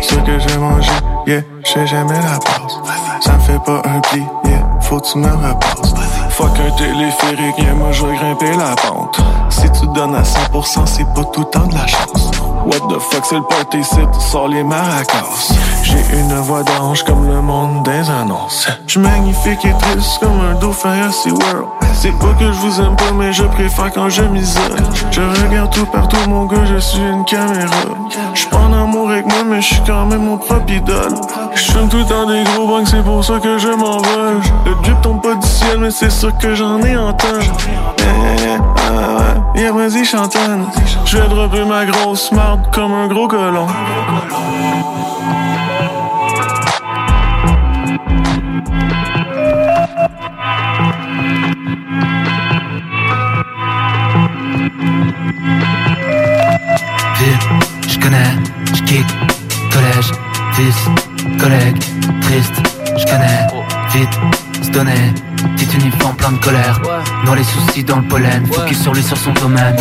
Ce que j'ai mangé, yeah, j'ai jamais la passe. Ça me fait pas un pli, yeah, faut que tu me repasses. Fuck un téléphérique, yeah, moi je grimper la pente. Si tu donnes à 100%, c'est pas tout le temps de la chance. What the fuck, c'est le party site, sors les maracas. J'ai une voix d'ange comme le monde des annonces. Je magnifique et triste comme un dauphin à SeaWorld. C'est pas que je vous aime pas, mais je préfère quand je m'isole. Je regarde tout partout, mon gars, je suis une caméra. Pas mais je suis quand même mon propre idole. Je tout temps des gros bangs, c'est pour ça que je m'envole. Le drip tombe pas du ciel, mais c'est sûr que j'en ai en tonne. Yeah, yeah, yeah, vas-y, chantonne. Je vais dropper ma grosse marde comme un gros colon. Ville, je connais, je collège, fils, collègue, triste, je connais, vite, se donner, petit uniforme plein de colère, dans les soucis dans le pollen, focus sur lui sur son domaine,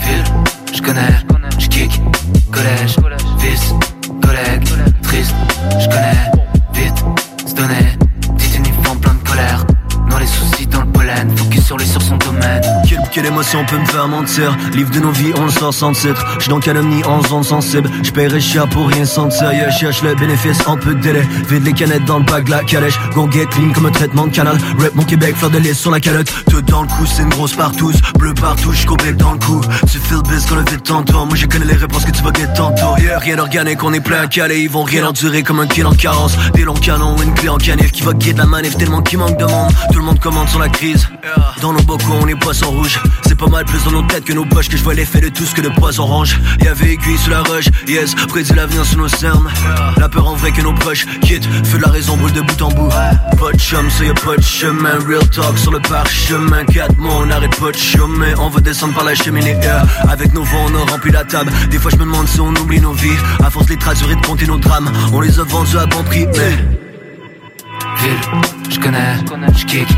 Ville, je connais, je kick, collège, fils, collègue, triste, je connais, Quelle, quelle émotion peut me faire mentir Livre de nos vies, on le sort sans titre. J'suis dans calomnie en zone sensible. J'paierai cher pour rien sentir. Yeah, cherche le bénéfice en peu de délai Vide les canettes dans le bag, la calèche. Go get clean comme un traitement de canal. Rap mon Québec, fleur de lait sur la calotte. Tout dans le cou, c'est une grosse partouze. Bleu partout, j'suis dans le cou. Tu feel biz quand le vide t'entend Moi je connais les réponses que tu vas get tantôt. Yeah, rien d'organique, on est plein à caler. Ils vont rien endurer comme un kill en carence Des longs canons, une clé en canif Qui va get la manif tellement qu'il manque de monde. Tout le monde commande sur la crise. Dans nos bocaux, on est poisson rouge C'est pas mal plus dans nos têtes que nos poches Que je vois l'effet de tout ce que de poison orange. Y'avait aiguille sous la roche, yes Prédit l'avenir sous nos cernes. La peur en vrai que nos proches quittent Feu de la raison brûle de bout en bout. Pas de chum, de chemin Real talk sur le parchemin. Quatre mois, on n'arrête pas de On veut descendre par la cheminée. Avec nos vents, on a rempli la table. Des fois je me demande si on oublie nos vies. À force de les traduire et de compter nos drames. On les a vendus à bon prix mais. Ville, je connais, je kick,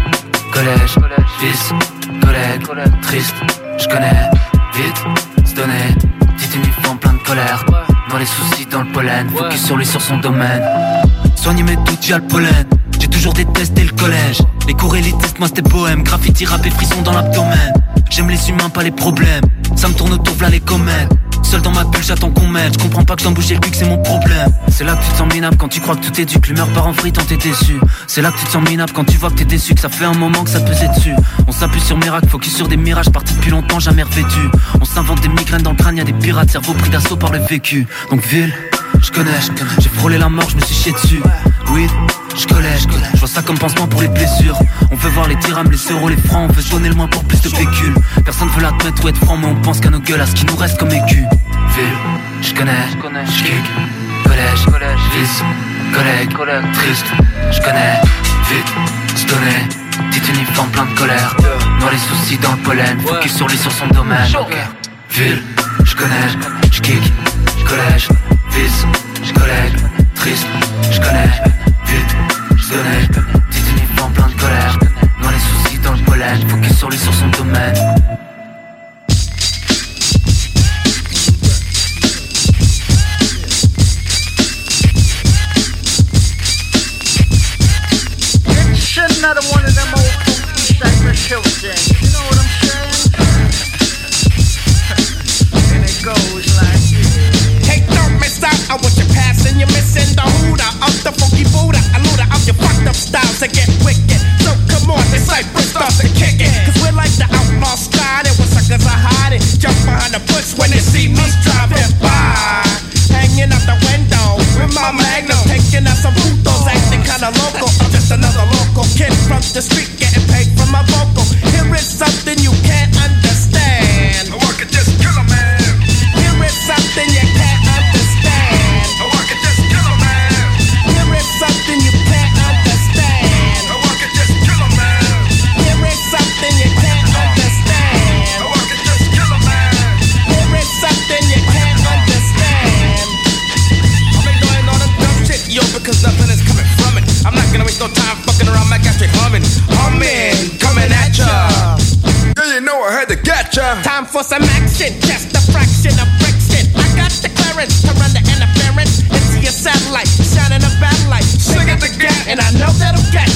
collège, fils, collègue, triste, je connais, vite, se donner, petit uniforme plein de colère, dans les soucis dans le pollen, focus sur lui sur son domaine, soigner mes doutes via le pollen, j'ai toujours détesté le collège, les cours élitistes moi c'était bohème, graffiti rap et frisson dans l'abdomen, j'aime les humains pas les problèmes, ça me tourne autour v'là les comètes, Seul dans ma bulle, j'attends qu'on m'aide. Je comprends pas que j'en bouger le cul, c'est mon problème. C'est là que tu te sens minable quand tu crois que tout est dû. Que l'humeur part en frite, t'es déçu. C'est là que tu te sens minable quand tu vois que t'es déçu. Que ça fait un moment que ça pesait dessus. On s'appuie sur miracle, focus sur des mirages. Partis depuis longtemps, jamais revêtus. On s'invente des migraines dans le crâne, y'a des pirates, cerveau pris d'assaut par le vécu. Donc ville, je connais, j'ai frôlé la mort, je me suis chié dessus. Oui, je connais, je vois ça comme pansement pour les blessures. On veut voir les dirhams, les euros, les francs, on veut se donner le moins pour plus de pécule. Personne veut l'admettre ou être franc, mais on pense qu'à nos gueules, à ce qui nous reste comme écu. Ville, je connais, je kick, collège, fils, collègue, triste, je connais, vite, se donner, petit uniforme plein de colère, noir les soucis dans le pollen, focus sur lui sur son domaine. Ville, je connais, je kick, collège, fils, je collègue, triste, je connais, je donnais, petit uniforme plein de colère, noir les soucis dans le pollen, focus sur lui sur son domaine. To get wicked. So come on, this Cypress starts to kick it. Cause we're like the outlaw striding when suckers are hiding. Jump behind the bush when they see me driving by. Hanging out the window with my magnum, taking out some putos, acting kinda local. I'm just another local kid from the street, getting paid for my vocal. Here is something you spectrum. Time for some action, just a fraction of friction. I got the clearance to run the interference into your satellite, shining a bad light. Sing at the gap, and I know that'll get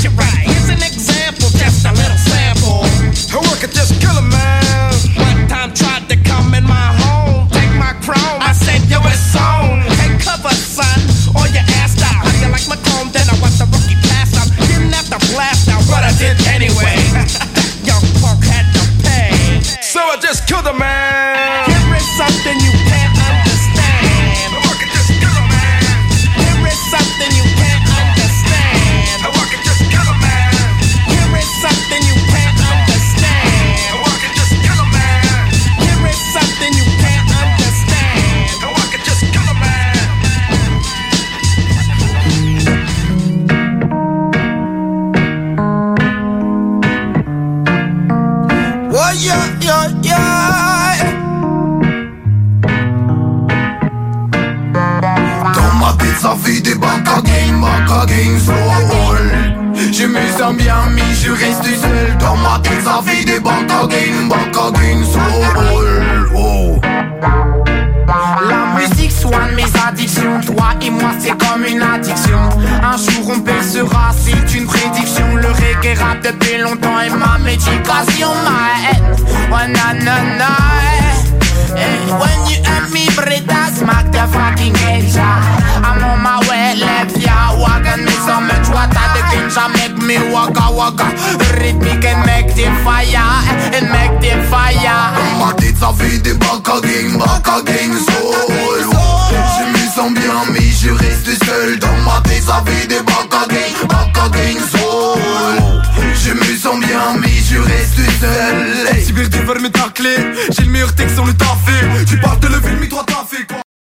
walker. Ritmic en make the fire, en make the fire. Martitsa fait des back again, back again solo. Je me sens bien, mais je reste seul dans ma tête. Ça fait des back again, back again solo. Je me sens bien, mais je reste seul. Si bien tu vas me tacler, j'ai le meilleur texte sur le temps.